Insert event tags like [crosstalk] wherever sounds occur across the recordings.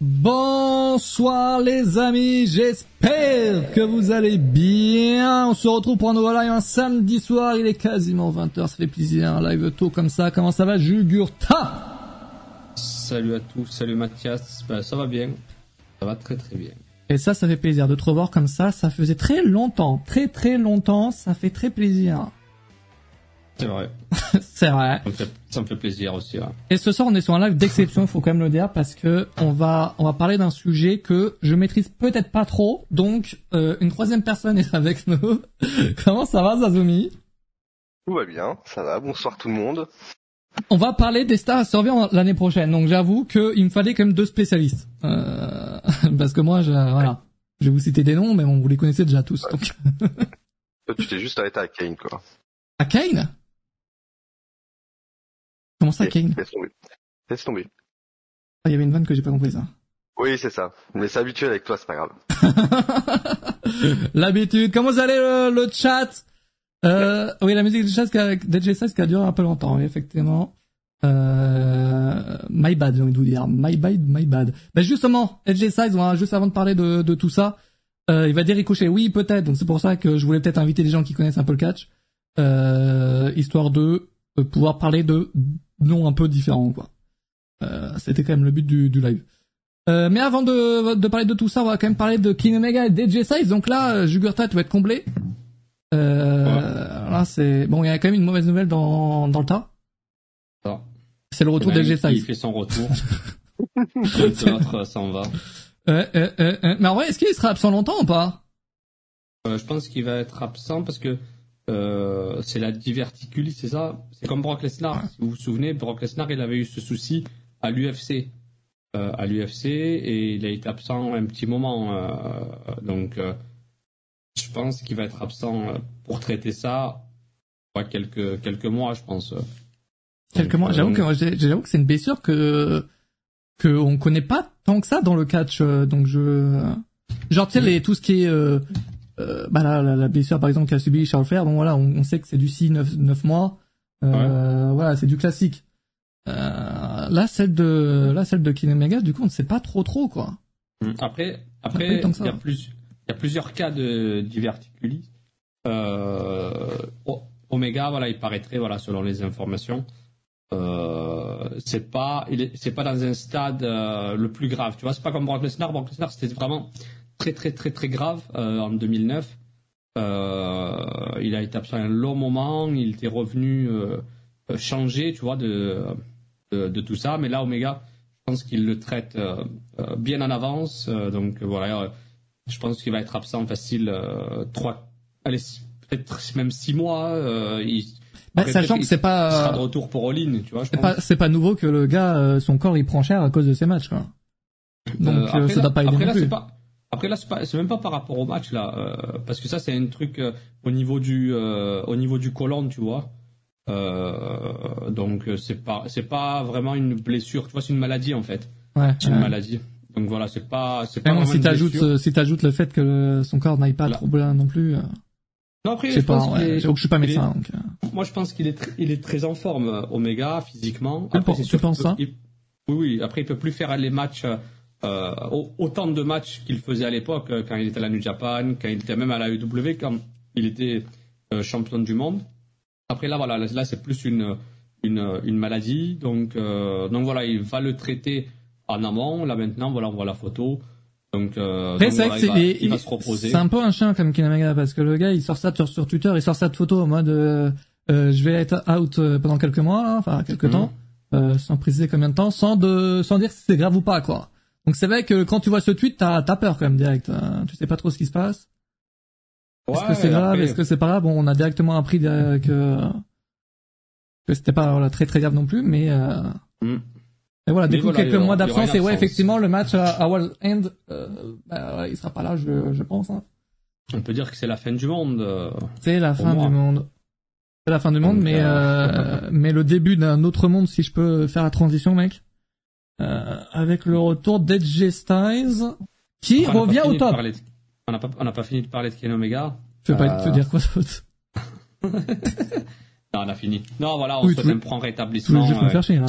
Bonsoir les amis, j'espère que vous allez bien. On se retrouve pour un nouveau live un samedi soir, il est quasiment 20h, ça fait plaisir, un live tôt comme ça. Comment ça va Jugurta Salut à tous, salut Mathias, ben, ça va bien, ça va très très bien. Et ça, ça fait plaisir de te revoir comme ça, ça faisait très longtemps, très très longtemps, ça fait très plaisir. C'est vrai. [laughs] c'est vrai. Ça me, fait, plaisir aussi. Et ce soir, on est sur un live d'exception, il faut quand même le dire, parce que on va on va parler d'un sujet que je maîtrise peut-être pas trop. Donc, euh, une troisième personne est avec nous. [laughs] Comment ça va, Zazumi? Tout va bien, ça va. Bonsoir tout le monde. On va parler des stars à surveiller l'année prochaine. Donc, j'avoue qu'il me fallait quand même deux spécialistes, euh, [laughs] parce que moi, je, voilà, je vais vous citer des noms, mais bon, vous les connaissez déjà tous. Donc. tu t'es juste arrêté à Kane, quoi. À Kane? Comment ça, Kane Laisse tomber. Laisse tomber. Ah, il y avait une vanne que j'ai pas compris, ça. Oui, c'est ça. Mais c'est habituel avec toi, c'est pas grave. [laughs] L'habitude. Comment vous allez le, chat? Euh, Oui, la musique du chat DJ Size qui a duré un peu longtemps, oui, effectivement. Euh, my bad, j'ai envie de vous dire. My bad, my bad. Ben justement, DJ Size, juste avant de parler de, de tout ça, euh, il va dire ricocher. Oui, peut-être. Donc c'est pour ça que je voulais peut-être inviter des gens qui connaissent un peu le catch, euh, histoire de pouvoir parler de non un peu différent quoi. Euh, C'était quand même le but du, du live. Euh, mais avant de, de parler de tout ça, on va quand même parler de King Omega et DJ Size. Donc là, euh, Jugurta, tu vas être comblé. Euh, Là, c'est bon. Il y a quand même une mauvaise nouvelle dans dans le tas. C'est le retour de DJ Size. Il fait son retour. [laughs] L'autre s'en va. Euh, euh, euh, mais en vrai, est-ce qu'il sera absent longtemps ou pas? Je pense qu'il va être absent parce que euh, c'est la diverticulie, c'est ça? C'est comme Brock Lesnar. Si vous vous souvenez, Brock Lesnar, il avait eu ce souci à l'UFC. Euh, à l'UFC et il a été absent un petit moment. Euh, donc, je pense qu'il va être absent pour traiter ça quelques, quelques mois, je pense. Quelques mois? J'avoue que, j'avoue que c'est une blessure que qu'on connaît pas tant que ça dans le catch. donc je genre tu sais les tout ce qui est euh, bah la, la, blessure par exemple qu'a subi Charles Flair, bon voilà, on, on sait que c'est du 6 9, 9 mois. Euh, Voilà, c'est du classique. Euh, là celle de là celle de Kinemega, du coup on ne sait pas trop trop quoi. Hum, après après il y a plus il y a plusieurs cas de diverticulitis. Euh, Omega voilà, il paraîtrait voilà selon les informations euh, c'est pas c'est pas dans un stade euh, le plus grave tu vois c'est pas comme Brock Lesnar Brock Lesnar c'était vraiment très très très très grave euh, en 2009. Euh, il a été absent un long moment, il était revenu euh, changer, tu vois, de, de, tout ça. Mais là, Omega, je pense qu'il le traite bien en avance. donc voilà, je pense qu'il va être absent facile trois, allez, peut-être même six mois. il, bah, sachant que c'est pas sera de retour pour All-in, tu vois. C'est pas, pas, nouveau que le gars, son corps, il prend cher à cause de ses matchs. Quoi. Donc ça doit pas aider après, là, pas après là, c'est même pas par rapport au match là, euh, parce que ça c'est un truc euh, au niveau du euh, au niveau du colon, tu vois. donc c'est pas c'est pas vraiment une blessure, tu vois, c'est une maladie en fait. Ouais. C'est une maladie. Donc voilà, c'est pas c'est pas. Bon, si t'ajoutes si t'ajoutes le fait que son corps n'aille pas trop bien non plus. Non après, je, pense ouais, je suis pas médecin. donc, Moi je pense qu'il est il est très en forme, Omega physiquement. Après, tu penses ça Oui oui. Après il peut plus faire les matchs euh, autant de matchs qu'il faisait à l'époque, euh, quand il était à la New Japan, quand il était même à la UW, quand il était euh, champion du monde. Après là, voilà, là c'est plus une, une, une, maladie, donc, donc voilà, il va le traiter en amont. Là maintenant, voilà, on voit la photo. Donc, euh, donc voilà, il, va, il, va, se reposer. C'est un peu un chien comme Kinamaga parce que le gars il sort ça sur, sur Twitter, il sort ça de photo en mode euh, je vais être out pendant quelques mois, enfin quelques mhm. temps, euh, sans préciser combien de temps, sans de sans dire si c'est grave ou pas quoi. Donc c'est vrai que quand tu vois ce tweet, t'as as peur quand même direct. Hein. Tu sais pas trop ce qui se passe. Est-ce que c'est grave? Est-ce que c'est pas grave? Bon, on a directement appris que que c'était pas voilà, très très grave non plus, mais euh... Mm. et voilà. Du coup, quelques mois d'absence et ouais, effectivement, le match à, à World End, euh, bah, il sera pas là, je, je pense. Hein. On peut dire que c'est la fin du monde. Euh, c'est la fin du monde. C'est la fin du monde, mais euh, [laughs] mais le début d'un autre monde, si je peux faire la transition, mec. Euh, avec le retour d'Edge Styles, qui revient au top. On n'a pas, pas, fini de parler de Ken Omega. Tu veux pas te euh. dire quoi d'autre [laughs] Non, on a fini. Non, voilà, on oui, un prompt rétablissement. Je faire chier, hein,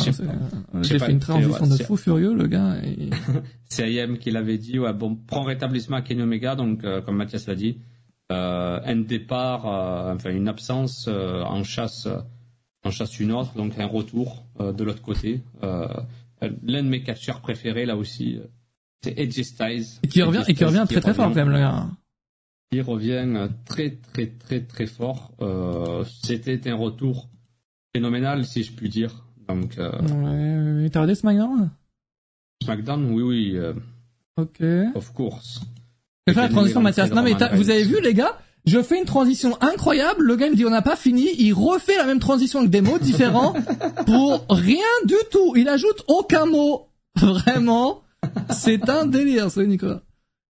J'ai fait une transition de fou furieux, le gars. Et... [laughs] c'est IM qui l'avait dit, ouais, bon, prompt rétablissement à Kenny Omega, donc, euh, comme Mathias l'a dit, euh, un départ, euh, enfin, une absence euh, en chasse, en chasse une autre, donc un retour de l'autre côté. L'un de mes catcheurs préférés, là aussi, c'est Edge Styles. Et qui revient, et qui revient très très fort, quand même, le gars. Il revient très très très très fort. Euh, C'était un retour phénoménal, si je puis dire. Donc. Euh, ouais, t'as regardé SmackDown? SmackDown, oui, oui. Euh, ok. Of course. Je fais la transition, Mathias. Non mais vous avez vu les gars je fais une transition incroyable, le gars me dit on n'a pas fini, il refait la même transition avec des mots différents [laughs] pour rien du tout. Il ajoute aucun mot. Vraiment, c'est un délire, ce Nicolas.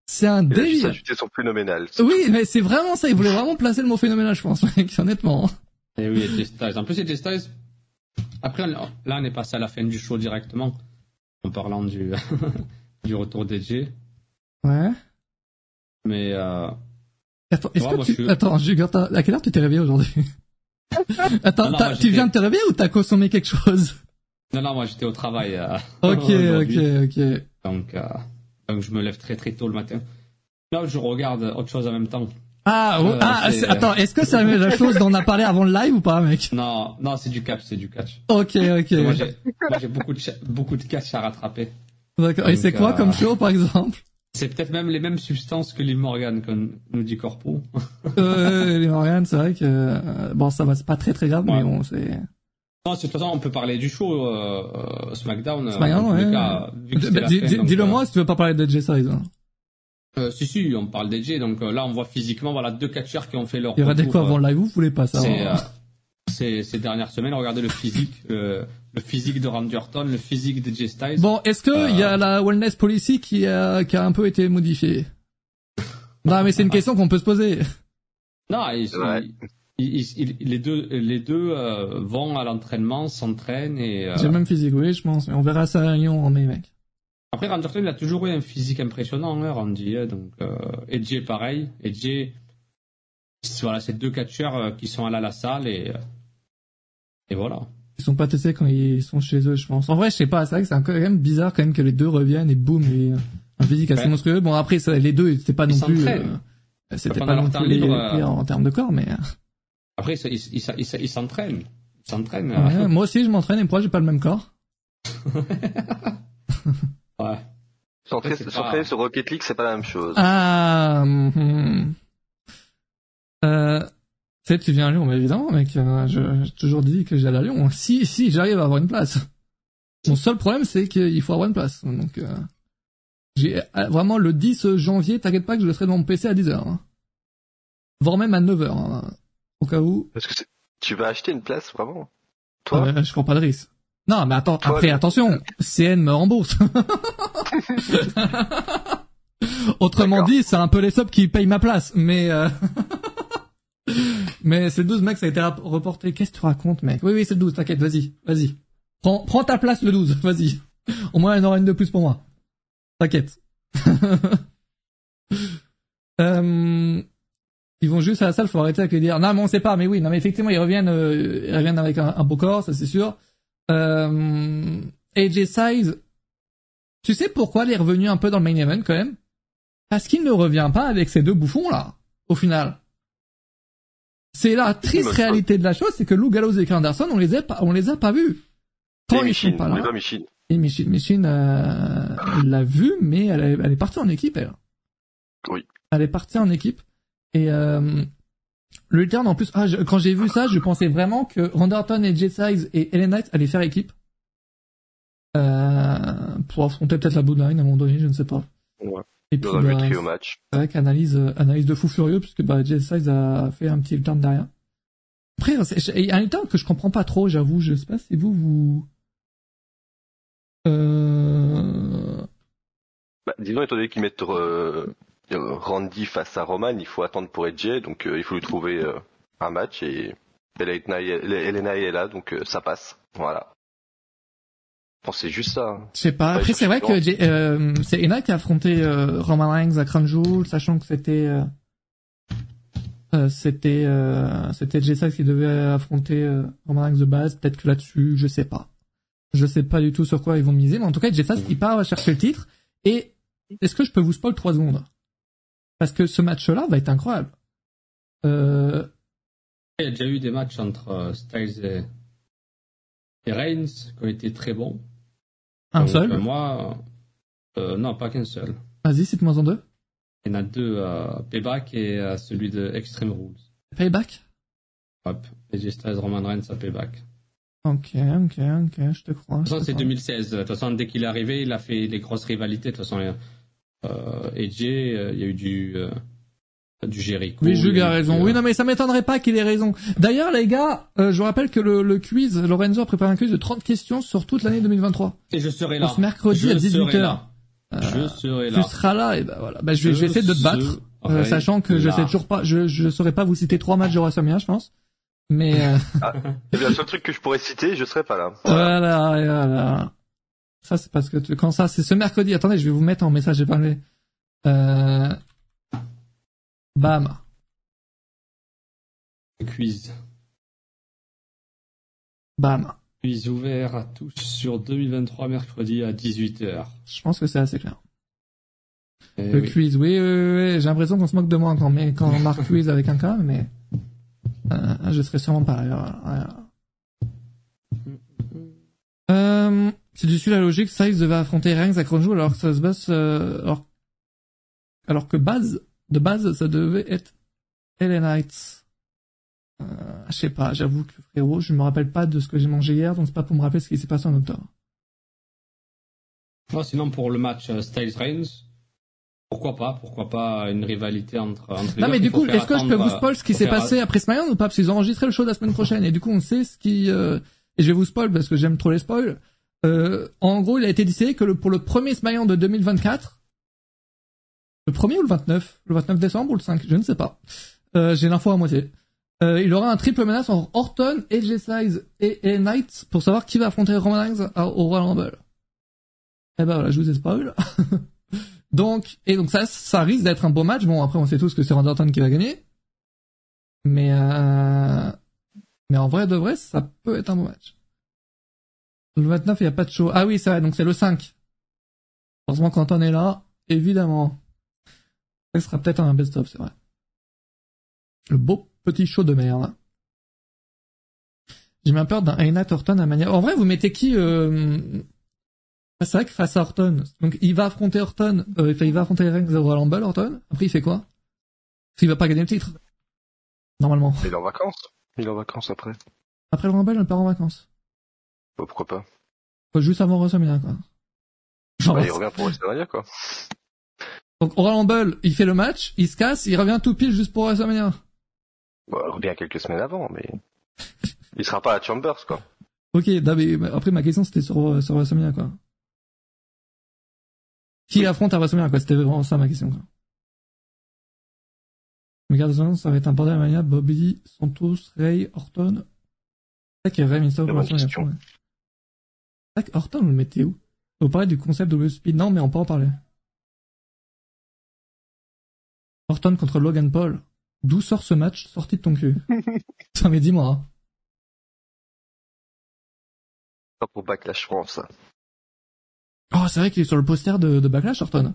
C'est un délire. Ajouter son phénoménal. Oui, mais c'est vraiment ça. Il voulait vraiment placer le mot phénoménal, je pense, mec, honnêtement. Et oui, AJ Styles. En plus, AJ Styles. Après, là, on est passé à la fin du show directement. En parlant du, [laughs] du retour d'AJ. Ouais. Mais, euh... Attends, est-ce que tu... Attends, à quelle heure tu t'es réveillé aujourd'hui? [laughs] Attends, tu viens de te réveiller ou t'as consommé quelque chose? Non, non, moi j'étais au travail. Euh, ok, [laughs] ok, ok. Donc, euh, donc je me lève très très tôt le matin. Là, je regarde autre chose en même temps. Ah, oh, euh, ah attends, est-ce que c'est la chose dont on a parlé avant le live ou pas, mec Non, non, c'est du catch, c'est du catch. Ok, ok. Moi, j'ai beaucoup de beaucoup de catch à rattraper. D'accord. Et c'est quoi comme show, par exemple c'est peut-être même les mêmes substances que Liv Morgan, comme nous dit Corpo. euh, Liv Morgan, c'est vrai que bon, ça va, c'est pas très très grave, mais bon, c'est. Non, de toute façon, on peut parler du show euh, euh SmackDown. SmackDown, ouais. Dis-le moi si tu veux pas parler de J Size. Hein. Euh, si si, on parle d'Edge, donc euh, là on voit physiquement voilà deux catcheurs qui ont fait leur. Il y aurait des quoi avant live, vous voulez pas ça [laughs] ces, ces dernières semaines, regardez le physique, le physique de Randy Orton, le physique de J Styles. Bon, est-ce que il y a la wellness policy qui a qui a un peu été modifiée? Non, mais c'est une question qu'on peut se poser. Non, les deux, les deux euh, vont à l'entraînement, s'entraînent et. Euh... J'ai le même physique, oui, je pense. On verra ça à Lyon en mai, mec. Après, Randy il a toujours eu un physique impressionnant, hein, Randy. Hein, donc, euh, Edge pareil. Edge, voilà, c'est deux catcheurs euh, qui sont allés à la salle et euh, et voilà. Ils sont pas testés quand ils sont chez eux, je pense. En vrai, je sais pas. C'est vrai que c'est quand même bizarre quand même que les deux reviennent et boum, et un physique assez monstrueux. Bon, après, ça, les deux, c'était pas non plus. c'était pas non plus les, pires en termes de corps, mais. Après, il, il, il, s'entraîne. Il s'entraîne. Ouais, moi aussi, je m'entraîne et pourquoi j'ai pas le même corps? [laughs] Ouais. S'entraîner sur Rocket League, c'est pas la même chose. Ah. Mm, euh, tu sais, tu viens à Lyon, mais évidemment, mec. Euh, j'ai toujours dit que j'allais à Lyon. Si, si, j'arrive à avoir une place. Mon seul problème, c'est qu'il faut avoir une place. Donc, euh, j'ai euh, vraiment le 10 janvier. T'inquiète pas que je le serai dans mon PC à 10 h hein. voire même à 9 h hein au cas où. Parce que tu vas acheter une place vraiment? Toi? Je prends pas de risque. Non, mais attends, après, attention, CN me rembourse. [laughs] [laughs] [laughs] Autrement dit, c'est un peu les subs qui payent ma place, mais euh... mais c'est le 12, mec, ça a été reporté. Qu'est-ce que tu racontes, mec? Oui, oui, c'est le 12, t'inquiète, vas-y, vas-y. Prends, ta place le 12, [laughs] vas-y. Au moins, il y en aura une de plus pour moi. T'inquiète. [laughs] euh... Ils vont juste à la salle, faut arrêter avec les dire non mais on sait pas, mais oui, non mais effectivement ils reviennent, euh, ils reviennent avec un, beau corps, ça c'est sûr. Euh, AJ Size, tu sais pourquoi il est revenu un peu dans le main event quand même? Parce qu'il ne revient pas avec ces deux bouffons là, au final. C'est la triste réalité de la chose, c'est que Lou Gallows et Anderson, on les a pas, on les a pas vus. Quand ils sont pas là. Et Michine, Michine, euh, l'a vu, mais elle est, elle est partie en équipe, elle. Oui. Elle est partie en équipe. Et euh, le return en plus, ah, quand j'ai vu ça, je pensais vraiment que Randy Orton et Jay Size et Ellen Knight allaient faire équipe euh, pour affronter peut-être la Bloodline à un moment donné, je ne sais pas. Ouais. Et puis, bah, match. C'est vrai qu'analyse analyse de fou furieux puisque bah, Jay Size a fait un petit return derrière. Après, il y a un return que je comprends pas trop, j'avoue. Je sais pas si vous vous. Euh... Bah, disons étant donné qu'ils mettent euh, euh, Randy face à Roman, il faut attendre pour Edge, donc euh, il faut lui trouver euh, un match et Elena est là, donc ça passe. Voilà. C'est juste ça. Hein. Je sais pas. Après, c'est vrai que c'est Ena qui a affronté Roman Reigns à Crown Jewel, sachant que c'était Euh, c'était euh, c'était Jessa qui devait affronter euh, Roman Reigns de base. Peut-être que là-dessus, je sais pas. Je sais pas du tout sur quoi ils vont miser, mais en tout cas, Jessa il part chercher le titre. Et est-ce que je peux vous spoil trois secondes? Parce que ce match-là va être incroyable. Euh... Il y a déjà eu des matchs entre euh, Styles et, et Reigns qui ont été très bons. Un seul euh, Moi, euh, non, pas qu'un seul. Vas-y, cite-moi en deux. Il y en a deux, Payback et celui de Extreme Rules. Payback? Hop, AJ Styles, Roman Reigns à Payback. Ok, ok, ok, je te crois. De toute façon, c'est 2016. De toute façon, dès qu'il est arrivé, il a fait les grosses rivalités. De toute façon, euh, AJ, euh, il y a eu du, euh, du Jericho. Oui, Jug a raison. Oui, non, mais ça m'étonnerait pas qu'il ait raison. D'ailleurs, les gars, euh, je vous rappelle que le, le quiz, Lorenzo a préparé un quiz de 30 questions sur toute l'année 2023. Et je serai là. Ce mercredi je à 18h. je serai là. Tu seras là, et ben voilà. Ben, je, vais, je vais essayer de te battre, euh, sachant que je sais toujours pas, je, je saurais pas vous citer trois matchs de WrestleMania, je pense. Mais, euh... ah, le seul truc que je pourrais citer, je serais pas là. Voilà, voilà. voilà. Ça, c'est parce que tu, quand ça, c'est ce mercredi. Attendez, je vais vous mettre en message épinglé. Euh... Bam. Quiz. Bam. Quiz ouvert à tous sur 2023 mercredi à 18h. Je pense que c'est assez clair. Et le oui. quiz, oui, oui, oui, oui. j'ai l'impression qu'on se moque de moi quand, mais, quand on marque [laughs] quiz avec un cas, mais euh, je serais sûrement pareil. Voilà. Euh, si tu suis la logique, Size devait affronter Reigns à Cronjo alors que ça se base, euh, alors, alors que base, de base, ça devait être LA Knights. Euh, je sais pas, j'avoue que frérot, je me rappelle pas de ce que j'ai mangé hier, donc c'est pas pour me rappeler ce qui s'est passé en octobre. Non, sinon pour le match euh, Styles Reigns, pourquoi pas Pourquoi pas une rivalité entre, entre Non mais du coup, est-ce que je peux vous spoil ce qui s'est passé après SmackDown ou pas? Parce qu'ils ont enregistré le show de la semaine prochaine et du coup on sait ce qui... Euh... Et je vais vous spoil parce que j'aime trop les spoils. Euh, en gros, il a été décidé que le, pour le premier SmackDown de 2024, le premier ou le 29 Le 29 décembre ou le 5 Je ne sais pas. Euh, j'ai l'info à moitié. Euh, il aura un triple menace entre Orton, AJ Styles et, et Knight pour savoir qui va affronter Roman Reigns au Royal Rumble. Et ben voilà, je vous ai spoil. [laughs] donc, et donc ça, ça risque d'être un beau match. Bon, après, on sait tous que c'est Randy Orton qui va gagner. Mais, euh, mais en vrai de vrai, ça peut être un beau match. Le 29, il n'y a pas de show. Ah oui, c'est vrai, donc c'est le 5. Heureusement qu'Anton est là, évidemment. Ça sera peut-être un best-of, c'est vrai. Le beau petit show de merde. J'ai même peur d'un Einat Orton à manière. En vrai, vous mettez qui euh... C'est vrai que face à Orton, donc il va affronter Orton, euh, il va affronter Reigns au Royal Rumble, Orton. Après, il fait quoi? Il va pas gagner le titre. Normalement. Il est en vacances. Il est en vacances après. Après le Rumble, il part en vacances. Bah, pourquoi pas Juste avant WrestleMania, quoi. Genre, bah, il revient pour WrestleMania, quoi. Donc, Royal Rumble, il fait le match, il se casse, il revient tout pile juste pour WrestleMania. Bah, il revient quelques semaines avant, mais... [laughs] il sera pas à Chambers, quoi. Ok, mais après, ma question, c'était sur, sur WrestleMania, quoi. Qui oui. affronte à WrestleMania, quoi. C'était vraiment ça, ma question, quoi. Regarde, ça va être un bordel mania, Bobby, Santos, Ray, Orton. C'est vrai qu'il y a Ray Mysterio pour WrestleMania. Orton, vous le mettez où? Vous parlez du concept de Speed? Non, mais on peut en parler. Orton contre Logan Paul. D'où sort ce match sorti de ton cul Ça mais dis-moi. Hein. Pas pour Backlash France. Oh, c'est vrai qu'il est sur le poster de, de Backlash, Orton.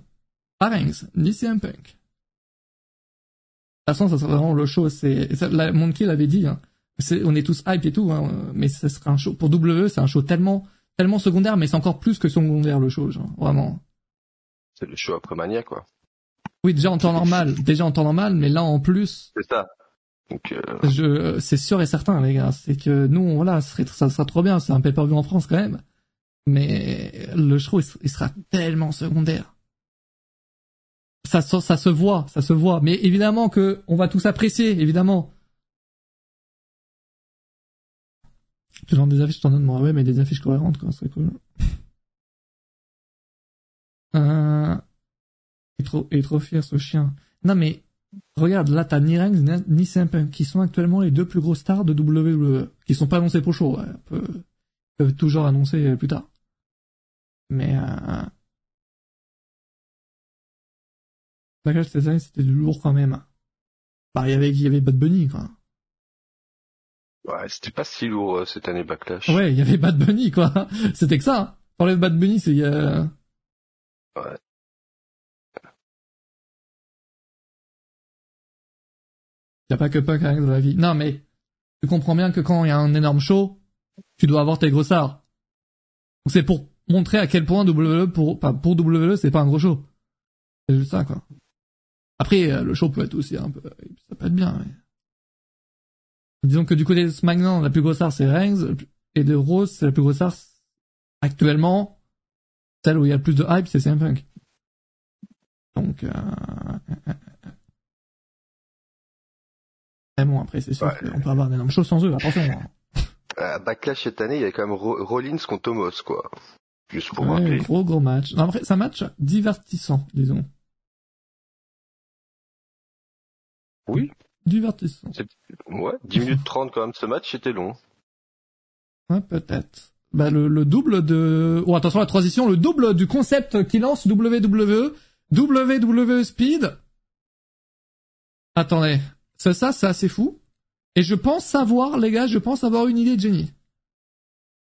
Pas Reigns, ni CM Punk. De toute façon, ça sera vraiment le show. C'est la, Monkey l'avait dit. Hein. Est, on est tous hype et tout, hein, mais ça sera un show pour WWE. C'est un show tellement, tellement secondaire, mais c'est encore plus que secondaire le show, genre vraiment. C'est le show après Mania, quoi. Oui, déjà en temps normal, déjà en temps normal, mais là en plus. C'est ça. Donc, euh... je, c'est sûr et certain, les gars, c'est que nous, voilà, ça, serait, ça sera trop bien, c'est un pay-per-view en France quand même, mais le show, il sera tellement secondaire. Ça, ça se voit, ça se voit, mais évidemment que on va tous apprécier, évidemment. Genre des affiches, t'en donnes moi, ouais, mais des affiches cohérentes, quoi, c'est cool. Euh, est trop, il est trop fier, ce chien. Non, mais, regarde, là, t'as ni Reigns, ni CM Punk, qui sont actuellement les deux plus grosses stars de WWE, qui sont pas annoncés pour show, ouais, peuvent, peuvent toujours annoncer plus tard. Mais, euh... Backlash cette année, c'était du lourd quand même. Bah, il y avait, il y avait Bad Bunny, quoi. Ouais, c'était pas si lourd cette année Backlash. Ouais, il y avait Bad Bunny, quoi. [laughs] C'était que ça. Hein. le Bad Bunny, c'est... Euh... Ouais. Il n'y a pas que Punk dans la vie. Non, mais tu comprends bien que quand il y a un énorme show, tu dois avoir tes gros Donc c'est pour montrer à quel point WWE pour pour WWE c'est pas un gros show. C'est juste ça quoi. Après euh, le show peut être aussi un peu ça peut être bien. Mais... Disons que du côté de SmackDown la plus grosse star c'est Reigns et de Rose c'est la plus grosse star actuellement celle où il y a le plus de hype c'est CM Punk. Donc euh... Mais bon après c'est sûr qu'on peut avoir d'énormes choses sans eux attention. Hein. [laughs] À Backlash cette année il y a quand même Rollins contre Tomos quoi. Juste pour ouais, Gros gros match. Non, après, c'est un match divertissant, disons. Oui. Divertissant. Ouais, 10 minutes 30 quand même, ce match était long. Ouais, peut-être. Bah, le, le, double de... Oh, attention, la transition, le double du concept qui lance WWE, WWE Speed. Attendez. Ça, ça, c'est assez fou. Et je pense savoir, les gars, je pense avoir une idée de génie.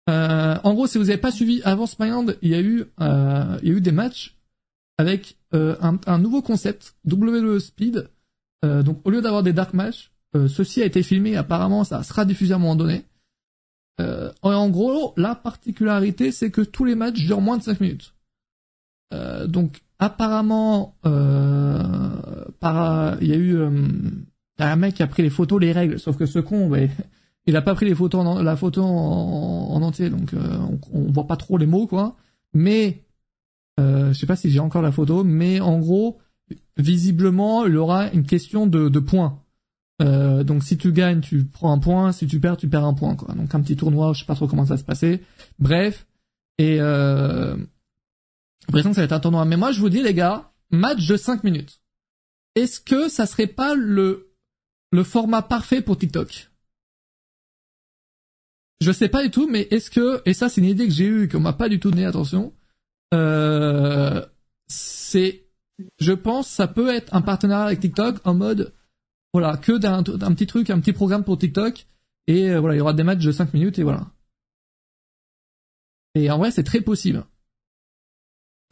Euh, en gros, si vous n'avez pas suivi avant SmackDown, il y a eu, euh, il y a eu des matchs avec euh, un, nouveau concept, WWE Speed. Euh, donc, au lieu d'avoir des dark matchs, ceci a été filmé. Apparemment, ça sera diffusé à un moment donné. en gros, la particularité, c'est que tous les matchs durent moins de 5 minutes. donc, apparemment, par, il y a eu un mec qui a pris les photos, les règles. Sauf que ce con, [laughs] il a pas pris les photos en, la photo en, entier, donc euh, on, voit pas trop les mots quoi. Mais euh, je sais pas si j'ai encore la photo, mais en gros, visiblement, il aura une question de, points. Euh, donc si tu gagnes, tu prends un point, si tu perds, tu perds un point quoi. Donc un petit tournoi, je sais pas trop comment ça se passer. Bref, et euh, l'impression que ça va être un tournoi. Mais moi je vous dis les gars, match de 5 minutes. Est-ce que ça serait pas le le format parfait pour TikTok je sais pas du tout, mais est-ce que, et ça c'est une idée que j'ai eue, qu'on m'a pas du tout donné attention, euh, c'est, je pense, ça peut être un partenariat avec TikTok en mode, voilà, que d'un petit truc, un petit programme pour TikTok, et euh, voilà, il y aura des matchs de 5 minutes, et voilà. Et en vrai, c'est très possible.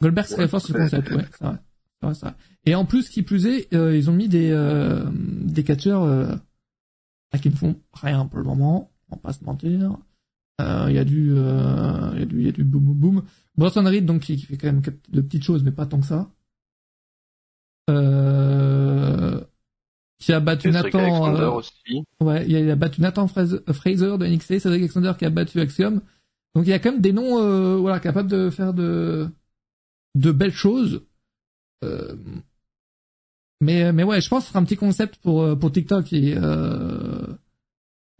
Goldberg serait fort sur le concept, ouais, c'est vrai. Et en plus, qui plus est, euh, ils ont mis des, euh, des catcheurs, euh, qui ne font rien pour le moment on va pas se mentir. Euh, il y a du, euh, il y a du, il y a du boom boom boom. Boston Reed donc qui, fait quand même de petites choses, mais pas tant que ça. Euh, qui a battu Nathan. Euh, aussi. Ouais, il a, battu Nathan Fraser, de NXT, Cedric Alexander qui a battu Axiom. Donc il y a quand même des noms, euh, voilà, capables de faire de, de belles choses. Euh, mais mais ouais, je pense que ce sera un petit concept pour pour TikTok et euh,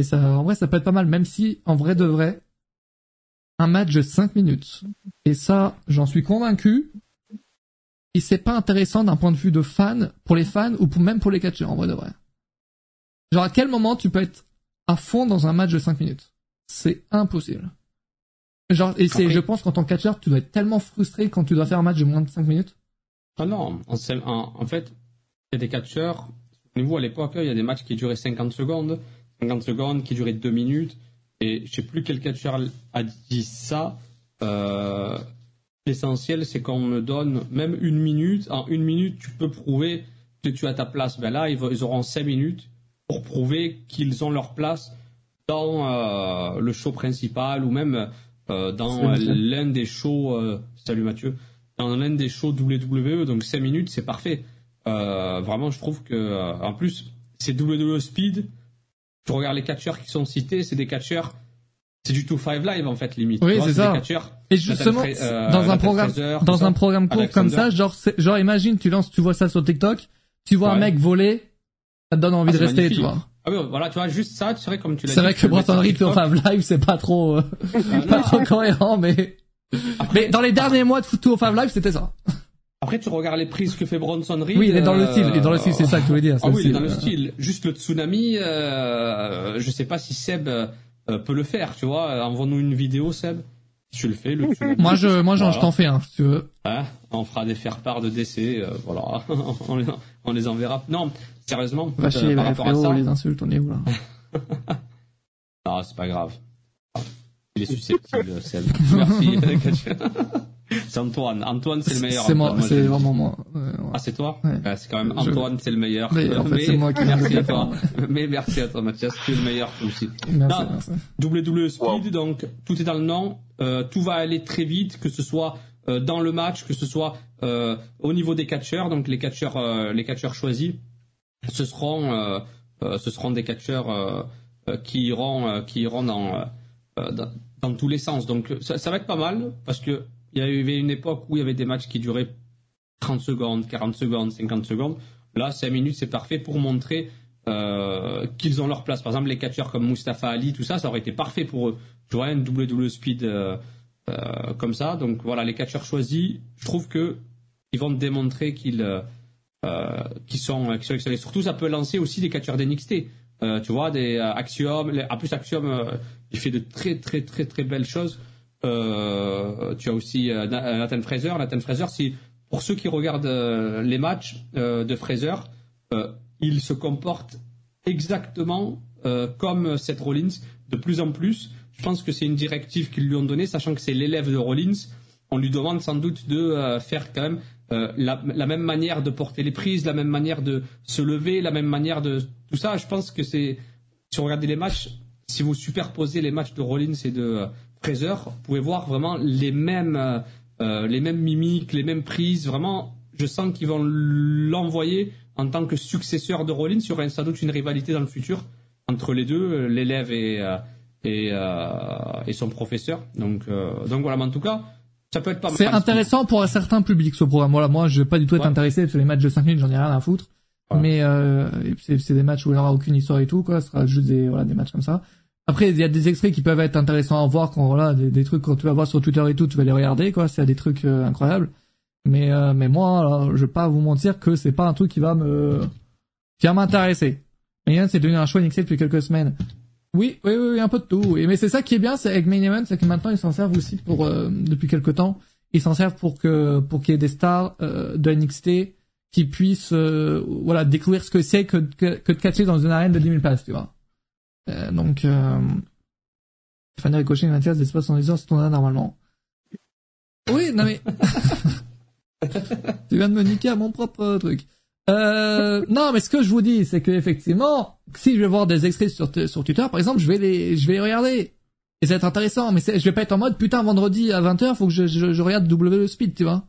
et ça, en vrai, ça peut être pas mal, même si, en vrai de vrai, un match de 5 minutes. Et ça, j'en suis convaincu. Et c'est pas intéressant d'un point de vue de fan, pour les fans, ou pour, même pour les catcheurs, en vrai de vrai. Genre, à quel moment tu peux être à fond dans un match de 5 minutes? C'est impossible. Genre, et c'est, je pense qu'en tant que catcheur, tu dois être tellement frustré quand tu dois faire un match de moins de 5 minutes. Ah non, en, en fait, il y a des catcheurs, vous, à l'époque, il y a des matchs qui duraient 50 secondes. 50 secondes qui durait 2 minutes. Et je sais plus quel catcheur a dit ça. Euh, L'essentiel, c'est qu'on me donne même une minute. En une minute, tu peux prouver que tu as ta place. Ben là, ils, auront 5 minutes pour prouver qu'ils ont leur place dans euh, le show principal ou même euh, dans l'un des shows. Salut Mathieu. Dans l'un des shows WWE. Donc 5 minutes, c'est parfait. Vraiment, je trouve que en plus, c'est WWE Speed tu regardes les catcheurs qui sont cités, c'est des catcheurs c'est du 2-5 live en fait limite. Oui, c'est ça. Et justement, euh, dans un programme, dans un programme court comme ça, genre, genre imagine, tu lances, tu vois ça sur TikTok, tu vois un mec voler, ça te donne envie ah, de rester, tu vois. Ah oui, voilà, tu vois, juste ça, c'est vrai comme tu l'as dit. C'est vrai que Bretton Reed 5 live, c'est pas trop, euh, ah, [laughs] pas trop cohérent, mais, mais dans les derniers mois de 2-5 live, c'était ça. Après, tu regardes les prises que fait Bronson Reed. Oui, il est dans le style. Il est dans le style, c'est ça que tu veux dire. Ah oui, il est dans le style. Juste le tsunami, euh, je sais pas si Seb euh, peut le faire, tu vois. Envoie-nous une vidéo, Seb. tu le fais, le [laughs] Moi, je, moi, je t'en fais un, si tu veux. Hein on fera des faire-part de décès, euh, voilà. [laughs] on, les, on, les, enverra. Non, sérieusement. Va chier, par rapport à ça. les insultes, on est où là Non, [laughs] c'est pas grave. Il est susceptible, Seb. Merci. [laughs] c'est Antoine. Antoine, c'est le meilleur. C'est moi, c'est vraiment moi. Ah, c'est toi ouais. C'est quand même Antoine, c'est le meilleur. Mais, en fait, c'est moi qui merci à toi. [laughs] Mais merci à toi, Mathias. Tu es le meilleur, toi aussi. Merci, merci. WWE Speed, donc, tout est dans le nom. Euh, tout va aller très vite, que ce soit euh, dans le match, que ce soit euh, au niveau des catcheurs, donc les catcheurs, euh, les catcheurs choisis, ce seront, euh, euh, ce seront des catcheurs qui iront, qui iront dans, dans, dans, tous les sens. Donc ça, va être pas mal parce que il y avait une époque où il y avait des matchs qui duraient 30 secondes, 40 secondes, 50 secondes. Là, 5 minutes, c'est parfait pour montrer euh, qu'ils ont leur place. Par exemple, les catcheurs comme Mustafa Ali, tout ça, ça aurait été parfait pour eux. Je vois un double double speed euh, euh, comme ça. Donc voilà, les catcheurs choisis, je trouve que ils vont démontrer qu'ils euh, sont, sont excellents. surtout, ça peut lancer aussi des catcheurs d'NXT. Euh, tu vois, des Axiom. En plus, Axiom, il fait de très très très très belles choses. Euh, tu as aussi euh, Nathan Fraser. Nathan Fraser, si pour ceux qui regardent euh, les matchs de Fraser, il se comporte exactement comme Seth Rollins de plus en plus. Je pense que c'est une directive qu'ils lui ont donnée, sachant que c'est l'élève de Rollins. On lui demande sans doute de faire quand même la, même manière de porter les prises, la même manière de se lever, la même manière de tout ça. Je pense que c'est si vous regardez les matchs, si vous superposez les matchs de Rollins et de Fraser, vous pouvez voir vraiment les mêmes, euh, euh, les mêmes mimiques, les mêmes prises. Vraiment, je sens qu'ils vont l'envoyer en tant que successeur de Rollins. Il y aura sans doute une rivalité dans le futur entre les deux, euh, l'élève et, et, et, son professeur. Donc, donc voilà, mais en tout cas, ça peut être pas mal. C'est intéressant pour un certain public ce programme. Voilà, moi, je vais pas du tout être intéressé sur les matchs de 5 minutes, j'en ai rien à foutre. Mais euh, c'est des matchs où il n'y aura aucune histoire et tout, quoi. Ce sera juste des, voilà, des matchs comme ça. Après, il y a des extraits qui peuvent être intéressants à voir quand voilà, des, trucs quand tu vas voir sur Twitter et tout, tu vas les regarder quoi, c'est des trucs euh, incroyables. Mais euh, mais moi, alors, je vais pas vous mentir que c'est pas un truc qui va me qui va m'intéresser. Main c'est devenu un choix NXT depuis quelques semaines. Oui, oui, oui, un peu de tout. Mais c'est ça qui est bien, c'est avec Main Event, c'est que maintenant ils s'en servent aussi pour euh, depuis quelques temps, ils s'en servent pour que pour qu'il y ait des stars de NXT qui puissent voilà découvrir ce que c'est que, que, que de catcher dans une arène de 10 000 places, tu vois. Euh, donc, euh, Ricochet et Mathias d'espace en heures, c'est ton normalement. Oui, non mais... [laughs] tu viens de me niquer à mon propre truc. Euh, non, mais ce que je vous dis, c'est que effectivement, si je vais voir des extraits sur, sur Twitter, par exemple, je vais les, je vais les regarder. Et ça va être intéressant, mais je vais pas être en mode, putain, vendredi à 20h, faut que je, je, je regarde W Speed, tu vois.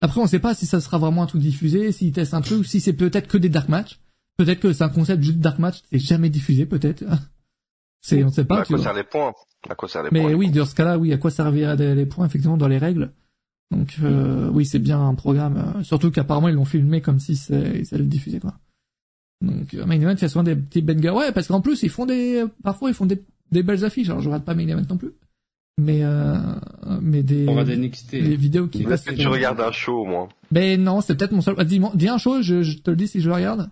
Après, on sait pas si ça sera vraiment un truc diffusé, s'ils testent un truc, si c'est peut-être que des dark matchs. Peut-être que c'est un concept juste dark match, c'est jamais diffusé, peut-être. [laughs] C'est, on sait pas. à quoi servent les points? À quoi servent les Mais points, oui, dans ce cas-là, oui, à quoi serviraient les points, effectivement, dans les règles? Donc, euh, oui, c'est bien un programme. Euh, surtout qu'apparemment, ils l'ont filmé comme si c'est, ça allait diffuser, quoi. Donc, euh, Main Event fait souvent des petits bangers. Ouais, parce qu'en plus, ils font des, parfois, ils font des, des belles affiches. Alors, je regarde pas Main Event non plus. Mais, euh, mais des, On va des, des vidéos qui Est-ce que tu regardes un show, au moins? Ben, non, c'est peut-être mon seul, dis, dis un show, je, je te le dis si je le regarde.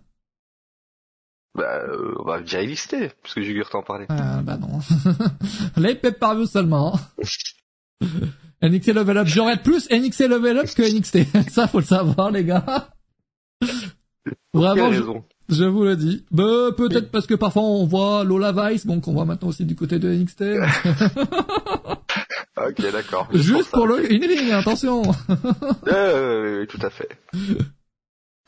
Bah, euh, on va déjà lister, puisque Jugur t'en parlait. Ah, bah non. Les pay per seulement. [laughs] NXT Level Up. J'aurais plus NXT Level Up que NXT. [laughs] Ça, faut le savoir, les gars. [laughs] Vraiment, je, je, vous le dis. Bah, peut-être parce que parfois on voit Lola Vice, bon, qu'on voit maintenant aussi du côté de NXT. ok, d'accord. Juste pour, le une ligne, attention. euh, oui, tout à fait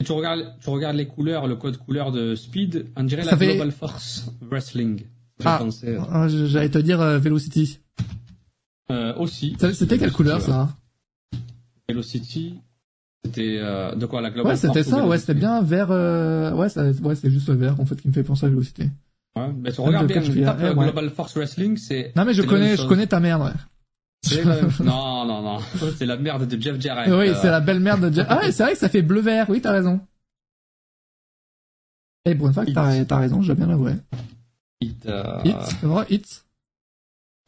tu regardes, tu regardes les couleurs, le code couleur de Speed, on dirait la Global Force Wrestling. Ah, euh. ah j'allais te dire euh, Velocity. Euh, aussi. C'était quelle couleur ça Velocity, c'était euh, de quoi la Global Force Ouais, c'était ça. Ouais, c'était bien vert. Euh... Ouais, ça, ouais, c'est juste le vert en fait qui me fait penser à Velocity. Ouais, mais tu regardes bien. Tapes ouais. Global Force Wrestling, c'est. Non mais je connais, je connais ta merde. Ouais. Non, non, non. C'est la merde de Jeff Jarrett. Oui, euh. c'est la belle merde de Jeff. Ah ouais, c'est vrai que ça fait bleu-vert. Oui, t'as raison. Et eh, pour une fois, t'as, t'as raison, je dois bien l'avouer. Hit, euh... Hit, hit.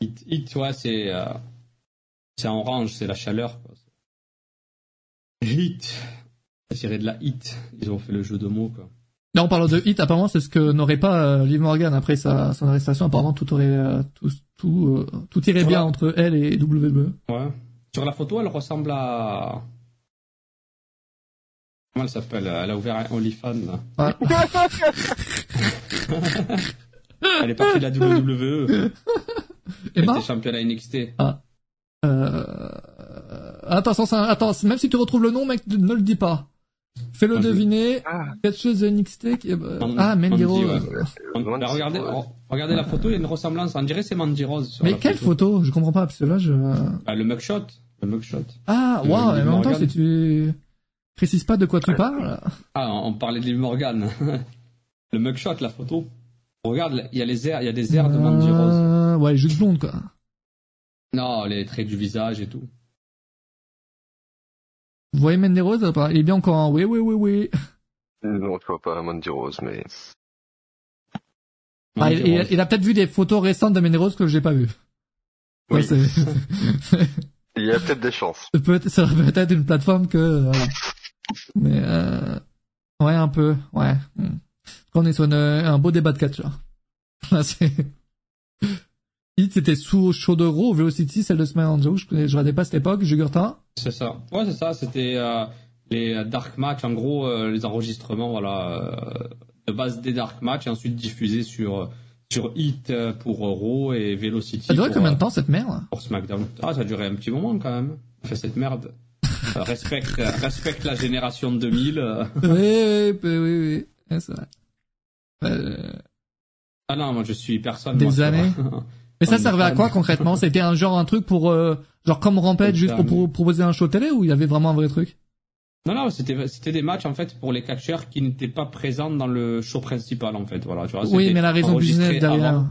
Hit, hit, ouais, c'est, euh... c'est en orange, c'est la chaleur, quoi. Hit. Tiré de la hit. Ils ont fait le jeu de mots, quoi. Là, en parlant de hit, apparemment, c'est ce que n'aurait pas euh, Liv Morgan après sa, son arrestation. Apparemment, tout aurait, euh, tout, tout, euh, tout irait bien entre elle et WWE. Ouais. Sur la photo, elle ressemble à. Comment elle s'appelle? Elle a ouvert un OnlyFans. Ah. elle est partie de la WWE. Elle était championne à NXT. Ah. Euh... Attends, attends, même si tu retrouves le nom, mec, ne le dis pas. Fais-le deviner. Ah. De NXT qui... Ah, Mandy Rose. Bah, regardez, regardez la photo, il y a une ressemblance. On dirait c'est Mandy Rose. Mais quelle photo, Je comprends pas, parce que là, je... Bah, le mugshot. Le mugshot. Ah, waouh, mais en même temps, si tu précises pas de quoi tu parles... Ah, on parlait de Liv Morgan. [laughs] le mugshot, la photo. Regarde, il y a les airs, il y a des airs de Mandy Rose. Euh, ouais, juste blonde, quoi. Non, les traits du visage et tout. Vous voyez Mandy Rose Il est bien encore un oui, oui, oui, oui. Non, je vois pas Mandy Rose, mais... Ah, il, a peut-être vu des photos récentes de Mandy Rose que j'ai pas vues. Oui. [laughs] il y a peut-être des chances. [laughs] Peut ça peut-être une plateforme que... Mais euh... Ouais, un peu, ouais. Hmm. On est sur un beau débat de catch, là. [laughs] c'est... C'était sous Raw, Velocity, celle de Smackdown. J'avoue, je, ne regardais pas cette époque, Jugurta. C'est ça. Ouais, c'est ça. C'était euh, les dark match, en gros, euh, les enregistrements, voilà, euh, de base des dark match, et ensuite diffusés sur sur Hit pour Raw et Velocity. Ça a duré combien de temps cette merde? Pour SmackDown? Ah, ça a duré un petit moment quand même. Fait cette merde. respecte, respecte la génération 2000. oui, oui, oui, oui, oui. c'est vrai. Ah non, moi je suis personne. Des années. Mais ça [laughs] servait à quoi concrètement? C'était un genre un truc pour euh, genre comme Rampage juste pour, proposer un show télé ou il y avait vraiment un vrai truc? Non non, c'était c'était des matchs en fait pour les catcheurs qui n'étaient pas présents dans le show principal en fait, voilà, tu vois, Oui, mais la raison business derrière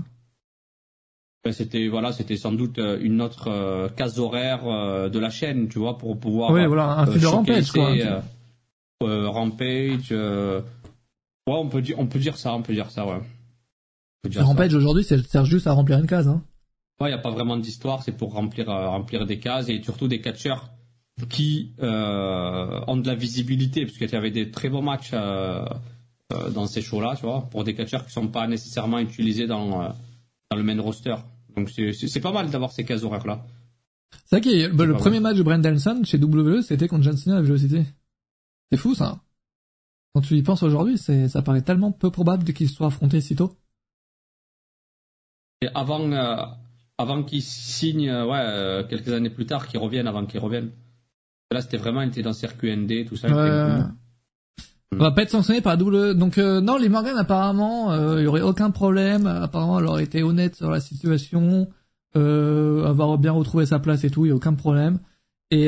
ben, c'était voilà, c'était sans doute euh, une autre euh, case horaire de la chaîne, tu vois, pour pouvoir Oui, voilà, un fil de Rampage quoi. Rampage Ouais, on peut dire on peut dire ça, on peut dire ça ouais. Rampage aujourd'hui, ça sert juste à remplir une case. Hein. Ouais, il n'y a pas vraiment d'histoire, c'est pour remplir, euh, remplir des cases et surtout des catcheurs qui euh, ont de la visibilité, parce qu'il y avait des très bons matchs euh, dans ces shows-là, tu vois, pour des catcheurs qui ne sont pas nécessairement utilisés dans, dans le main roster. Donc c'est pas mal d'avoir ces cases horaires-là. C'est vrai que bah, le premier match de Brent chez WWE, c'était contre John Cena à Velocity. C'est fou ça. Quand tu y penses aujourd'hui, ça paraît tellement peu probable qu'ils soient affrontés si tôt avant, euh, avant qu'ils signent, euh, ouais, euh, quelques années plus tard, qu'ils reviennent, avant qu'ils reviennent. Là, c'était vraiment, il était dans circuit ND, tout ça. On va pas être sanctionné par double. Donc non, les Morgan apparemment, il y aurait aucun problème. Apparemment, elle aurait été honnête sur la situation, avoir bien retrouvé sa place et tout, il y a aucun problème. Et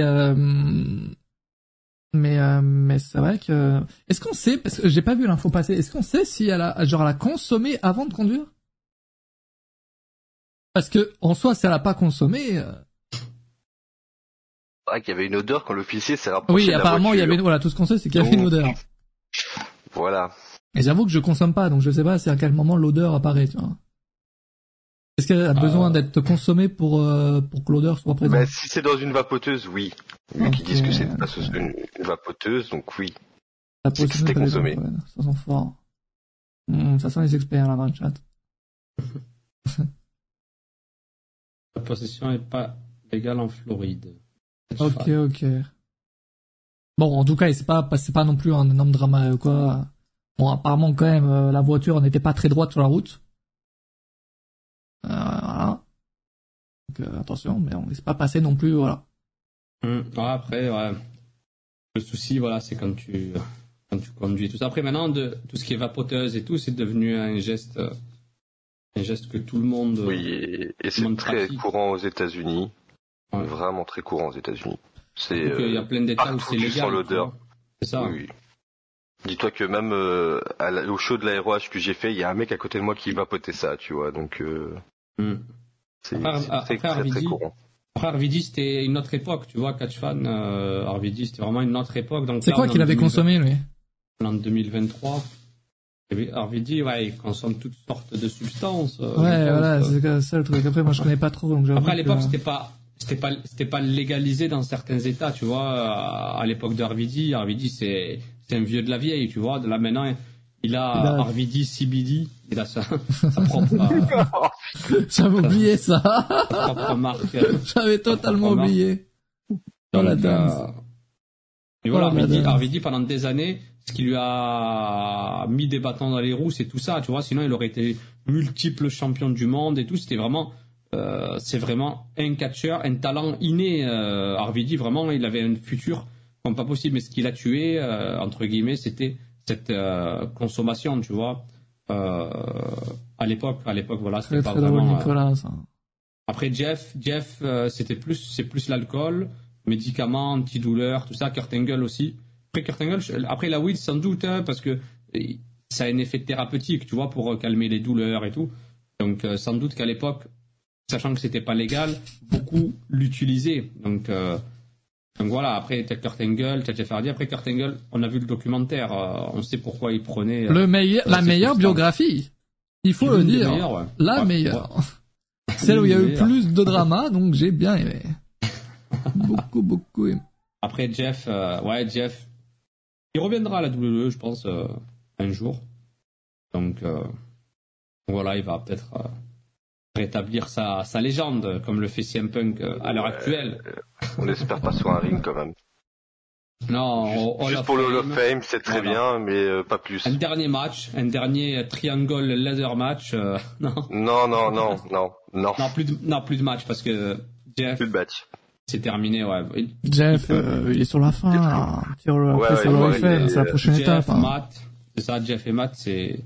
mais mais c'est vrai que est-ce qu'on sait parce que j'ai pas vu l'info passer. Est-ce qu'on sait si elle a genre elle a consommé avant de conduire? Parce que, en soi, si elle n'a pas consommé... Euh... Ah, qu'il y avait une odeur quand l'officier s'est rapproché Oui, de la apparemment, il y avait, voilà, tout ce qu'on sait, c'est qu'il y avait une odeur. Voilà. Et j'avoue que je consomme pas, donc je sais pas si à quel moment l'odeur apparaît, tu vois. Est-ce qu'elle a besoin euh. d'être consommée pour, euh, pour que l'odeur soit présente? Bah, Si c'est dans une vapoteuse, oui. Vu qu'ils disent que c'est une, vapoteuse, donc oui. C'est que c'était consommé. ça sent fort. Mmh, ça sent les experts là dans le chat. [laughs] La possession n'est pas légale en Floride. Ok, ok. Bon, en tout cas, c'est pas, c'est pas non plus un énorme drama ou quoi. Bon, apparemment, quand même, euh, la voiture n'était pas très droite sur la route. Euh, voilà. Donc, euh, attention, mais on laisse pas passer non plus, voilà. Hum, après, ouais. Le souci, voilà, c'est quand tu, quand tu conduis tout ça. Après, maintenant, de, tout ce qui est vapoteuse et tout, c'est devenu un geste un geste que tout le monde. Oui, et, c'est très courant aux États-Unis. Vraiment très courant aux États-Unis. C'est. Il y a plein d'États où c'est légal. l'odeur. C'est ça. Oui. Dis-toi que même euh, au show de l'aéroage que j'ai fait, il y a un mec à côté de moi qui vapotait ça, tu vois. Donc. Euh, hmm. C'est très, très, courant. Après Arvidi, c'était une autre époque, tu vois, Catch Fan, euh, Arvidi, c'était vraiment une autre époque. C'est quoi qu'il avait consommé, lui? En 2023, RVD, ouais, il consomme toutes sortes de substances. Euh, ouais, voilà, c'est ça le truc. Après, moi, je connais pas trop, donc Après, à l'époque, c'était pas, c'était pas, c'était pas légalisé dans certains États, tu vois. À l'époque de RVD, RVD, c'est, c'est un vieux de la vieille, tu vois. De là, maintenant, il Il a, CBD. Il a sa, propre. [laughs] J'avais oublié ça. Sa propre marque. [laughs] J'avais totalement oublié. Dans la dame. Et voilà, RVD, pendant des années, ce qui lui a mis des bâtons dans les roues, c'est tout ça, tu vois. Sinon, il aurait été multiple champion du monde et tout. C'était vraiment, euh, c'est vraiment un catcheur, un talent inné. Euh, RVD, vraiment, il avait un futur comme pas possible. Mais ce qu'il a tué, euh, entre guillemets, c'était cette euh, consommation, tu vois. À l'époque, à l'époque, voilà, c'était pas vraiment. Nicolas, ça. Après Jeff, Jeff, c'était plus, c'est plus l'alcool médicaments, antidouleurs, tout ça, Kurt Angle aussi. Après Kurt Angle, après la weed sans doute, hein, parce que ça a un effet thérapeutique, tu vois, pour euh, calmer les douleurs et tout. Donc euh, sans doute qu'à l'époque, sachant que c'était pas légal, beaucoup l'utilisaient. Donc, euh, donc voilà, après t'as Kurt Angle, t'as Jeff Hardy. Après Kurt Angle, on a vu le documentaire, on sait pourquoi il prenait... le meilleur, la meilleure biographie, il faut le dire. La meilleure. [laughs] Celle où il y a eu plus de drama, donc j'ai bien aimé beaucoup, beaucoup. Après Jeff, euh, ouais, Jeff, il reviendra à la WWE, je pense, euh, un jour. Donc, euh, voilà, il va peut-être rétablir sa, sa légende, comme le fait CM Punk à l'heure actuelle. On espère pas sur un ring quand même. Non, juste, pour le Hall of Fame, c'est très bien, mais pas plus. Un dernier match, un dernier triangle leather match, [laughs] non. Non, non, non, non, non. Non, plus de, non, plus de match parce que Jeff. Plus de match. C'est terminé, ouais. Jeff, euh, il est sur la fin, là. ouais, c'est la prochaine étape. Hein. Matt, c'est ça, Jeff et Matt, c'est...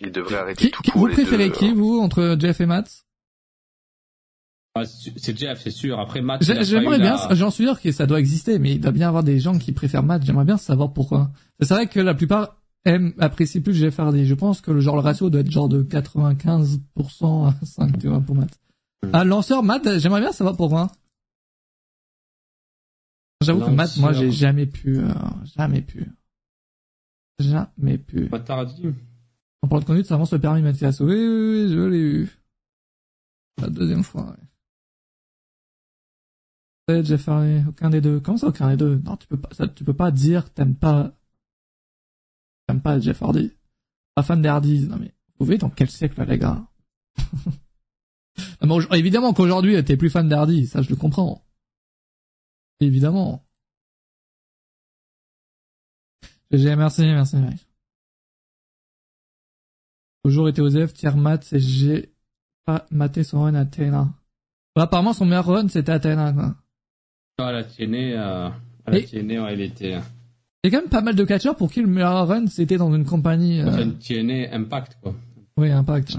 Il devrait arrêter tout Vous préférez qui, vous, entre Jeff et Matt? C'est Jeff, c'est sûr. Après Matt. J'aimerais bien, j'en suis sûr que ça doit exister, mais il doit bien y avoir des gens qui préfèrent Matt. J'aimerais bien savoir pourquoi. C'est vrai que la plupart aiment, apprécient plus Jeff Hardy. Je pense que le genre le ratio doit être genre de 95% à 5, tu vois, pour Matt. Hmm. Un lanceur Matt, j'aimerais bien savoir pourquoi. J'avoue que maths, moi, j'ai jamais pu, euh, jamais pu. Jamais pu. Pas tardi. En parlant de conduite, ça avance le permis Mathias. Oui, oui, oui, je l'ai eu. La deuxième fois, ouais. J'ai fait aucun des deux. Comment ça, aucun des deux? Non, tu peux pas, ça, tu peux pas dire t'aimes pas, t'aimes pas Jeff Hardy. Pas fan des Hardys. Non mais, vous voyez dans quel siècle, les gars? [laughs] non, évidemment qu'aujourd'hui, t'es plus fan des ça je le comprends. Évidemment. GG, merci, merci, mec. Toujours été OZF, tiers mat, et j'ai pas maté son run à Athéna. Bah, apparemment, son meilleur run, c'était Athéna, quoi. Ah, la Athénée, euh, à la TNA, ouais, il était... Euh, il y a quand même pas mal de catcheurs pour qui le meilleur run, c'était dans une compagnie... Euh... Une TNA Impact, quoi. Oui, Impact.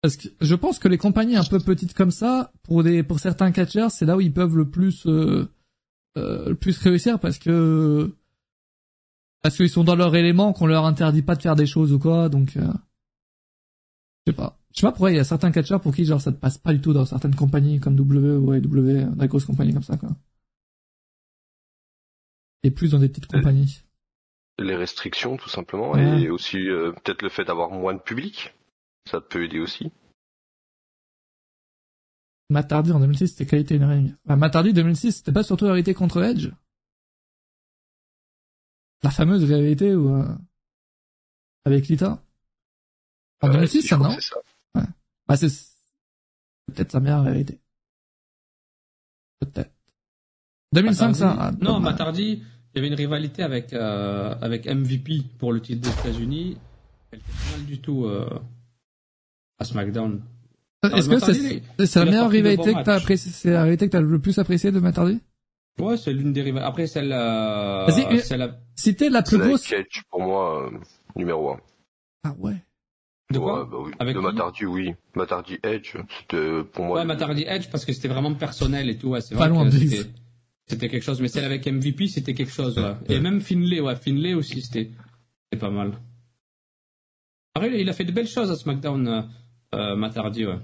Parce que je pense que les compagnies un peu petites comme ça, pour des pour certains catcheurs, c'est là où ils peuvent le plus euh, euh, le plus réussir parce que parce qu'ils sont dans leur élément, qu'on leur interdit pas de faire des choses ou quoi, donc euh, je sais pas. Je sais pas pourquoi il y a certains catcheurs pour qui genre ça ne passe pas du tout dans certaines compagnies comme W ou AEW, des grosses compagnies comme ça quoi. Et plus dans des petites compagnies. Les restrictions tout simplement et aussi peut-être le fait d'avoir moins de public. Ça peut aider aussi. Matardi en 2006, c'était qualité in ring. Bah, Matardi 2006, c'était pas surtout la vérité contre Edge La fameuse vérité ou euh, avec Lita En 2006, ça non ça. Ouais. Bah, c'est peut-être sa meilleure vérité. Peut-être. 2005, ça. Ah, non, Matardi, il y avait une rivalité avec euh, avec MVP pour le titre des États-Unis. Elle était mal du tout. Euh à SmackDown. Est-ce que c'est la meilleure rivalité que t'as apprécié, c'est la rivalité que t'as le plus apprécié de Matt Ouais, c'est l'une des rivalités. Après, celle, euh, Vas-y, la... citer la plus grosse. Catch pour moi, euh, numéro 1. Ah ouais. De quoi ouais, bah oui. Avec De Matardi, oui. Matardi Edge, c'était pour moi. Ouais, Matardi Edge parce que c'était vraiment personnel et tout. Ouais, c'est vrai que c'était, c'était quelque chose. Mais celle avec MVP, c'était quelque chose. Ouais. Et même Finlay, ouais, Finlay aussi, c'était, c'était pas mal. Après, il a fait de belles choses à SmackDown. Euh, euh, Matardi, ouais.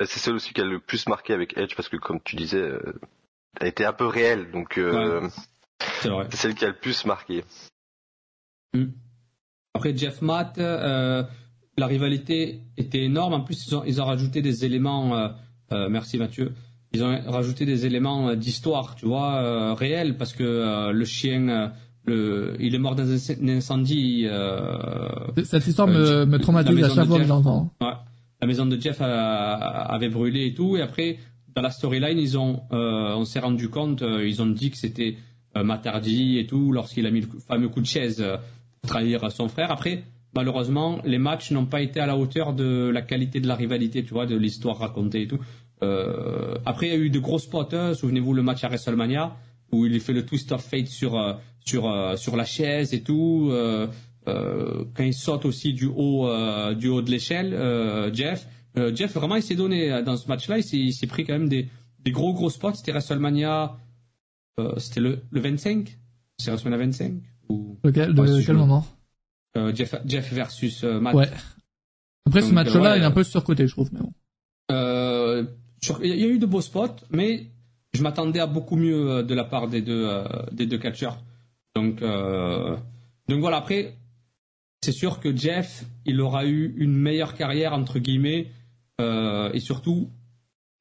Bah, c'est celle aussi qui a le plus marqué avec Edge parce que comme tu disais, euh, elle était un peu réelle, donc euh, c'est celle qui a le plus marqué. Hmm. Après Jeff Matt, euh, la rivalité était énorme. En plus, ils ont, ils ont rajouté des éléments. merci Mathieu. Ils ont rajouté des éléments d'histoire, tu vois, réels, parce que le chien le, il est mort dans un, incendie. Cette histoire me, me traumatise à chaque fois que j'entends. Ouais, la maison de Jeff avait brûlé et tout, et après dans la storyline, ils ont, on s'est rendu compte, ils ont dit que c'était Matardi et tout lorsqu'il a mis le fameux coup de chaise pour trahir son frère. Après, malheureusement, les matchs n'ont pas été à la hauteur de la qualité de la rivalité, tu vois, de l'histoire racontée et tout. Euh, après, il y a eu de gros spots. Hein. Souvenez-vous le match à WrestleMania où il fait le twist of fate sur euh, sur euh, sur la chaise et tout. quand il saute aussi du haut du haut de l'échelle, Jeff. Jeff vraiment il s'est donné dans ce match-là. Il s'est pris quand même des des gros gros spots. C'était WrestleMania. c'était le le 25. C'est WrestleMania 25 ou lequel de quel moment? Jeff, Jeff versus Matt. Ouais. Après ce match-là, il est un peu surcoté, je trouve, mais bon. Euh, il y a eu de beaux spots, mais je m'attendais à beaucoup mieux euh, de la part des deux, euh, des deux catcheurs. Donc, euh, donc voilà, après, c'est sûr que Jeff, il aura eu une meilleure carrière, entre guillemets, et surtout,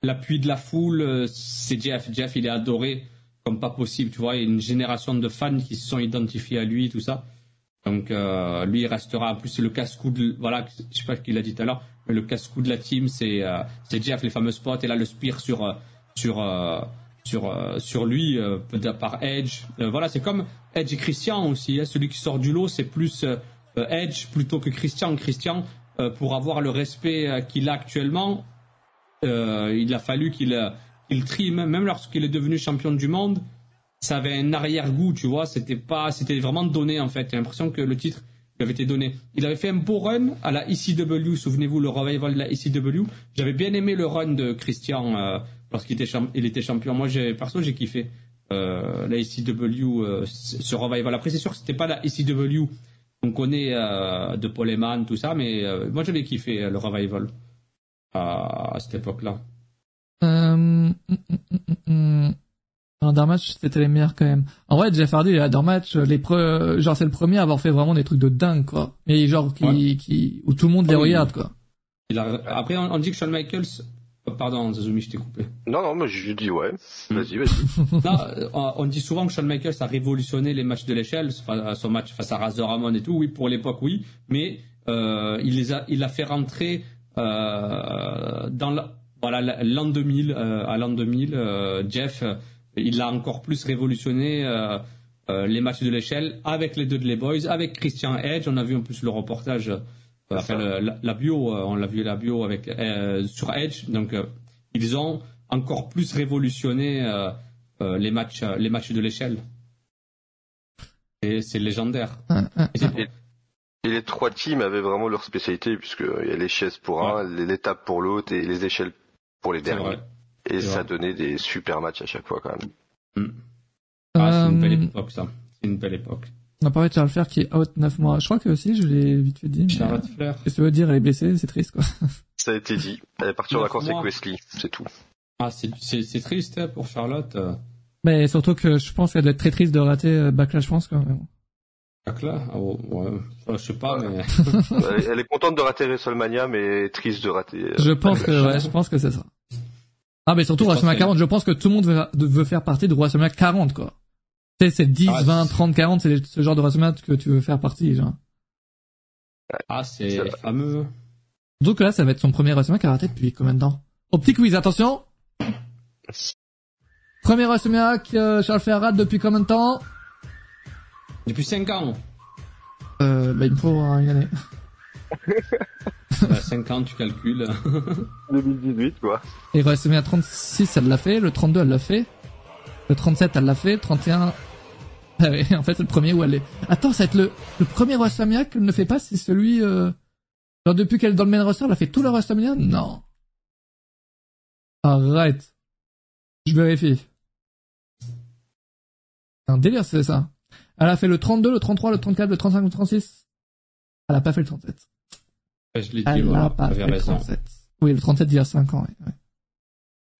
l'appui de la foule, c'est Jeff. Jeff, il est adoré comme pas possible, tu vois, il y a une génération de fans qui se sont identifiés à lui, tout ça. Donc lui, il restera. En plus, le casse-cou, voilà, je sais pas ce qu'il a dit tout à l'heure, le casse-cou de la team, c'est euh, Jeff, les fameux spots, et là le spear sur euh, sur euh, sur sur lui par Edge. voilà, c'est comme Edge et Christian aussi. Hein. celui qui sort du lot, c'est plus Edge plutôt que Christian. Christian, pour avoir le respect qu'il a actuellement, il a fallu qu'il il trime, même lorsqu'il est devenu champion du monde, ça avait un arrière-goût, tu vois. C'était pas, c'était vraiment donné en fait. J'ai l'impression que le titre avait été donné. Il avait fait un beau run à la ECW, souvenez-vous, le revival de la ECW. J'avais bien aimé le run de Christian euh, lorsqu'il était, il était champion. Moi, j'ai, perso, j'ai kiffé euh, la ECW, euh, ce revival. Après, c'est sûr que c'était pas la ECW qu'on connaît euh, de Paul Heyman, tout ça, mais euh, moi, j'avais kiffé le revival à, à cette époque-là. Euh... Un match, c'était les meilleurs quand même. En vrai, Jeff Hardy, dans match, les pre... genre c'est le premier à avoir fait vraiment des trucs de dingue, quoi. Mais genre qui, qui... où tout le monde les ah regarde, quoi. Il a... Après, on, dit que Shawn Michaels. Oh, pardon, Zazumi, je t'ai coupé. Non, non, mais je dis ouais. Vas-y, vas-y. [laughs] non, on dit souvent que Shawn Michaels a révolutionné les matchs de l'échelle, son match face à Razor Ramon et tout. Oui, pour l'époque, oui. Mais euh, il les a, il a fait rentrer euh, dans la, voilà l'an 2000, euh, à l'an 2000, euh, Jeff il a encore plus révolutionné euh, euh, les matchs de l'échelle avec les Dudley Boys, avec Christian Edge. On a vu en plus le reportage, euh, la, bio, on l'a vu la bio avec sur Edge. Donc ils ont encore plus révolutionné les matchs, les matchs de l'échelle. Et c'est légendaire. Et, les trois teams avaient vraiment leur spécialité, puisqu'il y a les chaises pour un, les tables pour l'autre et les échelles pour les derniers. Et ça donnait des super matchs à chaque fois quand même. Mm. Ah, c'est une belle euh, époque ça. C'est une belle époque. On a parlé de Charles Flair qui est out 9 mois. Je crois que aussi, je l'ai vite fait dire. Charles Flair. Qu'est-ce que ça veut dire Elle est blessée, c'est triste quoi. [laughs] Ça a été dit. Elle est partie en vacances avec Wesley, c'est tout. Ah, c'est triste hein, pour Charlotte. Euh. Mais surtout que je pense qu'elle doit être très triste de rater euh, Backlash France quand même. Backlash? Ah, ouais. Je sais pas, mais. [laughs] elle est contente de rater WrestleMania, mais triste de rater. Je pense que, ouais, je pense que c'est ça. Ah, mais surtout WrestleMania 40, je pense que tout le monde veut, faire partie de WrestleMania 40, quoi. Tu sais, c'est 10, 20, 30, 40, c'est ce genre de WrestleMania que tu veux faire partie, genre. Ah, c'est fameux. Donc là, ça va être son premier WrestleMania karaté depuis combien de temps? Au petit quiz, attention Premier WrestleMania que Charles Ferrat depuis combien de temps? Depuis 5 ans. Euh, bah il me faut une année. 5 ans, tu calcules. [laughs] 2018, quoi. Et WrestleMania 36, elle l'a fait. Le 32, elle l'a fait. Le 37, elle l'a fait. 31... Ah [laughs] oui, en fait, c'est le premier où elle est. Attends, ça va être le, le premier WrestleMania qu'elle ne fait pas, c'est celui... Euh... Genre, depuis qu'elle est dans le main roster, elle a fait tout le WrestleMania Non. Arrête. Je vérifie. C'est un délire, c'est ça. Elle a fait le 32, le 33, le 34, le 35, le 36. Elle a pas fait le 37. Je l'ai dit, voilà, avait raison. 37. Oui, le 37 il y a 5 ans, ouais.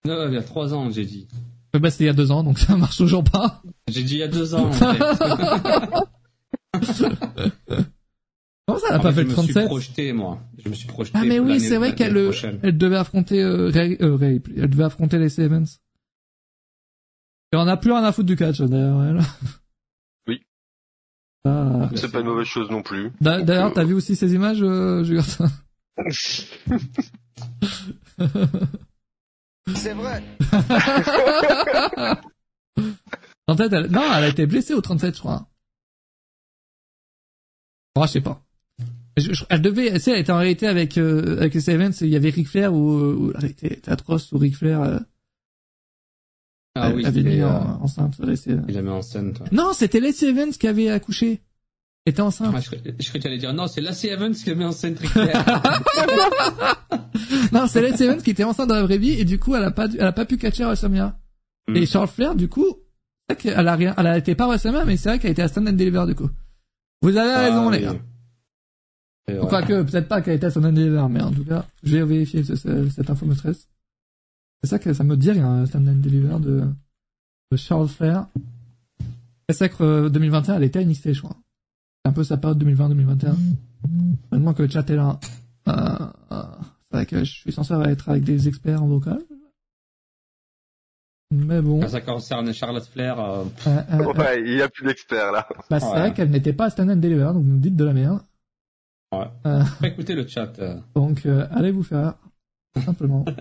Non, il y a 3 ans, j'ai dit. Bah, c'était il y a 2 ans, donc [laughs] ça marche toujours pas. J'ai dit il y a 2 ans, en fait. [laughs] Comment ça, elle a pas fait le 37? Je me suis projeté, moi. Je me suis projeté. Ah, mais oui, c'est vrai qu'elle, euh, elle devait affronter, euh, Ray, euh, Ray, elle devait affronter les Sevens. Et on a plus rien à foutre du catch, d'ailleurs, elle. c'est pas une mauvaise chose non plus. D'ailleurs, t'as vu aussi ces images, euh, [laughs] C'est vrai. [laughs] en fait, elle... non, elle a été blessée au 37, je crois. Oh, je sais pas. elle devait, elle, elle était en réalité avec euh, avec les Events, il y avait Ric Flair ou, elle était atroce ou Ric Flair. Euh, ah oui, avait mis euh, enceinte. Il a mis enceinte. Non, c'était Lacey Evans qui avait accouché. Était enceinte. Ah, je, croyais que allais dire non, c'est Lacey Evans qui a mis enceinte Ric Flair. [laughs] non, c'est Lacey Evans qui était enceinte dans la vraie vie et du coup elle a pas elle a pas pu catcher à WrestleMania. Mm. Et Charles Flair du coup, elle a rien, elle a été pas à WrestleMania mais c'est vrai qu'elle a été à Stand and Deliver du coup. Vous avez ah, raison les gars. Quoi que peut-être pas qu'elle a été à Stand and Deliver mais en tout cas, je vais vérifier cette info me stresse. C'est ça que ça me dit rien, Stand and Deliver de, de Charles Flair. Sacre 2021, elle était à NXT, je crois. C'est un peu sa période 2020-2021. Maintenant que le chat est là. Euh, euh, c'est vrai que je suis censé être avec des experts en vocal. Mais bon. Quand ça concerne Charlotte Flair. Euh... ouais, il n'y a plus d'experts là. Bah, c'est vrai qu'elle n'était pas à Stand and Deliver, donc vous me dites de la merde. Ouais. Euh... Écoutez le chat. Euh. Donc, euh, allez vous faire. Simplement. [laughs]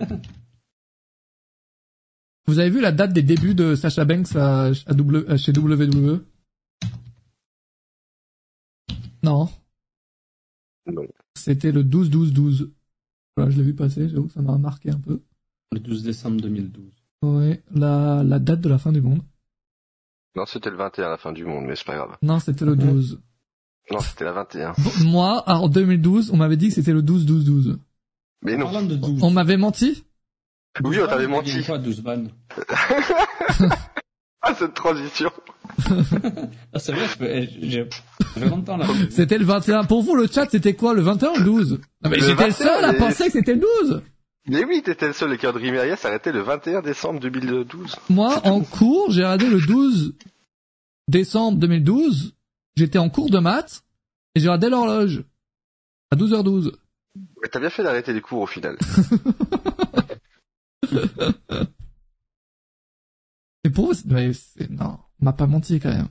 Vous avez vu la date des débuts de Sasha Banks à, à chez WWE Non. Non. C'était le 12-12-12. Voilà, je l'ai vu passer, j'avoue que ça m'a marqué un peu. Le 12 décembre 2012. Oui, la, la date de la fin du monde. Non, c'était le 21 la fin du monde, mais c'est pas grave. Non, c'était le 12. Non, c'était la 21. moi, en 2012, on m'avait dit que c'était le 12-12-12. Mais non. On m'avait menti? Oui, on t'avait menti. Quoi, 12 bannes ah, cette transition. Ah, c'est vrai, j'ai longtemps là. C'était le 21. Pour vous, le chat, c'était quoi, le 21 ou le 12 Non, mais j'étais le seul à penser que c'était le 12 mais oui, t'étais le seul, et cœurs de Rimeria s'arrêtait le 21 décembre 2012. Moi, en cours, j'ai regardé le 12 décembre 2012. J'étais en cours de maths, et j'ai regardé l'horloge. À 12h12. Mais t'as bien fait d'arrêter les cours au final. [laughs] Et pour vous, mais non, on m'a pas menti quand même.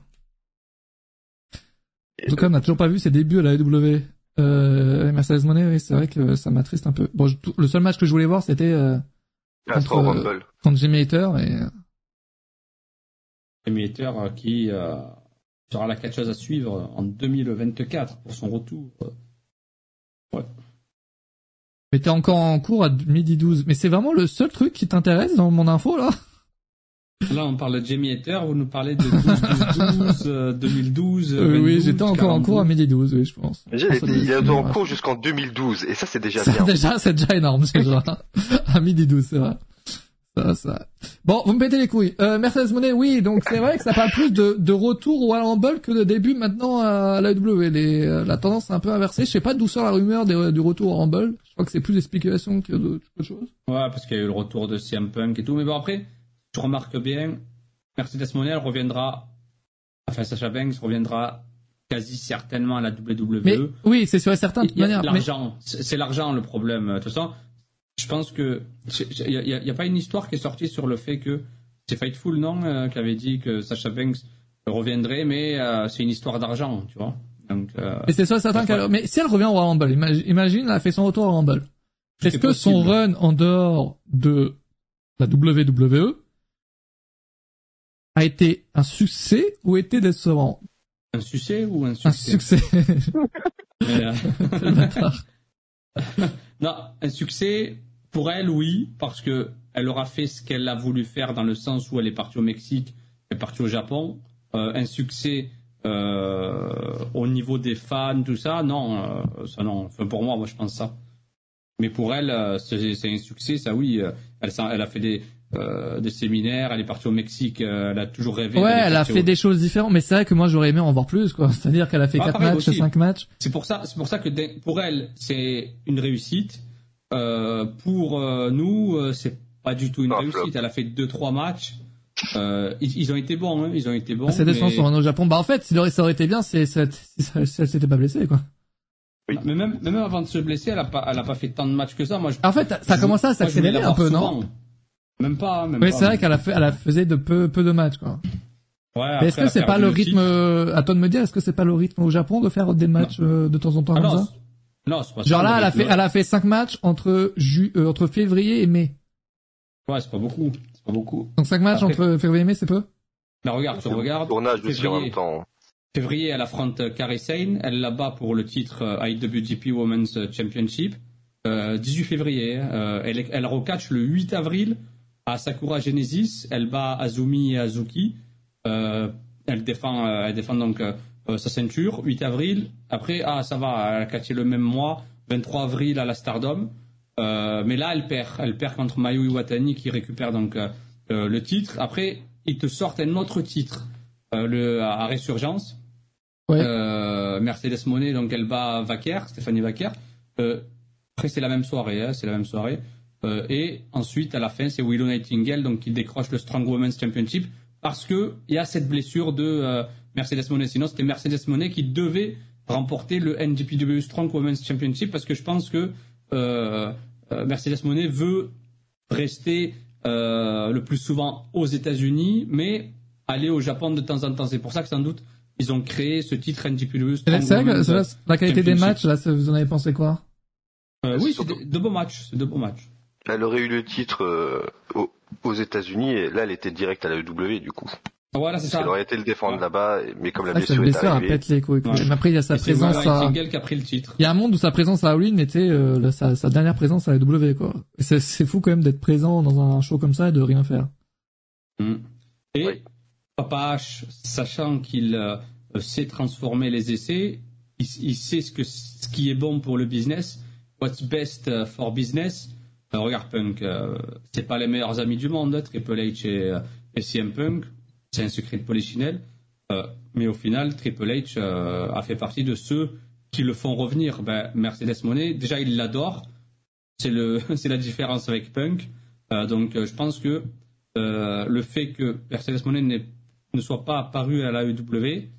En tout cas, on n'a toujours pas vu ses débuts à la AEW. Euh, Mercedes Monet, oui, c'est vrai que ça m'attriste un peu. Bon, le seul match que je voulais voir, c'était euh, contre, euh, contre Jimmy Hater et. Euh, Jimmy Hater euh, qui euh, sera la catcheuse à suivre en 2024 pour son retour. Ouais. Mais t'es encore en cours à midi 12. Mais c'est vraiment le seul truc qui t'intéresse dans mon info, là? Là, on parle de Jamie Hatter, vous nous parlez de 12, 12, 2012, Oui, j'étais encore en cours à midi 12, oui, je pense. il est en cours jusqu'en 2012, et ça, c'est déjà bien. déjà, c'est déjà énorme, c'est genre, [laughs] à midi 12, c'est vrai. Ça, ça. Bon, vous me pétez les couilles. Euh, Mercedes Monet, oui, donc c'est vrai que ça parle plus de, de retour au Rumble que de début maintenant à la W. Les, euh, la tendance est un peu inversée. Je sais pas d'où sort la rumeur du retour au Rumble. Je crois que c'est plus des spéculations que d'autres choses. Ouais, parce qu'il y a eu le retour de CM Punk et tout. Mais bon, après, tu remarques bien, Mercedes Monet, reviendra, enfin Sacha Banks reviendra quasi certainement à la WWE. Mais, oui, c'est sûr et certain. L'argent, c'est l'argent le problème. De toute façon, je pense que il n'y a, pas une histoire qui est sortie sur le fait que c'est Fightful, non, euh, qui avait dit que Sacha Banks reviendrait, mais euh, c'est une histoire d'argent, tu vois. Donc, euh, c'est ça, certain qu'elle. Mais si elle revient au Rumble, imagine, elle a fait son retour au Rumble. Est-ce que son run en dehors de la WWE a été un succès ou été décevant? Un succès ou un succès? Un succès. [laughs] [laughs] non, un succès pour elle, oui, parce que elle aura fait ce qu'elle a voulu faire dans le sens où elle est partie au Mexique, elle est partie au Japon. Euh, un succès euh, au niveau des fans, tout ça, non, euh, ça non. Enfin, pour moi, moi je pense ça. Mais pour elle, c'est un succès, ça oui. Elle, elle a fait des, euh, des séminaires, elle est partie au Mexique, elle a toujours rêvé. Ouais, elle a fait des choses différentes, mais c'est vrai que moi j'aurais aimé en voir plus, quoi. C'est-à-dire qu'elle a fait 4 matchs, 5 matchs. C'est pour ça, c'est pour ça que pour elle, c'est une réussite. Euh, pour euh, nous, euh, c'est pas du tout une réussite. Elle a fait deux trois matchs. Euh, ils, ont été bons, hein, ils ont été bons. Ah, c'est mais... sont au Japon. Bah en fait, si ça aurait été bien, c'est si elle s'était pas blessée quoi. Oui. Mais même, même avant de se blesser, elle a pas, elle a pas fait tant de matchs que ça. Moi, je, en fait, ça a commencé à s'accélérer un peu, non Même pas. Même oui, c'est vrai qu'elle a fait, elle a faisait de peu, peu de matchs quoi. Ouais, est-ce que c'est pas le rythme, à toi de me dire, est-ce que c'est pas le rythme au Japon de faire des matchs de temps en temps ah comme ça Non, c'est pas Genre là, elle a fait, elle a fait cinq matchs entre ju entre février et mai. Ouais, c'est pas beaucoup. C'est pas beaucoup. Donc 5 matchs entre février et mai, c'est peu Mais regarde, tu regardes. Tournage de en même temps. Février, elle affronte Kairi Sane. Elle la bat pour le titre euh, IWGP Women's Championship. Euh, 18 février. Euh, elle, elle recatch le 8 avril à Sakura Genesis. Elle bat Azumi et Azuki. Euh, elle défend, euh, elle défend donc sa ceinture. 8 avril. Après, ah, ça va, elle a catché le même mois. 23 avril à la Stardom. Euh, mais là, elle perd. Elle perd contre Mayu Iwatani qui récupère donc euh, euh, le titre. Après, ils te sortent un autre titre le, à Résurgence. Mercedes Monet, donc elle bat Vaquer, Stéphanie Vaquer. après, c'est la même soirée. Hein, c'est la même soirée. Et ensuite, à la fin, c'est Willow Nightingale donc qui décroche le Strong Women's Championship parce que il y a cette blessure de Mercedes Monet. Sinon, c'était Mercedes Monet qui devait remporter le NGPW Strong Women's Championship parce que je pense que euh, Mercedes Monet veut rester euh, le plus souvent aux États-Unis, mais aller au Japon de temps en temps. C'est pour ça que sans doute ils ont créé ce titre NGPW. la qualité des matchs, là, vous en avez pensé quoi? Euh, Oui, c'est de, beaux matchs. de beaux matchs. Elle aurait eu le titre aux, États-Unis et là, elle était directe à la WWE du coup. Voilà, c'est ça. Elle aurait été le défendre là-bas, mais comme la ah, blessure est arrivée. pète les couilles. Mais après, il y a sa présence à... qui a pris le titre. Il y a un monde où sa présence à Halloween était euh, sa, sa, dernière présence à la W, quoi. C'est fou quand même d'être présent dans un show comme ça et de rien faire. Mm. Et Papa H, sachant qu'il euh, sait transformer les essais, il, il, sait ce, que, ce qui est bon pour le business, what's best euh, for business. Euh, regarde Punk, c'est pas les meilleurs amis du monde, Triple H et, et CM Punk c'est un secret de polichinelle. Euh, mais au final, Triple H euh, a fait partie de ceux qui le font revenir. Ben, Mercedes Monet, déjà, il l'adore. C'est [laughs] la différence avec Punk. Euh, donc, je pense que le fait que Mercedes Monet ne soit pas apparu à la EW,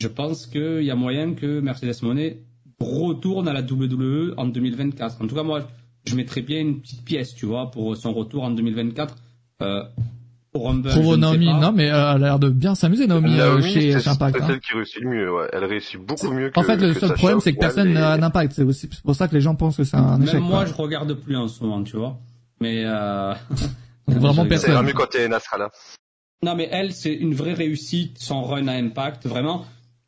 je pense qu'il y a moyen que Mercedes Monet retourne à la WWE en 2024. En tout cas, moi, je mettrais bien une petite pièce, tu vois, pour son retour en 2024. Pour Naomi, non, mais euh, elle a l'air de bien s'amuser, Naomi, euh, chez, Impact. C'est hein. celle qui réussit le mieux, ouais. Elle réussit beaucoup mieux que En fait, le seul problème, c'est que personne n'a d'impact. C'est aussi pour ça que les gens pensent que c'est un échec. Même moi, je regarde plus en ce moment, tu vois. Mais, euh... [laughs] Vraiment personne. C'est mieux quand t'es Nasrallah. Non, mais elle, c'est une vraie réussite, son run à Impact, vraiment.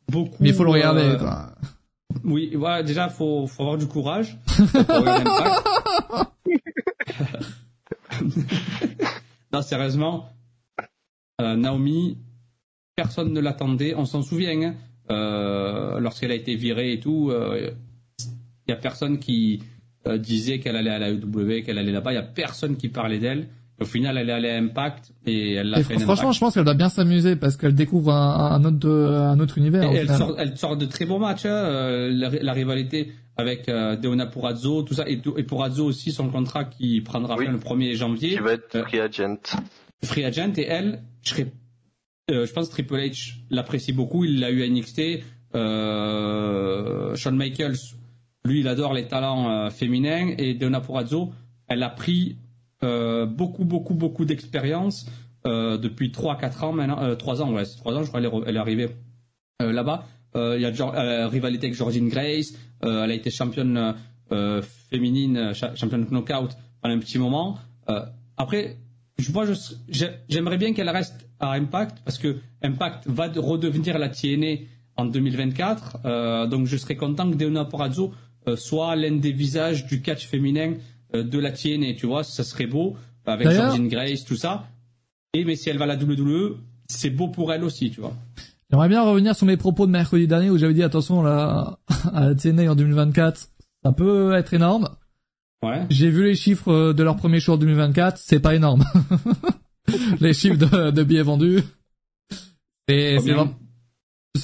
Beaucoup. Mais il faut le regarder, euh... quoi. Oui, voilà, déjà, faut, faut avoir du courage. [laughs] [laughs] non, sérieusement, euh, Naomi, personne ne l'attendait, on s'en souvient, hein. euh, lorsqu'elle a été virée et tout, il euh, n'y a personne qui disait qu'elle allait à la EW, qu'elle allait là-bas, il n'y a personne qui parlait d'elle. Au final, elle est allée à Impact et elle l'a fait. Franchement, je pense qu'elle doit bien s'amuser parce qu'elle découvre un, autre, un autre univers. elle, sort, elle, sort, de très bons matchs. Hein, la, rivalité avec euh, Deona Purazzo, tout ça, et, et Purazzo aussi son contrat qui prendra fin le 1er janvier. Qui va être free agent. Free agent et elle, je serais, euh, je pense Triple H l'apprécie beaucoup, il l'a eu à NXT. Euh, Shawn Michaels, lui, il adore les talents euh, féminins et Deona Purazzo, elle a pris euh, beaucoup, beaucoup, beaucoup d'expérience depuis 3-4 ans maintenant, 3 ans, ouais, 3 ans, je crois, elle est, arrivée là-bas. Il y a rivalité avec Georgine Grace, elle a été championne féminine, championne knockout pendant un petit moment. après, moi, j'aimerais bien qu'elle reste à Impact parce que Impact va redevenir la TNA en 2024. Euh, donc, je serais content que Deonna Porazzo euh, soit l'un des visages du catch féminin euh, de la TNA. Tu vois, ça serait beau avec Georgine Grace, tout ça. Et mais si elle va à la WWE, c'est beau pour elle aussi, tu vois. J'aimerais bien revenir sur mes propos de mercredi dernier où j'avais dit attention là, [laughs] à la TNA en 2024, ça peut être énorme. J'ai vu les chiffres euh, de leur premier show en 2024, c'est pas énorme. [laughs] les chiffres de, billets vendus. Et c'est vraiment...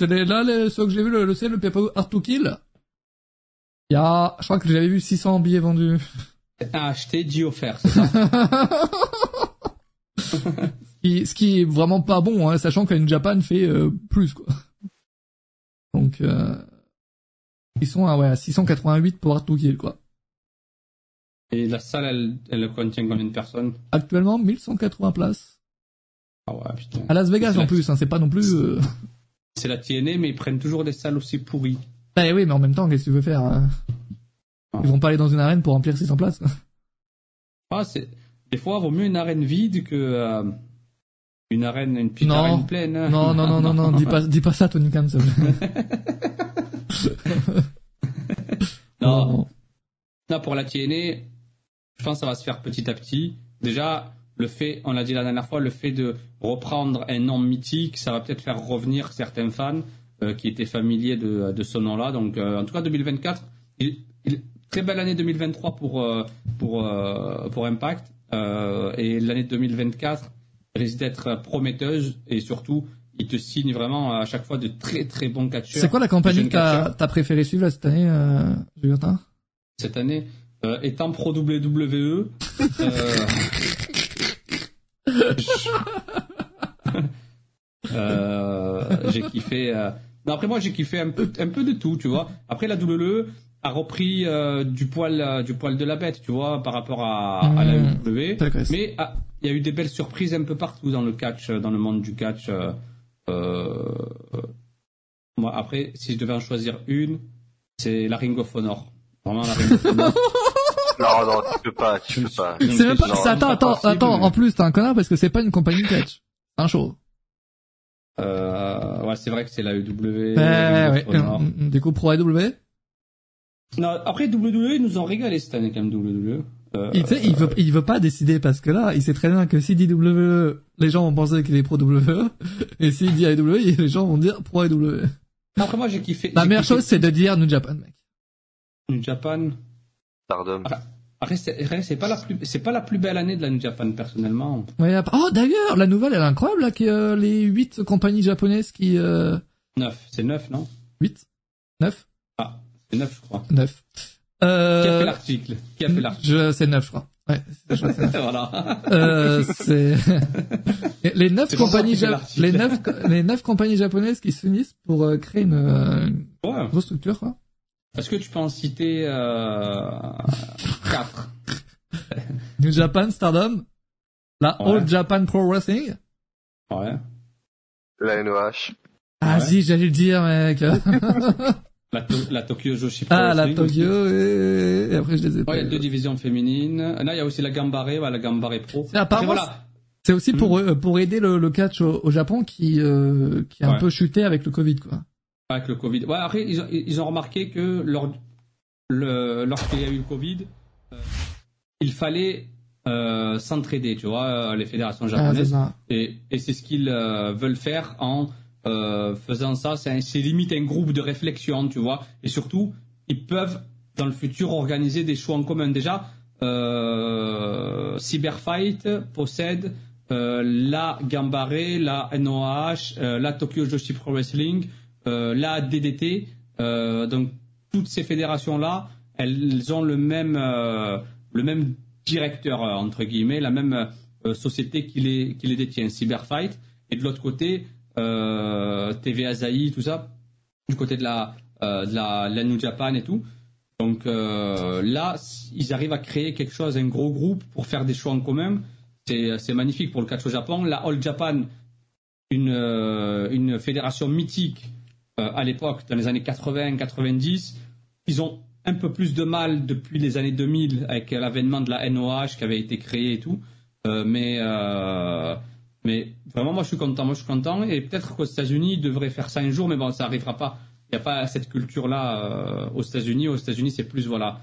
Là, les, ceux que j'ai vu, le, le to Kill. Il y a, je crois que j'avais vu 600 billets vendus. [laughs] T'as acheté, dit offert, c'est ça? [laughs] ce, qui, est vraiment pas bon, hein, sachant qu'une Japan fait euh, plus, quoi. Donc, euh, ils sont à, ouais, à 688 pour Kill, quoi. Et la salle, elle, elle contient combien de personnes? Actuellement, 1180 places. Ah ouais, putain. À Las Vegas en plus, hein, c'est pas non plus. Euh... C'est la TNA, mais ils prennent toujours des salles aussi pourries. Bah oui, mais en même temps, qu'est-ce que tu veux faire hein? Ils vont pas aller dans une arène pour remplir 600 places. [laughs] Ah, c'est des fois, vaut mieux une arène vide que euh, une arène, une petite arène pleine. Hein. Non, non, non, non, non, dis pas, [laughs] dis pas ça, Tony Khan. [laughs] non. non, pour la TNA, je pense que ça va se faire petit à petit. Déjà, le fait, on l'a dit la dernière fois, le fait de reprendre un nom mythique, ça va peut-être faire revenir certains fans euh, qui étaient familiers de, de ce nom-là. Donc, euh, en tout cas, 2024, très belle année 2023 pour pour pour Impact et l'année 2024 risque d'être prometteuse et surtout il te signe vraiment à chaque fois de très très bons catcheurs. C'est quoi la campagne que t'as as préféré suivre cette année, euh, Cette année, euh, étant pro WWE, euh, [laughs] euh, j'ai kiffé. Euh... Non, après moi j'ai kiffé un peu un peu de tout, tu vois. Après la WWE a repris euh, du poil du poil de la bête, tu vois, par rapport à, à la mmh. WWE. Mais ah, il y a eu des belles surprises un peu partout dans le catch, dans le monde du catch. moi après, si je devais en choisir une, c'est la Ring of Honor. Vraiment la Ring of Honor. [laughs] Non, non, tu peux pas, tu peux pas. C'est même pas, attends, attends, attends, en plus, t'es un connard parce que c'est pas une compagnie catch. C'est un show. Euh, ouais, c'est vrai que c'est la EW. Ouais, ouais. Du coup, pro AW? Non, après WWE, ils nous ont régalé cette année quand même, WWE. Euh, il, il veut, il veut pas décider parce que là, il sait très bien que s'il dit WWE, les gens vont penser qu'il est pro WWE, [laughs] et s'il dit AW, [laughs] les gens vont dire pro AW. Après moi, j'ai kiffé. La meilleure chose, c'est de dire New Japan, mec. New Japan. Pardon. Après, c'est pas la plus, c'est pas la plus belle année de la New Japan personnellement. Ouais, oh d'ailleurs, la nouvelle elle est incroyable là, que euh, les huit compagnies japonaises qui. Euh... 9, c'est 9 non? 8 9 Ah, c'est 9 je crois. 9. Euh... Qui a fait l'article? Qui a fait l'article? C'est 9 je crois. Ouais, c'est [laughs] voilà. euh, c'est [laughs] les neuf compagnies les neuf les neuf compagnies japonaises qui s'unissent pour euh, créer une, euh, une grosse structure quoi. Est-ce que tu peux en citer euh, 4 [laughs] New Japan Stardom, la All Japan Pro Wrestling. Ouais. La NOH. Ah si, j'allais le dire, mec. La, la, Tokyo Joshi Pro Ah, la Tokyo, et... après je les ai Ouais, il y a deux divisions féminines. Là, il y a aussi la Gambare, la Gambare Pro. C'est aussi pour, hmm. pour aider le, le catch au, Japon qui, euh, qui a un peu chuté avec le Covid, quoi. Avec le Covid. Ouais, après, ils ont, ils ont remarqué que lors, le, lorsqu'il y a eu le Covid, euh, il fallait euh, s'entraider, tu vois, euh, les fédérations japonaises. et, et c'est ce qu'ils euh, veulent faire en euh, faisant ça. C'est, limite un groupe de réflexion, tu vois. Et surtout, ils peuvent, dans le futur, organiser des choix en commun. Déjà, Cyberfight possède la Gambare, la NOH, la Tokyo Joshi Pro Wrestling, euh, la DDT, euh, donc toutes ces fédérations-là, elles ont le même, euh, le même directeur, entre guillemets, la même société qui les, qui les détient, Cyberfight. Et de l'autre côté, TV Asahi, tout ça, du côté de la, de la, New Japan et tout. Donc là, ils arrivent à créer quelque chose, un gros groupe pour faire des choix en commun. C'est magnifique pour le catch au Japon. La All Japan, une, une fédération mythique euh, à l'époque, dans les années 80-90. Ils ont un peu plus de mal depuis les années 2000 avec l'avènement de la NOH qui avait été créée et tout. Euh, mais, euh, mais vraiment, moi, je suis content. Moi, je suis content. Et peut-être qu'aux États-Unis, ils devraient faire ça un jour, mais bon, ça n'arrivera pas. Il n'y a pas cette culture-là aux États-Unis. Aux États-Unis, c'est plus, voilà,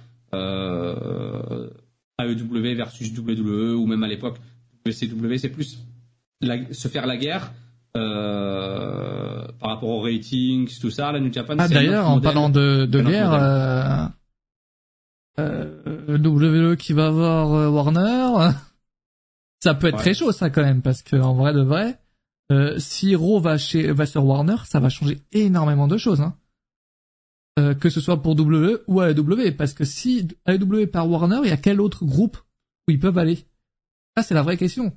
AEW versus WWE, ou même à l'époque, WCW, c'est plus se faire la guerre euh, par rapport aux ratings, tout ça, la New Japan. Ah d'ailleurs, en parlant de, de guerre, euh, euh, WWE qui va voir euh, Warner, ça peut être très chaud ça quand même, parce que en vrai de vrai, euh, si Raw va chez va sur Warner, ça va changer énormément de choses. Hein. Euh, que ce soit pour WWE ou AEW, parce que si AEW par Warner, il y a quel autre groupe où ils peuvent aller? Ça c'est la vraie question.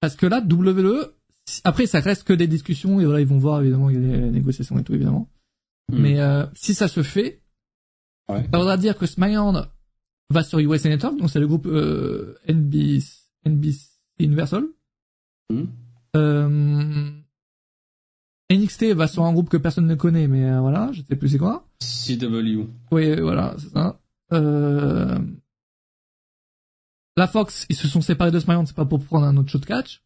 Parce que là, WWE, après, ça reste que des discussions et voilà, ils vont voir évidemment il y a des négociations et tout évidemment. Hmm. Mais euh, si ça se fait, ouais. ça voudra dire que SmackDown va sur USA Network, donc c'est le groupe euh, NBC, NBC Universal. Hmm. Euh, NXT va sur un groupe que personne ne connaît, mais euh, voilà, je sais plus c'est quoi. CW. Oui, voilà, c'est ça. Euh... La Fox, ils se sont séparés de SmackDown, c'est pas pour prendre un autre show de catch.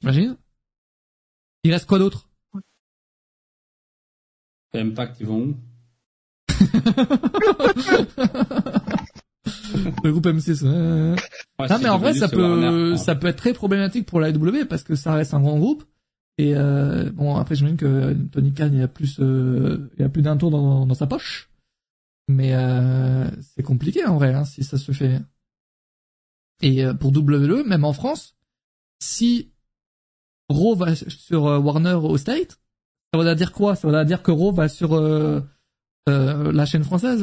J'imagine. Il reste quoi d'autre? Impact, ils vont où? [laughs] [laughs] le groupe M6. non, mais en vrai, ça peut, ça peut être très problématique pour la AEW parce que ça reste un grand groupe. Et euh, bon, après, j'imagine que Tony Khan, il a plus, euh, il a plus d'un tour dans, dans sa poche. Mais euh, c'est compliqué en vrai, hein, si ça se fait. Et euh, pour WWE, même en France, si Raw va sur euh, Warner au State, ça veut dire quoi? Ça veut dire que Raw va sur euh, la chaîne française,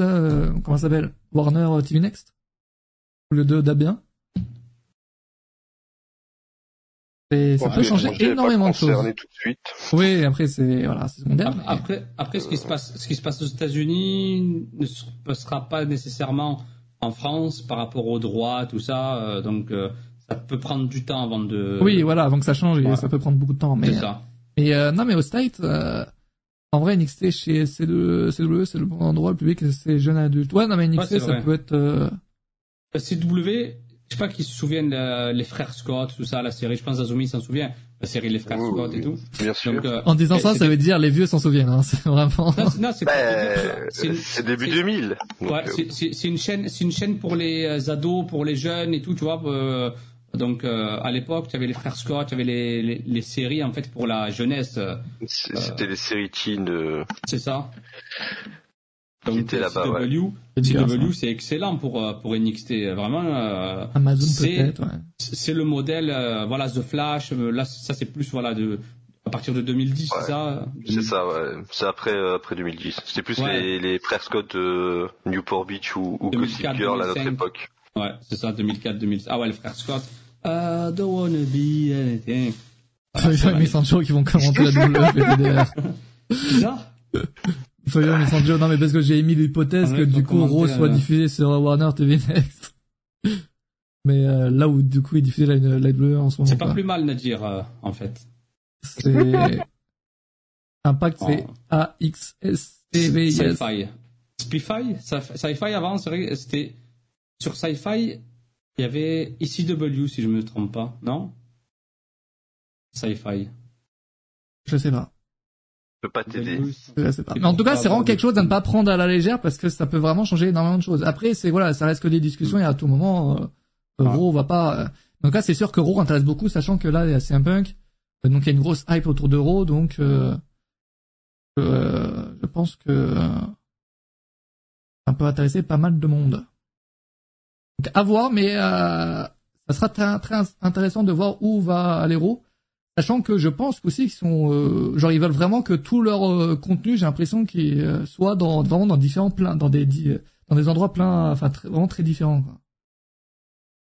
comment ça s'appelle? Warner TV Next? Au lieu de d'Abien ça peut changer énormément de choses. Tout de suite. Oui, après c'est voilà, c'est secondaire. Après, après, ce qui se passe, ce qui se passe aux États-Unis ne se passera pas nécessairement en France par rapport aux droits, tout ça. Euh, donc euh, ça peut prendre du temps avant de. Oui, voilà, avant que ça change, et ça peut prendre beaucoup de temps. Mais ça. Et euh, non, mais au State, en vrai, NXT chez C2, CW, c'est le bon endroit, le public, c'est jeune adulte. Ouais, non, mais NXT, ça peut être. CW, je sais pas qui se souviennent les frères Scott, tout ça, la série. Je pense Azumi s'en souvient. La série Les frères Scott et tout. Bien sûr. Donc, euh, en disant ça, ça veut dire les vieux s'en souviennent. Hein. [laughs] C'est vraiment. Non, c'est C'est début 2000. Ouais, euh, c'est une chaîne, c'est une chaîne pour les euh, ados, pour les jeunes et tout, tu vois. Euh, donc à l'époque, tu avais les frères Scott, tu avais les, les, les, séries en fait pour la jeunesse. C'était les séries teen. C'est ça. Donc CW, CW c'est excellent pour euh, pour NXT vraiment. Euh, Amazon peut-être. Ouais. C'est le modèle euh, voilà The Flash là ça c'est plus voilà de à partir de 2010 c'est ça? C'est ça ouais c'est après après 2010 c'était plus les les frères Scott de Newport Beach ou, ou Gossip Girl à notre époque. Ouais c'est ça 2004 2005 ah ouais les frères Scott. I don't wanna be anything. Y a Sancho qui vont commenter la. C'est [laughs] ça Soyons mais sans non mais parce que j'ai émis l'hypothèse que du coup Raw soit euh, diffusé sur Warner TV Next. mais euh, là où du coup il diffusait la, la en ce moment. C'est pas plus mal de dire euh, en fait. C'est Impact c'est A X S T V I S. Sci-fi. Sci-fi, Sci-fi avant c'était sur Sci-fi il y avait ECW si je me trompe pas, non? Sci-fi. Je sais pas peux pas t'aider. Mais en tout cas, c'est vraiment quelque chose à ne pas prendre à la légère parce que ça peut vraiment changer énormément de choses. Après, c'est voilà, ça reste que des discussions et à tout moment, euh, Raw va pas. Euh... En tout cas, c'est sûr que Raw intéresse beaucoup, sachant que là, il y a CM Punk, euh, donc il y a une grosse hype autour de Raw, donc euh, euh, je pense que euh, ça peut intéresser pas mal de monde. Donc à voir, mais ça sera très, très intéressant de voir où va aller Raw. Sachant que je pense aussi qu'ils sont, euh, genre ils veulent vraiment que tout leur euh, contenu, j'ai l'impression qu'il euh, soit dans vraiment dans différents pleins, dans des dans des endroits pleins, enfin vraiment très différents. Quoi.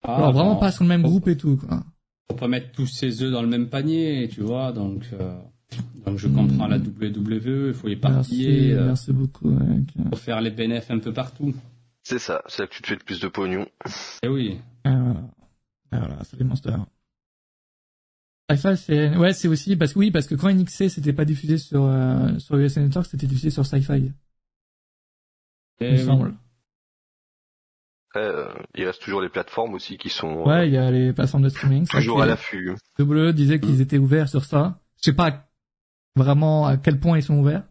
Ah, alors vraiment pas sur le même groupe et tout. Quoi. Faut pas mettre tous ses œufs dans le même panier, tu vois. Donc donc je comprends la hmm. WWE, il faut éparpiller. Merci, merci beaucoup. Faut faire les bénéfices un peu partout. C'est ça, c'est là que tu te fais le plus de pognon. Eh oui. Et voilà, et voilà c'est les monsters. Sci-Fi, c'est ouais, c'est aussi parce que oui, parce que quand NXT c'était pas diffusé sur euh, sur USA Network, c'était diffusé sur Sci-Fi. Il me semble. Euh, il reste toujours les plateformes aussi qui sont. Ouais, il y a les plateformes de streaming. Toujours à l'affût. WWE disait qu'ils étaient ouverts sur ça. Je sais pas vraiment à quel point ils sont ouverts.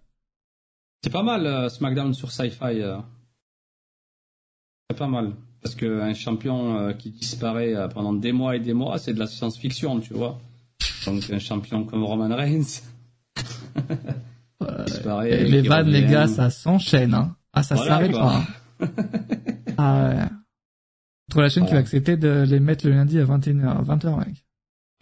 C'est pas mal euh, SmackDown sur Sci-Fi. Euh. Pas mal parce que un champion euh, qui disparaît pendant des mois et des mois, c'est de la science-fiction, tu vois. Donc un champion comme Roman Reigns. [laughs] les vannes, les gars, ça s'enchaîne. Hein. Ah, ça s'arrête pas. Hein. [laughs] ah ouais. Entre la chaîne qui va accepter de les mettre le lundi à 21h, à 20h, mec.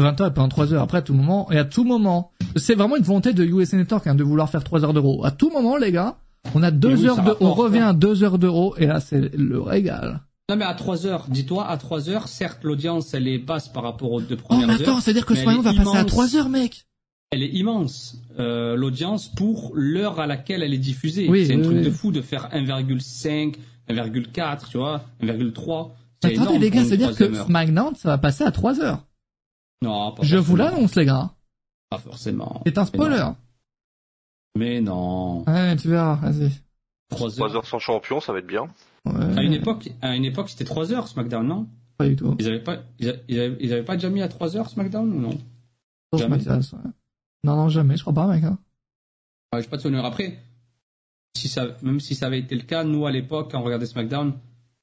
20h et pendant 3 heures. Après, à tout moment, et à tout moment, c'est vraiment une volonté de USA Network hein, de vouloir faire 3 heures d'euros. À tout moment, les gars, on a 2 heures de, on revient à 2 heures d'euros, et là, c'est le régal. Non mais à 3 heures, dis-toi, à 3 heures, certes l'audience elle est basse par rapport aux deux premières heures. Oh mais attends, c'est-à-dire que SmackDown va passer à 3 heures mec Elle est immense, euh, l'audience pour l'heure à laquelle elle est diffusée. Oui, c'est un truc de fou de faire 1,5, 1,4, tu vois, 1,3. Attendez les gars, c'est-à-dire que SmackDown ça va passer à 3 heures Non, pas Je vous l'annonce, les gars. Pas forcément. C'est un spoiler. Mais non. Ouais, tu verras, vas-y. 3 heures. sans champion, ça va être bien. Ouais. À une époque, à une époque, c'était 3 heures SmackDown, non? Pas du tout. Ils avaient pas, ils avaient, ils avaient, pas déjà mis à 3 heures SmackDown ou non? Jamais. Mathias, ouais. Non, non, jamais, je crois pas, mec. Hein. Ouais, j'ai pas de souvenir. Après, si ça, même si ça avait été le cas, nous à l'époque, quand on regardait SmackDown,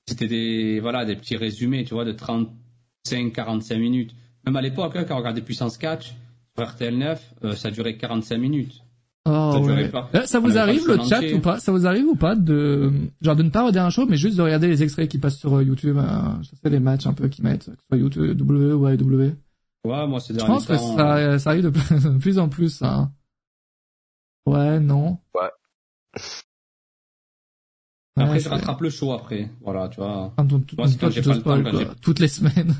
c'était des, voilà, des petits résumés, tu vois, de 35, 45 minutes. Même à l'époque, hein, quand on regardait Puissance Catch sur RTL 9, euh, ça durait 45 minutes. Oh, ça, ouais. Euh, ça vous arrive le chat ou pas? Ça vous arrive ou pas de genre de ne pas regarder un show, mais juste de regarder les extraits qui passent sur euh, YouTube, hein, je sais les matchs un peu qui mettent, que ce soit YouTube, W ou AEW. Ouais, moi c'est. Je pense que ça, ça arrive [laughs] de plus, en plus. Hein. Ouais, non. Ouais. Après, ouais, je rattrape le show après. Voilà, tu vois. Ah, donc, moi, c'est quand j'ai pas le temps, quand toutes les semaines.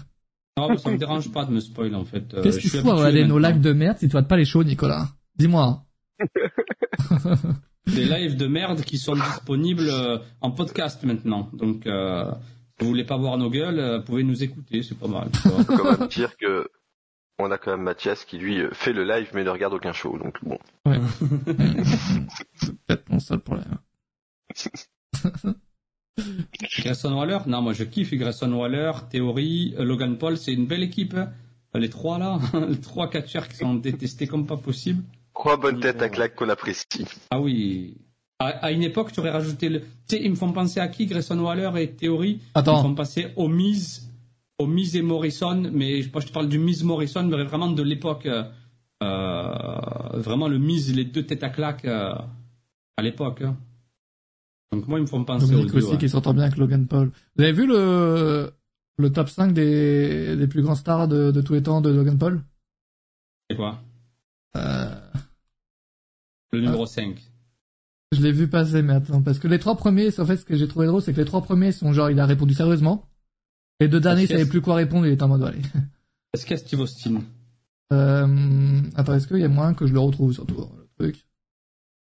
Non, ça me dérange pas de me spoil en fait. Euh, Qu'est-ce qu'il faut regarder nos lives de merde si tu vois pas les shows, Nicolas? Dis-moi. [laughs] des lives de merde qui sont disponibles euh, en podcast maintenant. Donc, euh, si vous voulez pas voir nos gueules, vous pouvez nous écouter, c'est pas mal. On peut quand même dire que on a quand même Mathias qui lui fait le live mais ne regarde aucun show, donc bon. Ouais. [laughs] [laughs] c'est peut-être mon seul problème. Grayson Waller? Non, moi je kiffe Grayson Waller, Théorie, Logan Paul, c'est une belle équipe. Hein. Les trois là, les trois catcheurs qui sont détestés comme pas possible. Trois bonnes têtes à claque qu'on apprécie. Ah oui. À, une époque, tu aurais rajouté le. Tu sais, ils me font penser à qui Grayson Waller et Théorie Attends. Ils me font penser aux Miz, aux Miz et Morrison, mais je, je te parle du Miz Morrison, mais vraiment de l'époque. Euh, vraiment le Miz, les deux têtes à claque euh, à l'époque. Hein. Donc moi, ils me font penser Dominique aux aussi ouais. qui s'entend bien avec Logan Paul. Vous avez vu le, le top 5 des, des plus grands stars de, de tous les temps de Logan Paul? C'est quoi? Euh... Le numéro ah. 5. Je l'ai vu passer, mais attends, parce que les trois premiers, en fait, ce que j'ai trouvé drôle, c'est que les trois premiers sont genre, il a répondu sérieusement. Les deux derniers, il savait plus quoi répondre, il était en mode, allez. Est-ce qu'il y a Steve Austin euh, attends, est-ce qu'il y a moyen que je le retrouve, surtout, le truc?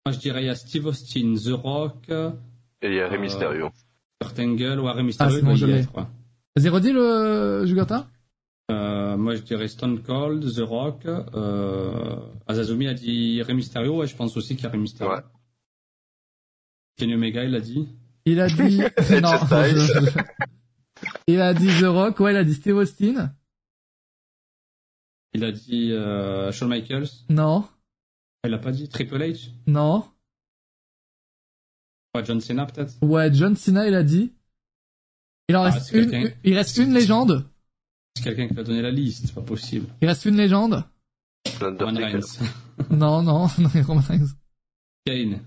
Moi, je dirais, il y a Steve Austin, The Rock. Et il y a Rey Mysterio. Kurt Angle, ou Rey Mysterio, ah, sinon, je l'ai. crois. Vas-y, redis le Jugurta euh, moi, je dirais Stone Cold, The Rock. Euh, Azazumi a dit Rey Mysterio. Ouais, je pense aussi qu'il y a Rey Mysterio. Ouais. Kenny Omega, il a dit. Il a dit. [laughs] non. [laughs] il a dit The Rock. Ouais, il a dit Steve Austin. Il a dit euh, Shawn Michaels. Non. Il a pas dit Triple H. Non. Ouais, John Cena peut-être. Ouais, John Cena, il a dit. Il en Ah, reste une. Il reste une légende. C'est quelqu'un qui t'a donné la liste, c'est pas possible. Il reste une légende. Roman. Reigns. [laughs] Non, non, [laughs] non, Roman Reigns. Kane.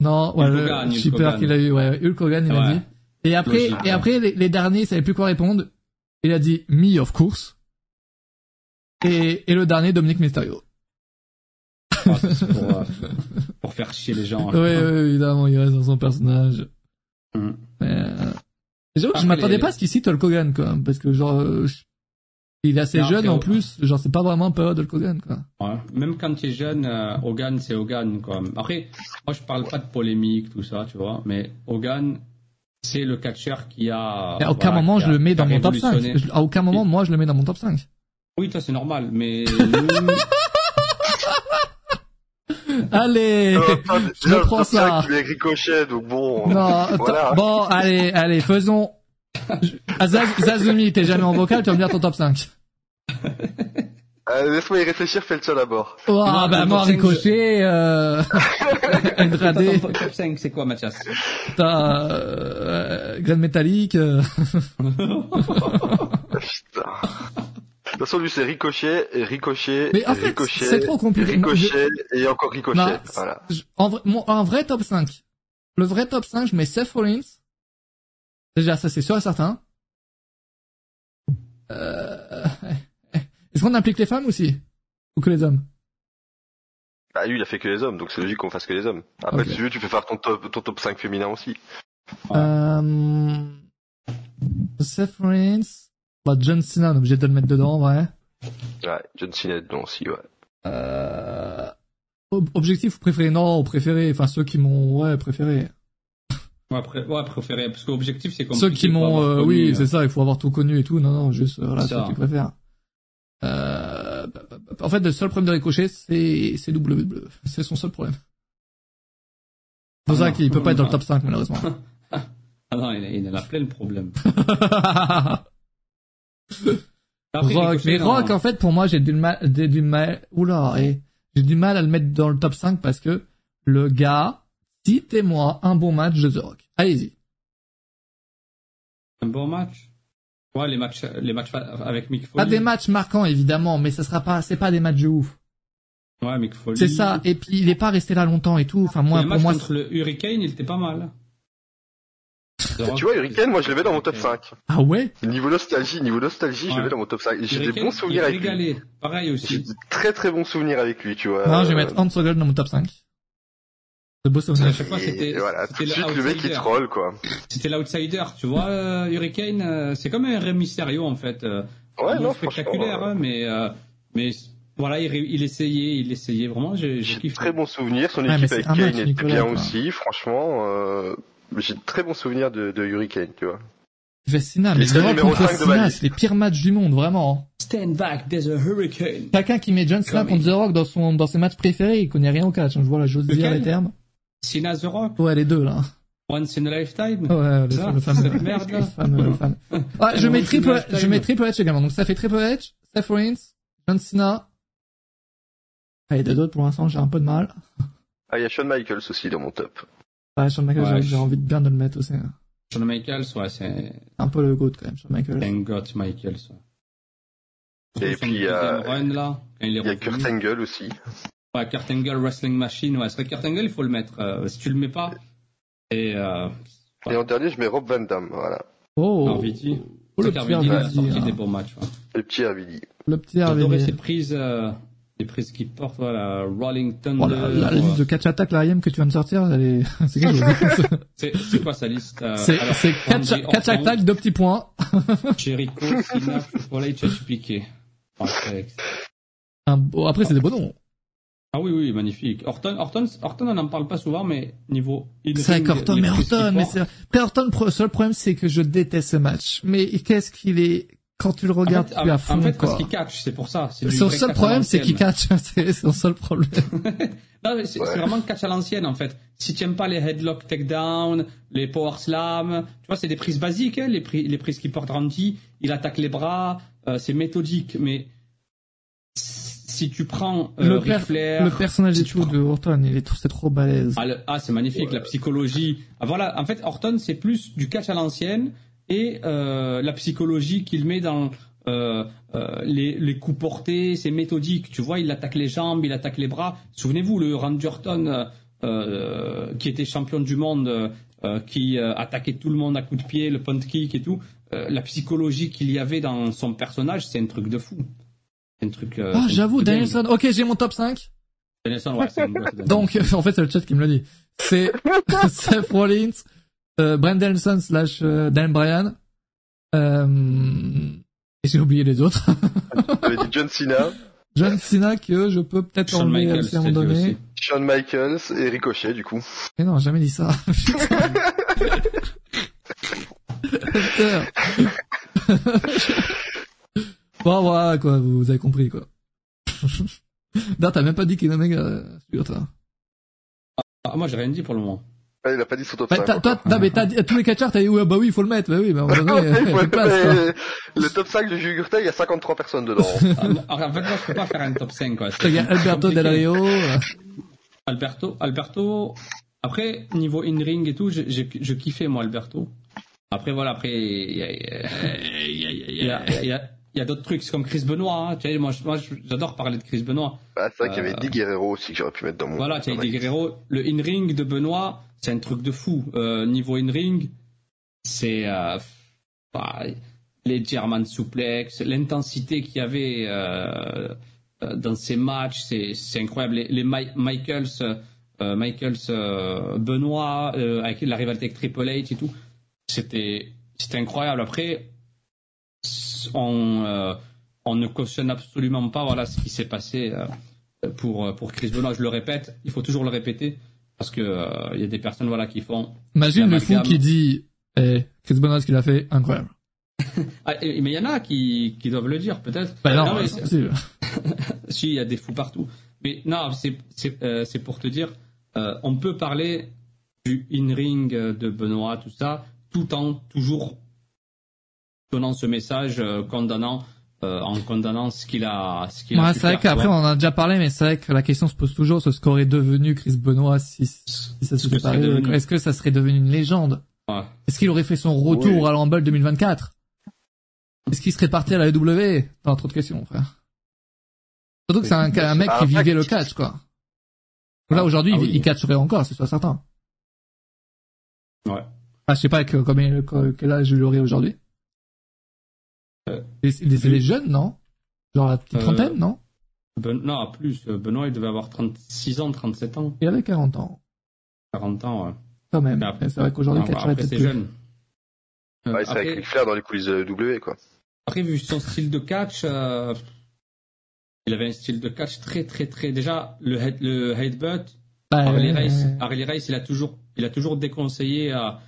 Non, ouais, Hulk le Hogan, Hulk shipper Hogan. qu'il a eu, ouais, Hulk Hogan, il a Ouais. dit. Et après, Logique, et ouais. après, les, les derniers, il savait plus quoi répondre. Il a dit me, of course. Et, et le dernier, Dominique Mysterio. Ah, pour, [laughs] euh, pour faire chier les gens. Oui, oui, évidemment, il reste dans son personnage. Mm. Mais, euh, j'avoue que je m'attendais les- pas à ce qu'il cite Hulk Hogan, quoi. Parce que, genre, euh, je- il est assez Non, jeune en plus. Genre, c'est pas vraiment période Hulk Hogan, quoi. Ouais. Même quand tu es jeune, euh, Hogan, c'est Hogan. Quoi. Après, moi, je parle pas de polémique, tout ça, tu vois. Mais Hogan, c'est le catcheur qui a. Et à aucun voilà, moment, je a- le mets dans mon top 5. révolutionné. Je- À aucun moment, moi, je le mets dans mon top 5. Oui, toi, c'est normal. Mais [laughs] Allez! Attends, Je prends ça. 5, il est ricochet, donc bon. Non, [laughs] Voilà. bon, allez, allez, faisons. Je- Ah, Zaz- Zazumi, t'es jamais en vocal, tu vas me dire ton top 5. Euh, Laisse-moi y réfléchir, fais le tien d'abord. Oh, Moi, bah, moi, top cinq, Ricochet, euh, [laughs] Andrade, ton top 5, c'est quoi, Mathias? T'as, euh, Grain métallique, euh, Putain. De toute façon, lui, c'est ricochet, et ricochet, Mais en fait, ricochet, c'est trop compliqué. ricochet, et encore ricochet. Non, voilà. je- en vrai, mon, un vrai top 5. Le vrai top 5, je mets Seth Rollins. Déjà, ça, c'est sûr et certain. Euh, [laughs] est-ce qu'on implique les femmes aussi? Ou que les hommes? Bah, lui, il a fait que les hommes, donc c'est logique qu'on fasse que les hommes. Après, si tu veux, tu peux faire ton top, ton top 5 féminin aussi. Euh, Seth Rollins. Bah, John Cena, on est obligé de le mettre dedans, vrai. Ouais, John Cena dedans aussi, ouais. Euh, ob- objectif ou préféré? Non, préféré. Enfin, ceux qui m'ont, ouais, préféré. Ouais, ouais, préféré. Parce que l'objectif, c'est Ceux qui m'ont, euh, oui, euh, c'est ça, il faut avoir tout connu et tout. Non, non, juste, euh, voilà, ceux que tu préfères. Euh, en fait, le seul problème de Ricochet, c'est, c'est WWE. C'est son seul problème. C'est pour ça ah qu'il peut pas être dans le top 5, malheureusement. [laughs] ah non, il, il a plein de problèmes. [laughs] Rock, mais Rock, en fait, pour moi, j'ai du mal, du mal, oula, et j'ai du mal à le mettre dans le top 5 parce que le gars, citez-moi un bon match de The Rock. Allez-y. Un bon match? Ouais, les matchs, les matchs avec Mick Foley. Pas des matchs marquants, évidemment, mais ce sera pas, c'est pas des matchs de ouf. Ouais, Mick Foley. C'est ça. Et puis, il est pas resté là longtemps et tout. Enfin, moi, pour moi. contre le Hurricane, il était pas mal. Tu vois, Hurricane, moi je l'avais dans mon top 5. Ah ouais? Niveau nostalgie, niveau nostalgie, je l'avais dans mon top 5. J'ai des bons souvenirs avec lui. Pareil aussi. J'ai de très très bons souvenirs avec lui, tu vois. Non, je vais mettre Hans Sogol dans mon top 5. De beaux souvenirs. À chaque fois, c'était, voilà, tout de suite, le mec qui troll, quoi. C'était l'outsider, tu vois, euh, Hurricane, euh, c'est comme un Rey Mysterio, en fait. Euh, ouais, non, spectaculaire, hein, mais, mais, voilà, il, il, essayait, il essayait vraiment, j'ai. Très bons souvenirs, son équipe avec Kane était bien aussi, franchement, euh, j'ai de très bons souvenirs de, de Hurricane, tu vois. Cena, mais c'est contre Cena, c'est les pires matchs du monde, vraiment. Stand back, there's a hurricane. Quelqu'un qui met John Cena contre The Rock dans son, dans ses matchs préférés, il connaît rien au catch, hein, je vois là, j'ose dire les termes. Cena The Rock? Ouais, les deux, là. Once in a lifetime? Ouais, le, fameux, cette merde, là. Fameux, fameux. [laughs] Ouais, je mets triple, je mets triple H également. Donc ça fait triple H, Seth Rollins, John Cena. Ah, il y a d'autres pour l'instant, j'ai un peu de mal. Ah, il y a Shawn Michaels aussi dans mon top. Ouais, Shawn Michaels, ouais, j'ai envie de bien de le mettre aussi. Hein. Shawn Michaels, ouais, c'est... Un peu le goat quand même, Shawn Michaels. Un goat Michaels, ouais. Et puis il y a, run, là, il y a Kurt Angle aussi. Ouais, Kurt Angle Wrestling Machine, ouais, c'est vrai Kurt Angle, il faut le mettre. Euh, si tu le mets pas, et euh, Et en dernier, je mets Rob Van Damme, voilà. Oh. Oh, le petit RVD, il a sorti des bons matchs, ouais. Le petit RVD. Le petit RVD. J'adorais ses prises, euh, les prises qu'il porte, voilà, Rolling Thunder. Oh, la, la, liste de catch attack, la IM que tu viens de sortir, elle est, [laughs] c'est c'est, c'est quoi sa liste? Euh, c'est, c'est catch, catch attack, deux petits points. Jericho, Cena, Triple H, bon, après, c'est des bons noms. Ah oui, oui, magnifique. Orton, Orton, Orton, on n'en parle pas souvent, mais niveau... C'est vrai qu'Orton, mais Orton, mais c'est... Mais Orton, le seul problème, c'est que je déteste ce match. Mais qu'est-ce qu'il est quand tu le regardes, en fait, tu à fond, En fait, quoi. parce qu'il catch, c'est pour ça. Son seul problème, c'est qu'il catch. [laughs] c'est son seul problème. [laughs] non, mais c'est ouais. vraiment catch à l'ancienne, en fait. Si tu aimes pas les headlock takedown, les power slam, tu vois, c'est des prises basiques, hein, les, prises, les prises qu'il porte Randy. Il attaque les bras, euh, c'est méthodique, mais si tu prends euh, le, Flair, le personnage si prends... de Orton, il est c'est trop balèze. Ah, ah c'est magnifique, ouais. la psychologie. Ah, voilà, en fait, Orton, c'est plus du catch à l'ancienne et euh, la psychologie qu'il met dans euh, euh, les, les, coups portés, c'est méthodique. Tu vois, il attaque les jambes, il attaque les bras. Souvenez-vous, le Randy Orton, euh, qui était champion du monde, qui attaquait tout le monde à coups de pied, le punt kick et tout. la psychologie qu'il y avait dans son personnage, c'est un truc de fou. Un truc. ah, j'avoue, Danielson. Ok, j'ai mon top 5. Danielson, ouais, c'est [laughs] Donc, [laughs] en fait, c'est le chat qui me le dit. C'est [laughs] Seth Rollins, euh, Brent Danielson slash euh, Dan Bryan. Euh, et j'ai oublié les autres. J'avais dit John Cena. John Cena que je peux peut-être enlever à un moment donné. Shawn Michaels et Ricochet du coup. Mais non, jamais dit ça. Bon voilà quoi, vous avez compris quoi. Non, t'as même pas dit qu'il Omega sur toi. Ah, moi j'ai rien dit pour le moment. Ah, il a pas dit son top bah, 5. Toi, non, mais t'as dit, tous les catcheurs, t'as dit, ouais, bah oui, il faut le mettre, bah oui, bah, on va donner, place, Le top 5 de Jugurta, il y a 53 personnes dedans. ah, en fait, moi, je peux pas faire un top 5, quoi. Il y a Alberto Del Rio. Alberto, Alberto, après, niveau in-ring et tout, je, je, je kiffais, moi, Alberto. Après, voilà, après, il y a, il y a, il y a, il y a d'autres trucs, c'est comme Chris Benoit. Hein. Tu sais, moi, j'adore parler de Chris Benoit. Ah, c'est vrai qu'il y avait Eddie Guerrero aussi que j'aurais pu mettre dans mon. Voilà, tu as Eddie Guerrero. Le in-ring de Benoit, c'est un truc de fou. Euh, niveau in-ring, c'est euh, bah, les German suplex, l'intensité qu'il y avait euh, dans ces matchs, c'est, incroyable. Les, les My Michaels, euh, Michaels Benoit, avec la rivalité avec Triple H et tout, c'était incroyable. Après on, euh, on ne cautionne absolument pas voilà ce qui s'est passé euh, pour pour Chris Benoit. Je le répète, il faut toujours le répéter parce que il euh, y a des personnes voilà qui font. Imagine le fou qui dit eh, Chris Benoit ce qu'il a fait incroyable. [laughs] ah, mais il y en a qui qui doivent le dire peut-être. Bah non, non mais, [laughs] si, il y a des fous partout. Mais non, c'est euh, pour te dire, euh, on peut parler du in-ring de Benoît, tout ça, tout en toujours donnant ce message euh, condamnant euh, en condamnant ce qu'il a ce qu'il ouais, c'est vrai qu'après on en a déjà parlé mais c'est vrai que la question se pose toujours ce qu'aurait devenu Chris Benoît si, si ça se est-ce que ça serait devenu une légende? Ouais. est-ce qu'il aurait fait son retour à l'Humble 2024 est-ce qu'il serait parti à la EW Pas trop de questions frère. Surtout que c'est un, un, mec qui vivait le catch quoi. Là aujourd'hui ah, il, catcherait encore c'est soit certain. Ouais. Ah je sais pas combien quel âge il aurait aujourd'hui c'est les jeunes, non? Genre la petite euh, trentaine, non? ben, Non, plus. Euh, Benoît, il devait avoir 36 ans, 37 ans. Il avait 40 ans. 40 ans, ouais. Quand même. C'est vrai qu'aujourd'hui, Après, c'est jeune. ouais, c'est avec Flair dans les coulisses de W, quoi. Après, vu son style de catch, euh, il avait un style de catch très, très, très. Déjà, le, head, le headbutt, bah, Harley, Race, Harley Race, il a toujours, il a toujours déconseillé à.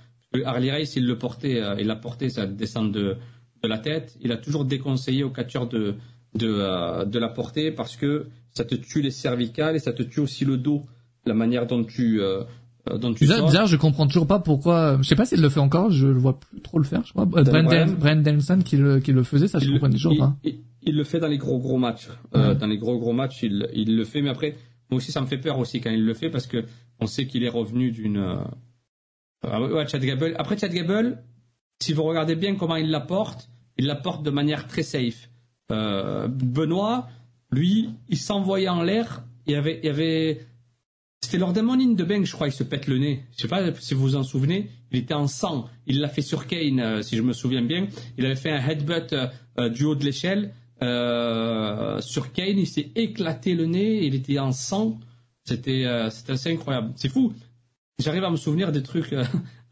Harley Race, il le portait, il a porté sa descente de, de la tête, il a toujours déconseillé aux catcheurs de, de, euh, de la porter parce que ça te tue les cervicales et ça te tue aussi le dos, la manière dont tu, euh, euh dont tu bizarre, bizarre, je comprends toujours pas pourquoi, je sais pas s'il le fait encore, je le vois plus trop le faire, je crois. Brent, Denson qui le, qui le faisait, ça je comprends toujours pas. Il, le fait dans les gros gros matchs, euh, dans les gros gros matchs, il, il le fait, mais après, moi aussi ça me fait peur aussi quand il le fait parce que on sait qu'il est revenu d'une, euh, ouais, Chad Gable. Après Chad Gable, si vous regardez bien comment il la porte, il la porte de manière très safe. Euh, Benoît, lui, il s'envoyait en l'air. Il avait, il avait, c'était lors d'un morning de Bank, je crois, il se pète le nez. Je sais pas si vous vous en souvenez. Il était en sang. Il l'a fait sur Kane, euh, si je me souviens bien. Il avait fait un headbutt euh, du haut de l'échelle sur Kane. Il s'est éclaté le nez. Il était en sang. C'était, c'était assez incroyable. C'est fou. J'arrive à me souvenir des trucs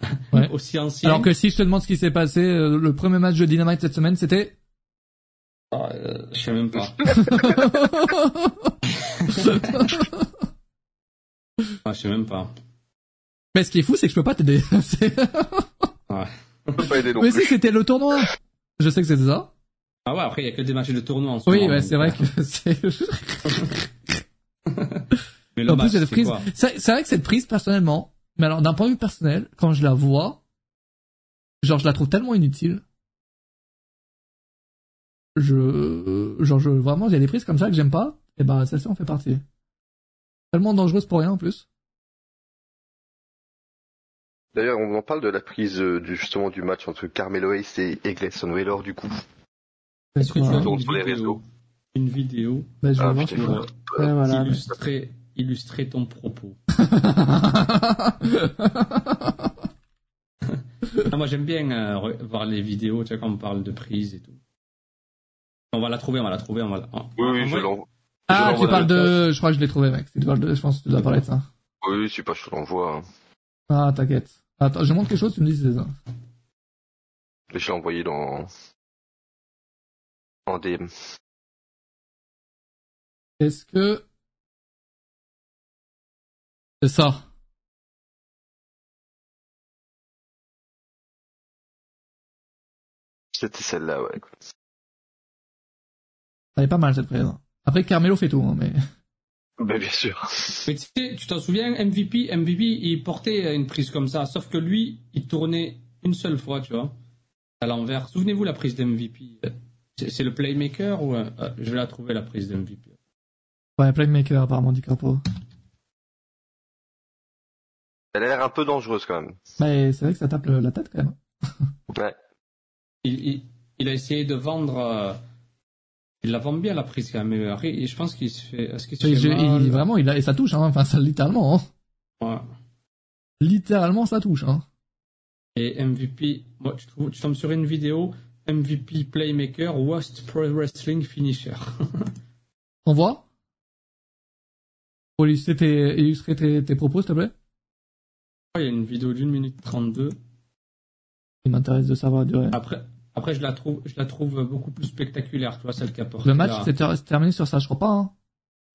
[laughs] aussi ancien. Alors que si je te demande ce qui s'est passé, euh, le premier match de Dynamite cette semaine, c'était ah, euh, Je sais même pas. [laughs] ah, je sais même pas. Mais ce qui est fou, c'est que je peux pas t'aider. [laughs] ouais. peux pas aider non Mais si c'était le tournoi. Je sais que c'était ça. Ah ouais, après il y a que des matchs de tournoi en ce oui, moment. Oui, ouais, c'est vrai que c'est. Mais le en match, plus, c'est C'est vrai que cette prise, personnellement, mais alors, d'un point de vue personnel, quand je la vois, genre, je la trouve tellement inutile. Je, genre, je, vraiment, il y a des prises comme ça que j'aime pas, et ben, celle-ci en fait partie. Tellement dangereuse pour rien, en plus. D'ailleurs, on en parle de la prise euh, du, justement du match entre Carmelo Hayes et Gleison Wheeler, du coup. Est-ce que tu as sur les réseaux Une vidéo? Bah, je vais ah, voir sur... voilà. illustrer illustrer ton propos. Ah, moi j'aime bien euh, voir les vidéos, tu sais, quand on parle de prise et tout. On va la trouver, on va la trouver, on va la... Oui, oui, je l'envoie. Ah, tu parles de... Je crois que je l'ai trouvé, mec. Tu parles de... Je pense que tu dois parler de ça. Oui, c'est pas, je te l'envoie. Hein. Ah, t'inquiète. Attends, je montre quelque chose, tu me dis c'est ça. Je l'ai envoyé dans... En DM. Est-ce que c'est ça. C'était celle-là, ouais. Elle est pas mal cette prise. Après Carmelo fait tout, hein, mais. [laughs] Ben, bien sûr. Mais tu sais, tu t'en souviens, MVP, MVP, il portait une prise comme ça, sauf que lui, il tournait une seule fois, tu vois, à l'envers. Souvenez-vous la prise d'MVP. C'est le playmaker ou euh, je vais la trouver la prise d'MVP. Ouais, playmaker apparemment dit Carpo. Elle a l'air un peu dangereuse quand même. Mais c'est vrai que ça tape la tête quand même. [laughs] ouais. Il, il, a essayé de vendre. Euh, il la vend bien la prise quand même. Et je pense qu'il se fait. Est-ce qu'il se fait il, Vraiment, il a, et ça touche, hein. Enfin, ça littéralement. Hein. Ouais. Littéralement, ça touche, hein. Et MVP, moi, tu, tu tombes sur une vidéo MVP Playmaker Worst Pro Wrestling Finisher. [laughs] On voit Pour illustrer tes, illustrer tes, tes propos, s'il te plaît il y a une vidéo d'une minute trente-deux. Il m'intéresse de savoir durée. Après, après, je la trouve, je la trouve beaucoup plus spectaculaire, tu vois, celle qui apporte. Le match s'est terminé sur ça, je crois pas, hein.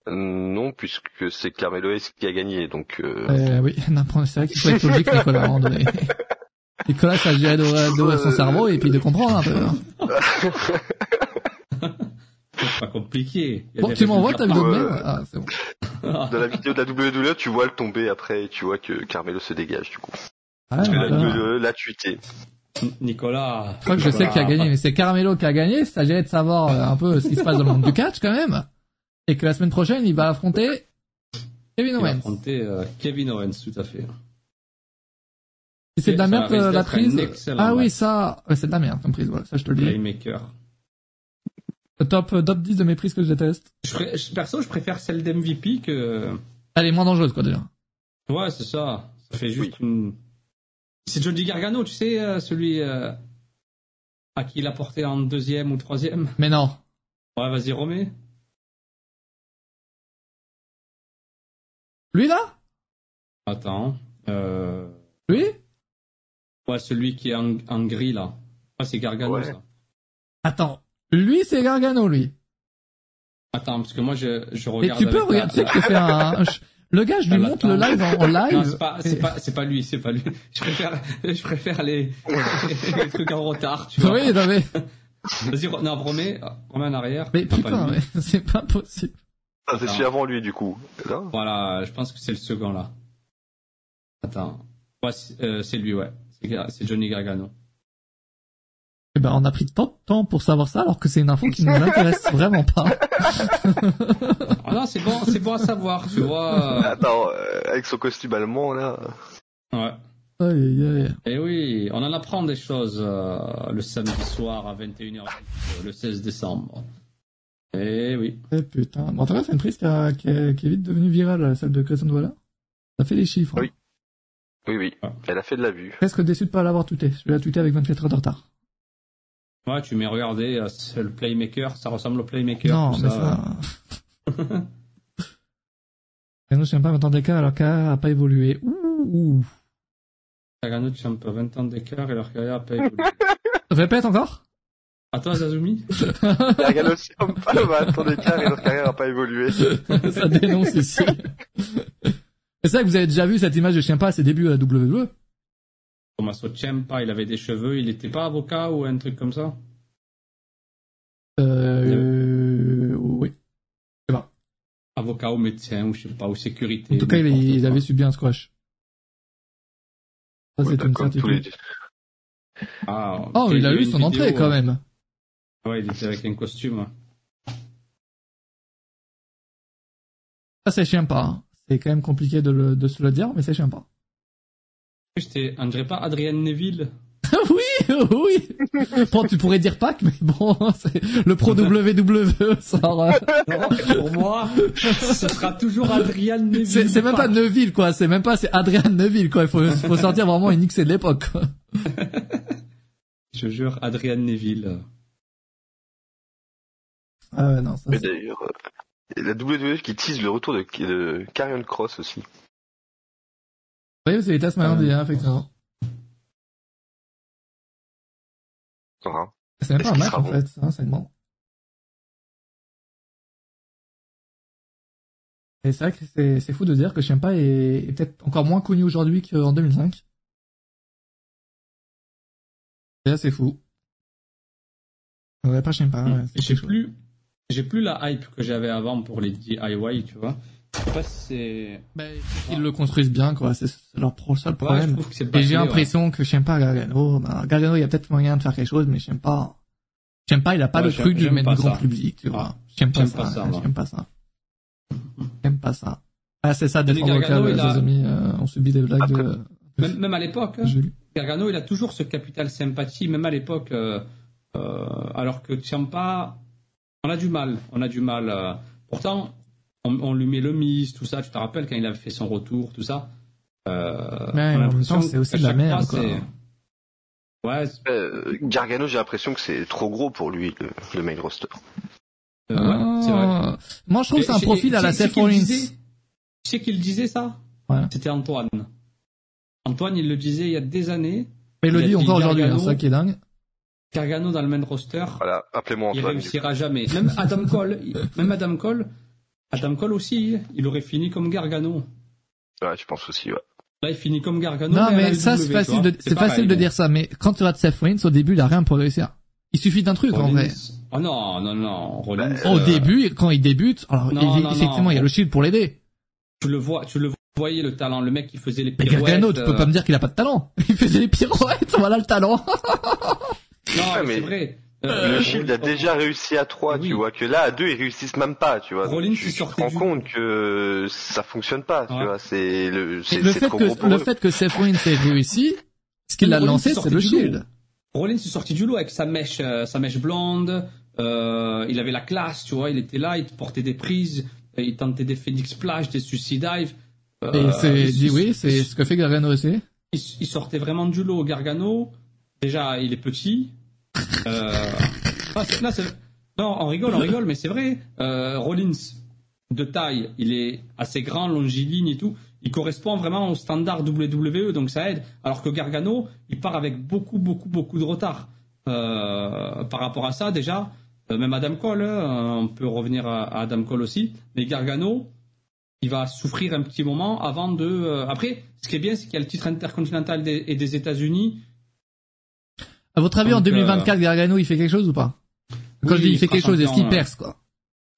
Euh, non, puisque c'est Carmelo Hayes qui a gagné, donc. Euh... euh oui, [laughs] c'est vrai qu'il faut être logique, Nicolas, à un moment donné. [laughs] Nicolas s'agirait d'ouvrir son cerveau et puis de comprendre un peu. Hein. [laughs] c'est pas compliqué. Bon, tu m'envoies ta vidéo de même Ah, c'est bon. Dans la vidéo de la WWE, tu vois le tomber après et tu vois que Carmelo se dégage du coup. Ah, Parce que la. WWE l'a tweeté. Nicolas. Je crois que je sais qui a gagné, mais c'est Carmelo qui a gagné. Il s'agirait de savoir euh, un peu ce qui se passe dans le monde du catch quand même. Et que la semaine prochaine, il va affronter Kevin Il va Owens. affronter euh, Kevin Owens, tout à fait. C'est de la merde euh, la prise. Ah oui, ça, ouais, c'est de la merde comme prise, voilà, ça je te le dis. Playmaker. Top, euh, top 10 de mes prises que je déteste. Je perso, je préfère celle d'MVP que. Elle est moins dangereuse quoi déjà. Ouais, c'est ça. Ça fait juste une. C'est Johnny Gargano, tu sais, euh, celui euh, à qui il a porté en deuxième ou troisième. Mais non. Ouais, vas-y, remets. Lui là? Attends. Euh... Lui? Ouais, celui qui est en, en gris là. Ah, c'est Gargano Ouais. ça. Attends. Lui c'est Gargano lui. Attends, parce que moi je, je Et regarde. tu peux regarder, tu sais que je fais un... Le gars, je lui Ah, montre le live en, en live. Non, c'est pas, c'est pas, c'est lui, c'est pas lui. Je préfère, je préfère les, [laughs] les trucs en retard, tu vois. Oui, non mais, Vas-y, non, remets, remets en arrière. mais pas putain, mais c'est pas possible. Ah, c'est Attends. celui avant lui du coup. Là Voilà, je pense que c'est le second là. Attends. Ouais, c'est euh, c'est lui, ouais. C'est Johnny Gargano. Eh ben, on a pris tant de temps pour savoir ça, alors que c'est une info qui ne nous intéresse [laughs] vraiment pas. Ah non, c'est bon, c'est bon à savoir, tu vois. Attends, euh, avec son costume allemand là. Ouais. Aïe, aïe, aïe. Et oui, on en apprend des choses euh, le samedi soir à 21h, le 16 décembre. Et oui. Eh putain. Bon, en tout cas, c'est une prise qui, a- qui est, qui est vite devenue virale, celle de Grayson Waller. Ça fait les chiffres. hein. Oui. Oui, oui. Ah. Elle a fait de la vue. Presque déçu de pas l'avoir tweeté. Je l'ai tweeté avec 24 heures de retard. Ouais, tu m'as regardé, euh, c'est le Playmaker, ça ressemble au Playmaker. non, mais ça... Je sais pas, 20 ans d'écart, alors qu'elle a pas évolué. Ouh, ouh. Un peu 20 [laughs] [laughs] ans d'écart et leur carrière a pas évolué. Répète encore À toi, Zazumi Gargano Ciampa, bah, ton écart et leur carrière a pas évolué. Ça dénonce ici. [laughs] C'est ça que vous avez déjà vu cette image de chien pas à ses débuts à la WWE Tommaso Ciampa, il avait des cheveux, il était pas avocat ou un truc comme ça Euh, oui. Avocat ou médecin, ou je sais pas, ou sécurité. En tout cas, il, avait subi un squash. Ça, Ouais, c'est une certitude. Ah, Oh, il a eu son vidéo, entrée quand euh, même. Ouais, il était avec un costume. Ça, c'est chien pas. hein. C'est quand même compliqué de, le, de se le dire, mais c'est chien pas. C'était, on dirait pas Adrien Neville [laughs] oui, oui. Bon, tu pourrais dire Pac, mais bon, [laughs] c'est le pro WWE sort. euh, Non, pour moi, ce sera toujours Adrien Neville. C'est c'est même pas Neuville, quoi. C'est même pas, c'est Adrien Neuville, quoi. Il faut, faut sortir vraiment une X de l'époque, quoi. [laughs] Je jure, Adrien Neville. Ah ouais, non, ça, Mais c'est- d'ailleurs, euh, la WWF qui tease le retour de, de Karrion Cross aussi. Oui, c'est les maintenant Euh, hein, effectivement. C'est même pas un match, en bon fait, c'est un segment. Et c'est vrai que c'est, c'est fou de dire que Shempa est, est peut-être encore moins connu aujourd'hui qu'en 2005. Et là, c'est fou. Ouais, pas Shempa, ouais, c'est J'ai plus, j'ai plus la hype que j'avais avant pour les DIY, tu vois. Je sais pas si c'est. Ben, ils le construisent bien, quoi. C'est leur pro, Ouais, je problème. Et j'ai ouais. l'impression que Shempa, Gargano, ben, Gargano, il y a peut-être moyen de faire quelque chose, mais Shempa, Shempa, il a pas Ouais, le j'aime- truc du j'aime mettre pas du grand ça. public, tu vois. Ah, J'aime pas j'aime ça, pas ça, ouais, j'aime pas ça. J'aime pas ça. Ah, c'est ça, d'être il a- les amis, euh, on subit des blagues Après- de, Même, même à l'époque, hein. Gargano, il a toujours ce capital sympathie, même à l'époque, euh, euh, alors que Ciampa, on a du mal, on a du mal. euh. pourtant, on, on lui met le mise, tout ça. Tu te rappelles quand il avait fait son retour, tout ça? Euh, Mais en même temps, c'est aussi de la merde, Ouais, euh, Gargano, j'ai l'impression que c'est trop gros pour lui, le, le main roster. euh, ouais, c'est vrai. Ah. Moi, je trouve que c'est un profil à la tu sais Seth qui le Rollins. disait Tu sais qui le disait ça? Ouais. C'était Antoine. Antoine, il le disait il y a des années. Mais il le dit dit encore aujourd'hui, hein, Gargano. c'est ça qui est dingue. Gargano dans le main roster, Voilà, appelez-moi il Antoine. réussira jamais. Même Adam Cole, même Adam Cole, Adam Cole aussi, il aurait fini comme Gargano. Ouais, je pense aussi, ouais. Là, il finit comme Gargano. Non, mais ça, c'est facile de, c'est pareil, facile de dire ça, mais quand tu regardes Seth Rollins, au début, il a rien pour réussir. Il suffit d'un truc, en vrai. Oh non, non, non, Rollins. Bah, au début, quand il débute, alors effectivement, il y a le shield pour l'aider. Tu le vois, tu le voyais le talent, le mec qui faisait les pirouettes. Mais Gargano, tu peux pas me dire qu'il a pas de talent. [laughs] Il faisait les pirouettes, voilà le talent. [laughs] non, mais c'est vrai. Euh, le Shield a déjà réussi à 3, tu vois, que là, à 2, ils réussissent même pas, tu vois. Rollins tu, te rends compte que ça fonctionne pas, tu vois, c'est le, c'est, le fait que, le fait que Seth Rollins ait réussi, ce qu'il a lancé, c'est le Shield. Rollins est sorti du lot avec sa mèche, euh, sa mèche blonde, euh, il avait la classe, tu vois, il était là, il portait des prises, il tentait des Phoenix Splash, des Suicide Dive. Euh, Et c'est, dit oui, c'est ce que fait Gargano aussi. Il, il, sortait vraiment du lot, Gargano. Déjà, il est petit, euh, non, on rigole, on rigole, mais c'est vrai. Euh, Rollins, de taille, il est assez grand, longiligne et tout. Il correspond vraiment au standard WWE, donc ça aide. Alors que Gargano, il part avec beaucoup, beaucoup, beaucoup de retard. Euh, par rapport à ça, déjà, même Adam Cole, hein, on peut revenir à, Adam Cole aussi, mais Gargano, il va souffrir un petit moment avant de. après, ce qui est bien, c'est qu'il y a le titre intercontinental des, des États-Unis à votre avis, en 2024, euh, Gargano, il fait quelque chose ou pas Quand je dis il, fait quelque chose, est-ce qu'il perce quoi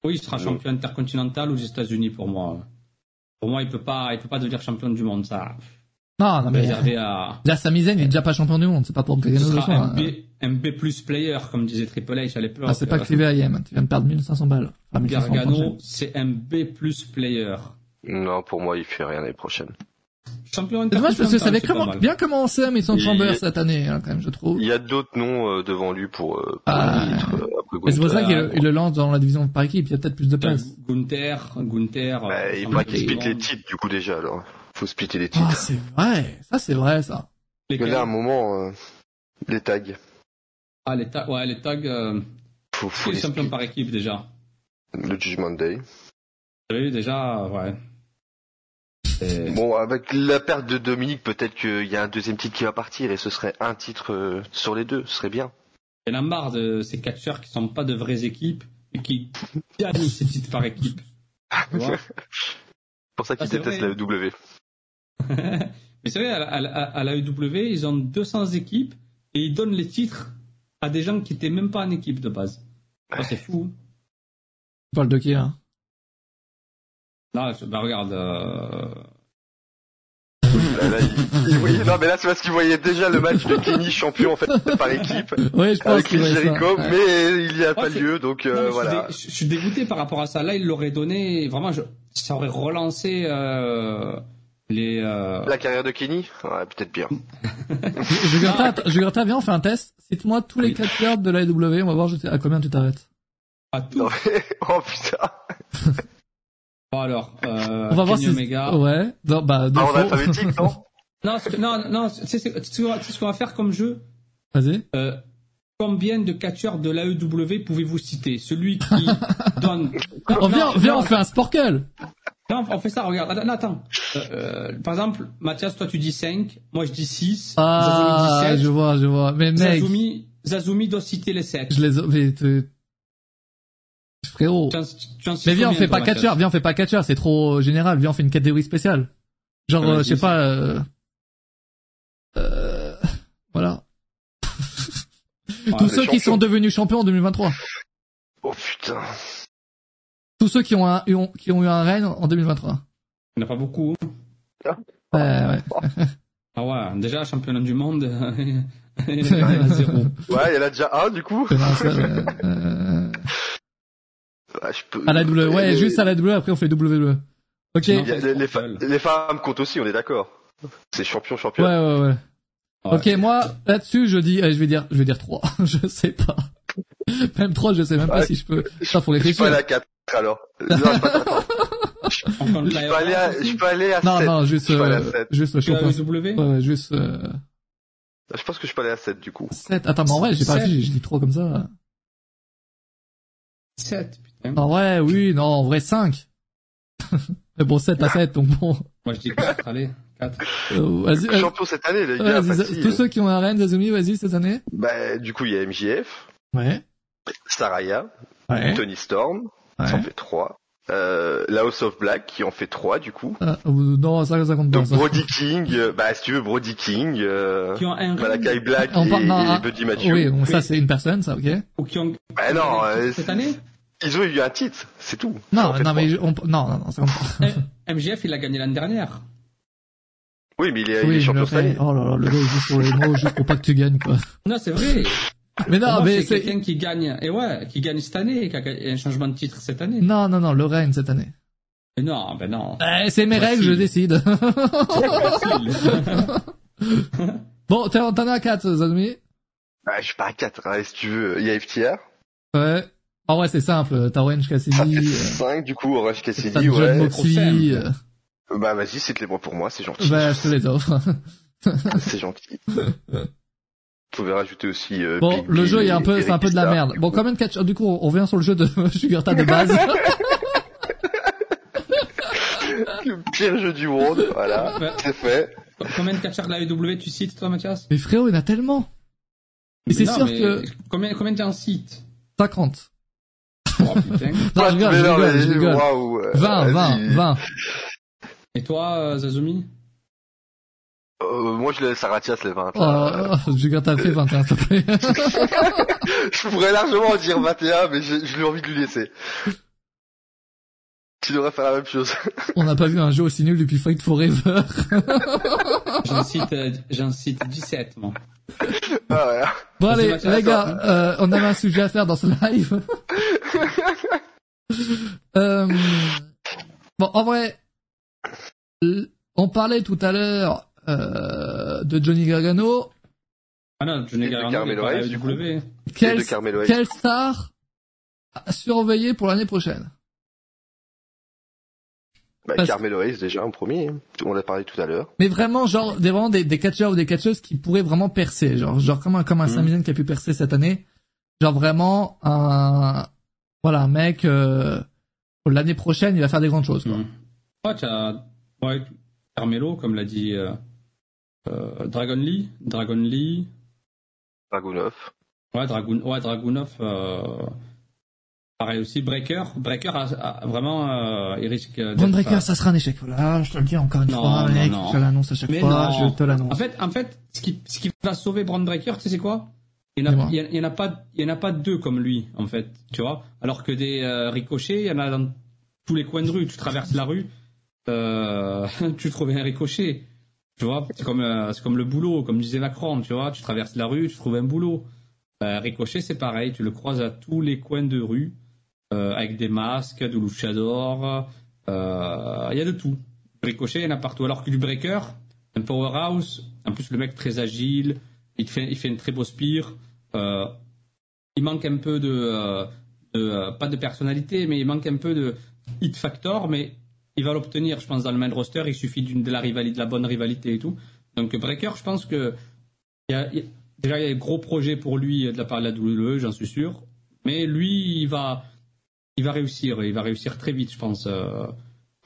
Oui, il sera champion intercontinental aux États-Unis pour moi. Pour moi, il peut pas, il peut pas devenir champion du monde, ça. Non, non mais à... là, Sami Zayn, il est déjà pas champion du monde, c'est pas pour Gargano ce sera un, B, un B plus player, comme disait Triple H à l'époque. Ah, c'est pas Clive IM, tu viens de perdre 1500 balles. Gargano, c'est un B plus player. Non, pour moi, il fait rien l'année prochaine. Champion dommage parce que ça avait comment, bien commencé à Mason Chamber cette année, hein, quand même, je trouve. Il y a d'autres noms euh, devant lui pour, euh, pour ah. Euh, c'est pour ça qu'il le lance dans la division par équipe, il y a peut-être plus de place. Gunther, Gunther. Bah, il faudrait qu'il split les titres, du coup, déjà, alors. Faut splitter les titres. Ah, c'est vrai. Ça, c'est vrai, ça. Mais là, à un moment, les tags. Ah, les tags, ouais, les tags, euh, faut, faut les champions par équipe, déjà. Le Judgment Day. Oui, déjà, ouais. Bon, avec la perte de Dominique, peut-être qu'il y a un deuxième titre qui va partir et ce serait un titre euh, sur les deux, ce serait bien. Il y en a marre de ces catcheurs qui sont pas de vraies équipes et qui gagnent ces titres par équipe. c'est [laughs] pour ça qu'ils détestent la EW. [laughs] Mais c'est vrai, à, la EW, ils ont 200 équipes et ils donnent les titres à des gens qui n'étaient même pas en équipe de base. c'est fou. Tu parles de qui, là? Non, bah regarde. Euh... Là, là, il, non mais là c'est parce qu'il voyait déjà le match de Kenny champion en fait par équipe ouais, je pense avec Chris Jericho, mais il n'y a pas lieu donc euh, voilà. Je suis, dégoûté par rapport à ça. Là il l'aurait donné vraiment, je, ça aurait relancé euh, les. Euh... La carrière de Kenny, ouais peut-être bien. [laughs] je vais viens on fait un test. Cite-moi tous les 4 cartes de la AW, on va voir à combien tu t'arrêtes. À tout. [laughs] oh putain. [laughs] Bon alors, euh, on va voir si Omega. Ouais. Non, bah, ah, on [laughs] non Non, non, non, c'est ce qu'on va faire comme jeu. Vas-y. Euh, combien de catcheurs de l'AEW pouvez-vous citer? Celui qui [laughs] donne. Oh, viens, viens, on fait un sporkel. Non, on fait ça, regarde. Attends, attends. Euh, euh, par exemple, Mathias, toi tu dis 5, moi je dis 6. Ah, Zazumi dit 7. je vois, je vois. Mais mec. Zazumi, Zazumi doit citer les 7. Je les, mais, Frérot. mais viens, on fait pas catcheur, viens, on fait pas catcheur, c'est trop général, viens, on fait une catégorie spéciale. Genre, euh, je sais pas, euh... Euh... voilà. Tous ceux qui sont devenus champions en 2023. Oh putain. Tous ceux qui ont, un, qui ont eu un reine en 2023. Il n'y en a pas beaucoup. Ah. Ouais, ouais. [laughs] ah ouais, déjà championnat du monde. [laughs] [laughs] il y en a zéro. Ouais, il y en a déjà un du coup. Ah, je peux... À la W, ouais, juste à la W, après on fait WWE. Ok. les, femmes comptent aussi, on est d'accord. C'est champion, champion. Ouais, ouais, ouais. Ok, moi, là-dessus, je dis, je vais dire, je vais dire 3. [laughs] je sais pas. Même 3, je sais même pas si je peux. Ça, faut réfléchir. Je peux aller à 4, alors. Non, [laughs] je, peux aller à, je peux aller à 7. Non, non, juste, euh, juste le champion. W? Ouais, juste, euh... Je pense que je peux aller à 7, du coup. 7. Attends, mais en vrai, j'ai pas réfléchi, j'ai dit 3 comme ça. 7, en vrai, oui, non, en vrai 5. [laughs] Mais bon, 7 à 7, donc bon. Moi je dis 4, allez, 4. Euh, vas-y, euh, Champion cette année, les gars. tous ceux qui ont un Rennes, Zazumi, vas-y, cette année. Bah, du coup, il y a MJF. Ouais. Saraya. Ouais. Tony Storm. Ouais. Ça en fait 3. Euh, la House of Black qui en fait trois du coup. Euh, non, ça, ça compte pas. Donc Brody King, euh, bah si tu veux Brody King, euh, qui ont un Malakai Black et, parle- non, et ah, Buddy Matthews. Oui, bon, ça c'est une personne, ça, ok. ou qui ont Bah non, euh, cette année. Ils ont eu un titre, c'est tout. Non, non, mais on, non, non, non. [laughs] Eh, MGF, il l'a gagné l'année dernière. Oui, mais il est, il Oui, est mais champion le cette année. oh là là, le gars il joue sur les mots juste pour pas que tu gagnes, quoi. Non, c'est vrai. Mais non, moi, mais c'est c'est, quelqu'un qui gagne, et ouais, qui gagne cette année, qui a un changement de titre cette année. non, non, non, Lorraine cette année. Mais non, ben non. Eh, c'est mes règles, je décide. [laughs] bon, t'en t'en as quatre, Zanumi. Bah, je suis pas à 4, hein, si tu veux. Il y a FTR. Ouais. En vrai, c'est simple. T'as Orange Ça fait Cassidy, euh, 5 du coup, Orange t'as Cassidy, John ouais. Moxley, euh, Bah vas-y, c'est les mots pour moi, c'est gentil. bah, je te les offre. C'est gentil. [laughs] Vous pouvez rajouter aussi euh, Bon, Big le jeu est un peu, c'est un peu de la merde. Bon, coup. combien de catcheurs, du coup, on revient sur le jeu de [laughs] Sugarta de base. [laughs] Le pire jeu du monde, voilà, Ouais. c'est fait. Combien de catcheurs de la AEW tu cites, toi, Mathias? Mais frérot, il y en a tellement. Et c'est sûr mais que Combien, combien tu en cites 50. Oh putain. [laughs] Non, je rigole, Mais je non, rigole, mais je rigole. waouh, euh, 20, 20, vas-y. 20. Et toi, euh, Zazumi? Euh, moi, je laisse Aratias les 20. Oh, là. oh, Sugarta fait 21, s'il te plaît. Je pourrais largement en dire 21, mais j'ai j'ai envie de lui laisser. Tu devrais faire la même chose. [laughs] On n'a pas vu un jeu aussi nul depuis Fight Forever. [laughs] J'en cite, euh, j'en cite 17, moi. Ah ouais. Bon allez, les gars, euh, on avait un sujet à faire dans ce live. Euh, bon, en vrai, on parlait tout à l'heure euh, de Johnny Gargano. Ah non, Johnny Et de Gargano, Hayes, du coup. AEW. Quel, de Carmelo Hayes. quel star à surveiller pour l'année prochaine? Bah, Parce- Carmelo Hayes déjà en premier. On l'a parlé tout à l'heure. Mais vraiment, genre, des, vraiment des, des catcheurs ou des catcheuses qui pourraient vraiment percer. Genre, genre comme un, comme un. Sami Zayn qui a pu percer cette année. Genre vraiment un, voilà, un mec, euh, l'année prochaine, il va faire des grandes choses, quoi. Mm. Ouais, t'as, ouais, Carmelo, comme l'a dit, euh, euh, Dragon Lee, Dragon Lee, Dragunov. ouais, Dragoon, ouais, Dragunov, euh, pareil aussi, Breaker, Breaker a, a- vraiment, euh, il risque Braun Breaker, ça sera un échec. Voilà, je te le dis encore une Non, fois, non, mec. non. Je te l'annonce à chaque Mais fois, non. je te l'annonce. En fait, en fait, ce qui, ce qui va sauver Braun Breaker, tu sais c'est quoi? Il y, en a, en- pas, il y en a pas deux comme lui, en fait, tu vois. Alors que des euh, ricochets, il y en a dans tous les coins de rue. Tu traverses la rue, euh, [laughs] tu trouves un ricochet, tu vois. C'est comme, euh, c'est comme le boulot, comme disait Macron, tu vois. Tu traverses la rue, tu trouves un boulot. Euh, ricochet, c'est pareil, tu le croises à tous les coins de rue, avec des masques, de luchador, il y a de tout. Ricochet, il y en a partout. Alors que du breaker, un powerhouse, en plus le mec très agile, il fait, il fait une très beau spear. Euh, il manque un peu de, euh, de, euh, pas de personnalité, mais il manque un peu de hit factor, mais il va l'obtenir, je pense, dans le main roster. Il suffit d'une de la rivalité, de la bonne rivalité et tout. Donc Breaker, je pense que y a, y déjà il y a un gros projet pour lui de la part de la WWE, j'en suis sûr. Mais lui, il va, il va réussir, il va réussir très vite, je pense, euh,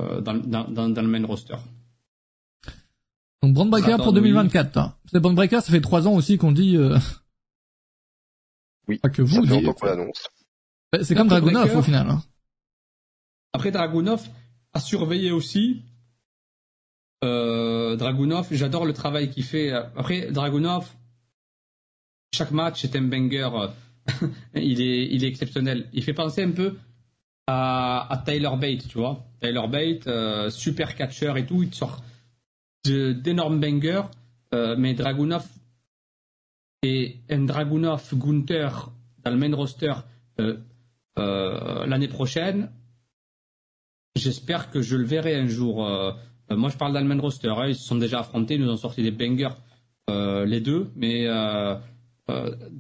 euh, dans, dans, dans, dans le main roster. Donc, Braun Breaker pour oui. 2024. Hein. C'est Braun Breaker, ça fait trois ans aussi qu'on dit, euh... Oui. Pas que Ça vous fait dites. longtemps qu'on l'annonce. Bah, C'est comme Dragunov au final. Hein. Après Dragunov, à surveiller aussi. Euh, Dragunov, j'adore le travail qu'il fait. Après Dragunov, chaque match est un banger. [laughs] il est, il est exceptionnel. Il fait penser un peu à, à Tyler Bate, tu vois. Tyler Bate, euh, super catcher et tout, il te sort d'énormes bangers. Euh, mais Dragunov et un Dragunov Gunther dans le main roster euh, euh, l'année prochaine, J'espère que je le verrai un jour. Euh, moi, je parle d'Allman Roster. hein, ils se sont déjà affrontés, ils nous ont sorti des bangers, les deux. Mais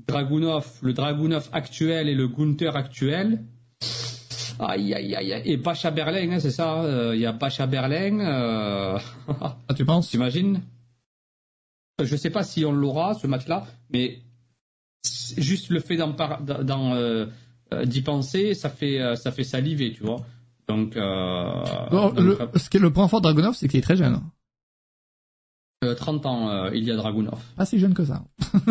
Dragunov, le Dragunov actuel et le Gunther actuel. Aïe, aïe, aïe. Et Bacha Berlin, hein, c'est ça. Il y a Bacha Berlin. Ah, tu penses? [laughs] T'imagines? Je sais pas si on l'aura, ce match-là, mais juste le fait d'en par- d'en, euh, euh, d'y penser, ça fait, euh, ça fait saliver, tu vois. Donc, euh, Bon, donc, le, ce qui est le point fort de Dragunov, c'est qu'il est très jeune. hein. euh, 30 ans, euh, il y a Dragunov. Pas si jeune que ça. [laughs]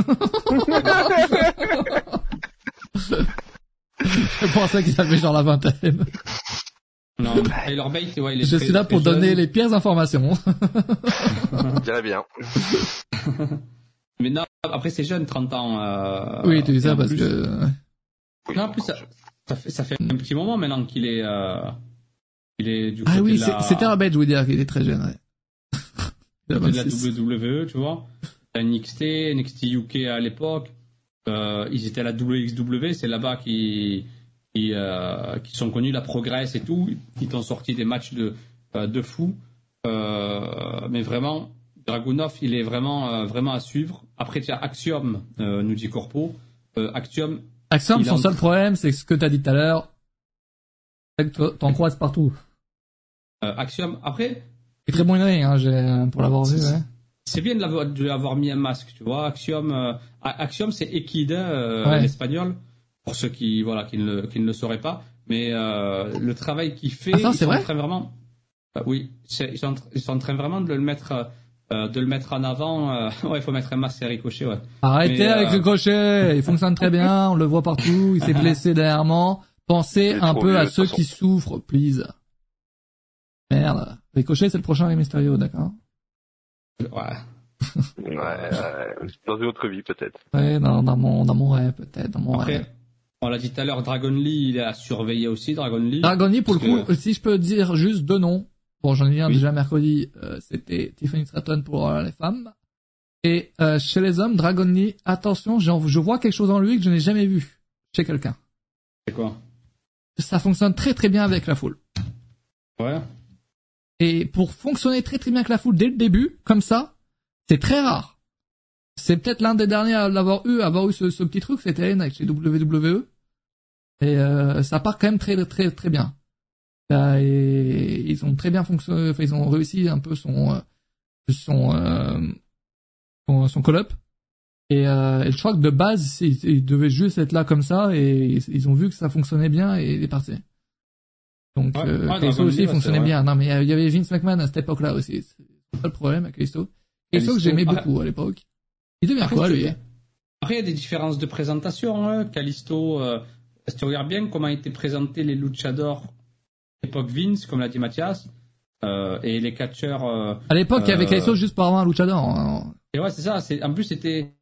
[laughs] Je pensais qu'il avait genre la vingtaine. Non, [laughs] Tyler Bate, ouais, il est Je suis là pour donner les pires informations. Dirais bien. [laughs] Mais non, après c'est jeune, 30 ans. Euh, oui, tu dis ça parce que... non, en plus, ça, ça, fait, ça fait un petit moment maintenant qu'il est... Euh, il est du ah oui, la... c'était un bête, je veux dire, qu'il est très jeune. Ouais. [laughs] de la WWE, tu vois. NXT, NXT UK à l'époque. Euh, ils étaient à la WXW, c'est là-bas qu'ils qui, euh, qui sont connus, la Progress et tout. Ils ont sorti des matchs de, euh, de fou. Euh, mais vraiment, Dragunov, il est vraiment, euh, vraiment à suivre. Après, tu as Axiom, euh, nous dit Corpo. Axiom. Axiom, son seul problème, c'est ce que tu as dit tout à l'heure. T'en croises partout. Axiom, après. Il est très bon hein, pour l'avoir vu, ouais. C'est bien de l'avoir mis un masque, tu vois. Axiom, Axiom c'est Equide, ouais. l'espagnol pour ceux qui voilà qui ne, qui ne le sauraient pas. Mais euh, le travail qu'il fait, Attends, c'est vrai vraiment. Euh, oui, ils sont, ils sont en train vraiment de le mettre. Euh, de le mettre en avant, euh, [laughs] ouais, il faut mettre un masque et ricochet, ouais. Arrêtez avec le crochet, il fonctionne très bien, on le voit partout, il s'est [laughs] blessé dernièrement. Pensez un peu à ceux qui souffrent, please. Merde. Ricochet, c'est le prochain Rey Mysterio, d'accord Ouais ouais, ouais, dans une autre vie peut-être. Ouais, dans, dans mon dans mon rêve peut-être, dans mon rêve. On l'a dit tout à l'heure, Dragon Lee, il a surveillé aussi Dragon Lee. Dragon Lee, pour le coup, si je peux dire juste deux noms. Bon, j'en ai un déjà mercredi, euh, c'était Tiffany Stratton pour euh, les femmes. Et euh, chez les hommes, Dragon Lee, attention, je vois quelque chose en lui que je n'ai jamais vu chez quelqu'un. C'est quoi? Ça fonctionne très très bien avec la foule. Ouais. Et pour fonctionner très très bien avec la foule dès le début, comme ça, c'est très rare. C'est peut-être l'un des derniers à l'avoir eu, à avoir eu ce, ce petit truc, c'était avec chez WWE. Et euh, ça part quand même très très très bien. Et ils ont très bien fonctionné, enfin, ils ont réussi un peu son euh, son euh, son, son call-up. Et, euh, et, je crois que de base, ils, devaient juste être là comme ça, et ils ont vu que ça fonctionnait bien, et il est parti. Donc, ouais, euh, ouais, aussi fonctionnait bien. Non, mais il y avait Vince McMahon à cette époque-là aussi. C'est pas le problème avec Christo. Christo que j'aimais beaucoup à l'époque. Il devient quoi, lui Après, il y a des différences de présentation. Hein. Euh, si tu regardes bien comment étaient présentés les luchadors époque Vince, comme l'a dit Mathias, euh, et les catcheurs. Euh, à l'époque, il y avait Calisto juste pour avoir un luchador. Hein. Et ouais, c'est ça. En plus, c'était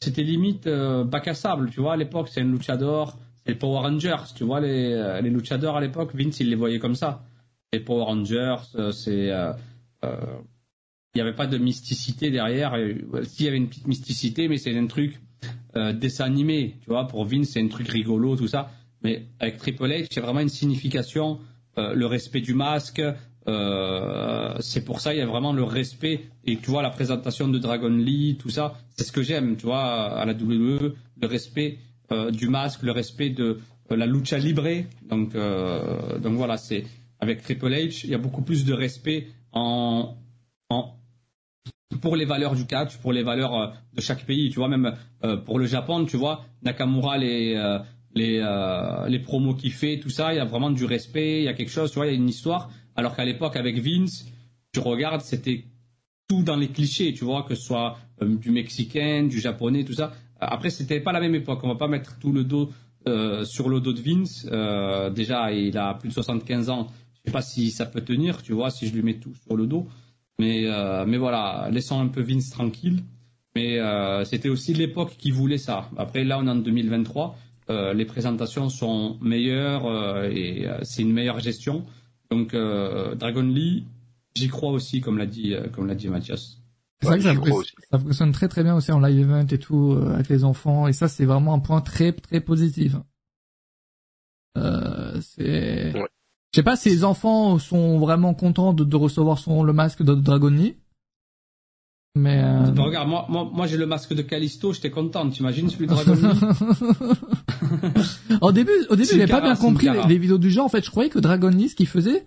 c'était limite euh, bac à sable, tu vois. À l'époque, c'est un luchador, c'est les Power Rangers, tu vois. Les, euh, les luchadors à l'époque, Vince, il les voyait comme ça. Les Power Rangers, c'est il n'y avait pas de mysticité derrière. S'il y avait une petite mysticité, mais c'est un truc euh, dessin animé, tu vois. Pour Vince, c'est un truc rigolo, tout ça. Mais avec Triple H, c'est vraiment une signification, euh, le respect du masque. Euh, c'est pour ça il y a vraiment le respect et tu vois la présentation de Dragon Lee, tout ça, c'est ce que j'aime, tu vois, à la WWE, le respect euh, du masque, le respect de la lucha libre. Donc, donc voilà, c'est avec Triple H, il y a beaucoup plus de respect en, pour les valeurs du catch, pour les valeurs euh, de chaque pays. Tu vois, même euh, pour le Japon, tu vois, Nakamura, les, euh, les, les promos qu'il fait, tout ça, il y a vraiment du respect, il y a quelque chose, tu vois, il y a une histoire. Alors qu'à l'époque, avec Vince, tu regardes, c'était tout dans les clichés, tu vois, que ce soit du mexicain, du japonais, tout ça. Après, c'était pas la même époque. On va pas mettre tout le dos sur le dos de Vince. déjà, il a plus de 75 ans. Je sais pas si ça peut tenir, tu vois, si je lui mets tout sur le dos. Mais, euh, mais voilà, laissons un peu Vince tranquille. Mais euh, c'était aussi l'époque qui voulait ça. Après, là, on est en 2023. Euh, les présentations sont meilleures euh, et euh, c'est une meilleure gestion. Donc, euh, Dragon Lee, j'y crois aussi, comme l'a dit, comme l'a dit Mathias. C'est vrai que ça, ça, fonctionne très très bien aussi en live event et tout avec les enfants et ça c'est vraiment un point très très positif. Euh, c'est ouais. Je sais pas si les enfants sont vraiment contents de, de recevoir son, le masque de Dragoni. Mais euh... bah, regarde, moi, moi, moi j'ai le masque de Callisto, j'étais content. T'imagines celui de [laughs] Dragoni [laughs] Au début, au début, j'avais pas bien compris les, vidéos du genre. En fait, je croyais que Dragoni, ce qu'il faisait,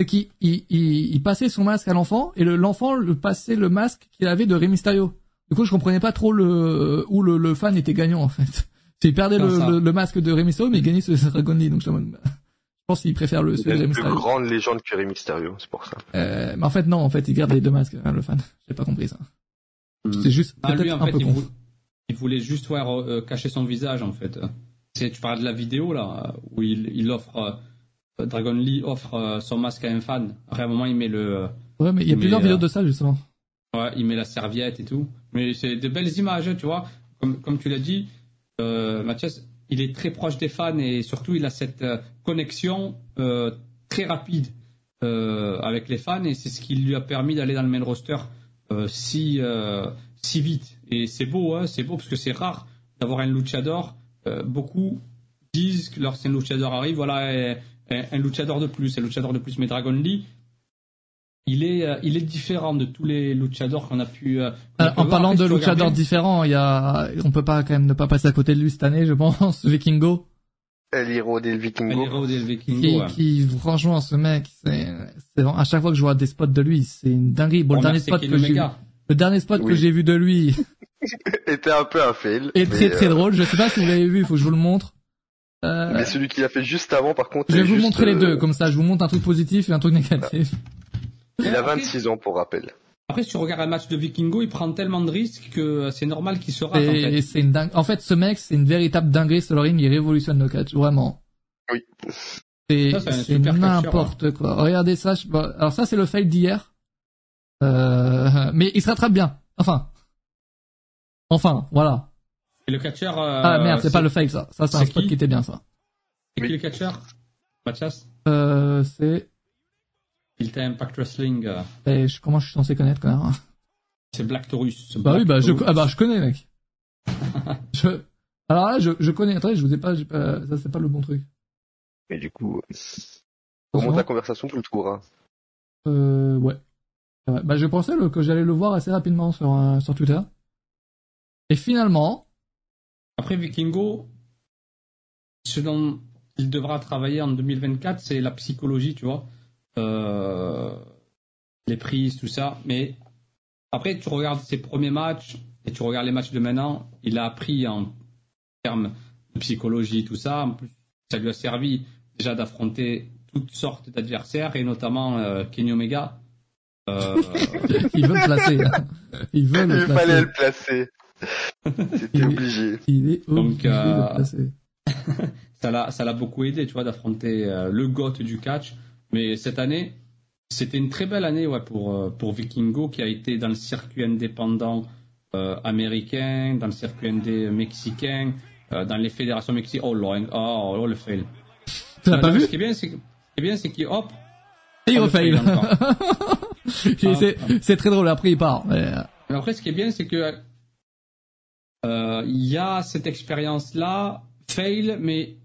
c'est qu'il il, il, il, passait son masque à l'enfant et l'enfant le, passait le masque qu'il avait de Rey Mysterio. Du coup, je comprenais pas trop le où le, le fan était gagnant en fait. [laughs] Il perdait le, le, masque de Rey Mysterio, mais il gagnait ce Dragoni. Donc je me je pense qu'il préfère le celui de Mysterio. plus grande légende que Rey Mysterio, c'est pour ça. Euh, mais en fait, non, en fait, il garde les deux masques, hein, le fan. J'ai pas compris ça. Hmm. C'est juste ah, lui, en un fait, peu il, con. il voulait juste voir euh, cacher son visage, en fait. Tu parles de la vidéo, là, où il, il offre Dragon Lee offre son masque à un fan. Après, à un moment, il met le. Ouais, mais il y a plusieurs vidéos de ça, justement. Ouais, il met la serviette et tout. Mais c'est de belles images, tu vois. Comme, comme tu l'as dit, Mathias, il est très proche des fans et surtout, il a cette connexion très rapide avec les fans et c'est ce qui lui a permis d'aller dans le main roster si, si vite. Et c'est beau, hein, c'est beau parce que c'est rare d'avoir un luchador. Euh, beaucoup disent que lorsqu'un luchador arrive, voilà, un, luchador de plus, un luchador de plus. Mais Dragon Lee, il est, euh, il est différent de tous les luchadors qu'on a pu. Euh, en parlant de luchadors différents, il y a, on peut pas quand même ne pas passer à côté de lui cette année, je pense. [laughs] Vikingo. El Hero del Vikingo. El Hero del Vikingo. Qui, franchement, ce mec, c'est, à chaque fois que je vois des spots de lui, c'est une dinguerie. Bon, le dernier spot que j'ai le dernier spot que j'ai vu de lui [laughs] [laughs] était un peu un fail. Et très très euh, drôle. Je sais pas si vous l'avez vu, il faut que je vous le montre. Euh... Mais celui qu'il a fait juste avant, par contre. Je vais vous montrer les deux, euh, comme ça. Je vous montre un truc positif et un truc négatif. Il a 26 ans, pour rappel. Après, si tu regardes un match de Vikingo, il prend tellement de risques que c'est normal qu'il se rate. Et, en fait. c'est une dingue... En fait, ce mec, c'est une véritable dinguerie sur le ring. Il révolutionne le catch, vraiment. Oui. C'est n'importe hein. quoi. Regardez ça. Alors ça, c'est le fail d'hier. Euh... Mais il se rattrape bien. Enfin, Enfin, voilà. Et le catcheur. Euh, ah merde, c'est pas le fake ça. Ça, c'est un spot qui était bien ça. C'est qui le catcheur? Mathias? Euh, c'est. Ilta Impact Wrestling. Euh... Et je, comment je suis censé connaître quand même C'est Black Taurus. Bah oui, bah je, ah bah je connais mec. [laughs] je... Alors là, je, je connais. Attendez, je vous ai pas, pas... ça c'est pas le bon truc. Mais du coup, on monte la conversation tout le tour. Hein. Euh, ouais. ouais. Bah je pensais que j'allais le voir assez rapidement sur euh, sur Twitter. Et finalement. Après Vikingo, ce dont il devra travailler en 2024, c'est la psychologie, tu vois. Euh, les prises, tout ça. Mais après, tu regardes ses premiers matchs et tu regardes les matchs de maintenant, il a appris en termes de psychologie, tout ça. En plus, ça lui a servi déjà d'affronter toutes sortes d'adversaires et notamment euh, Kenny Omega. Euh... il veut le placer. Hein. Il veut le il fallait le placer. [laughs] C'était obligé. Il est obligé Donc, [laughs] ça l'a, ça l'a beaucoup aidé, tu vois, d'affronter euh, le GOAT du catch. Mais cette année, c'était une très belle année, ouais, pour euh, pour Vikingo qui a été dans le circuit indépendant euh, américain, dans le circuit indé mexicain, dans les fédérations mexicaines. Oh, oh, oh, oh, le fail. Tu l'as pas vu Ce qui est bien, c'est, ce qu'il hop. [laughs] Et il refail. c'est, c'est très drôle. Après, il part. Mais... après, ce qui est bien, c'est que euh, il y a cette expérience-là, fail, mais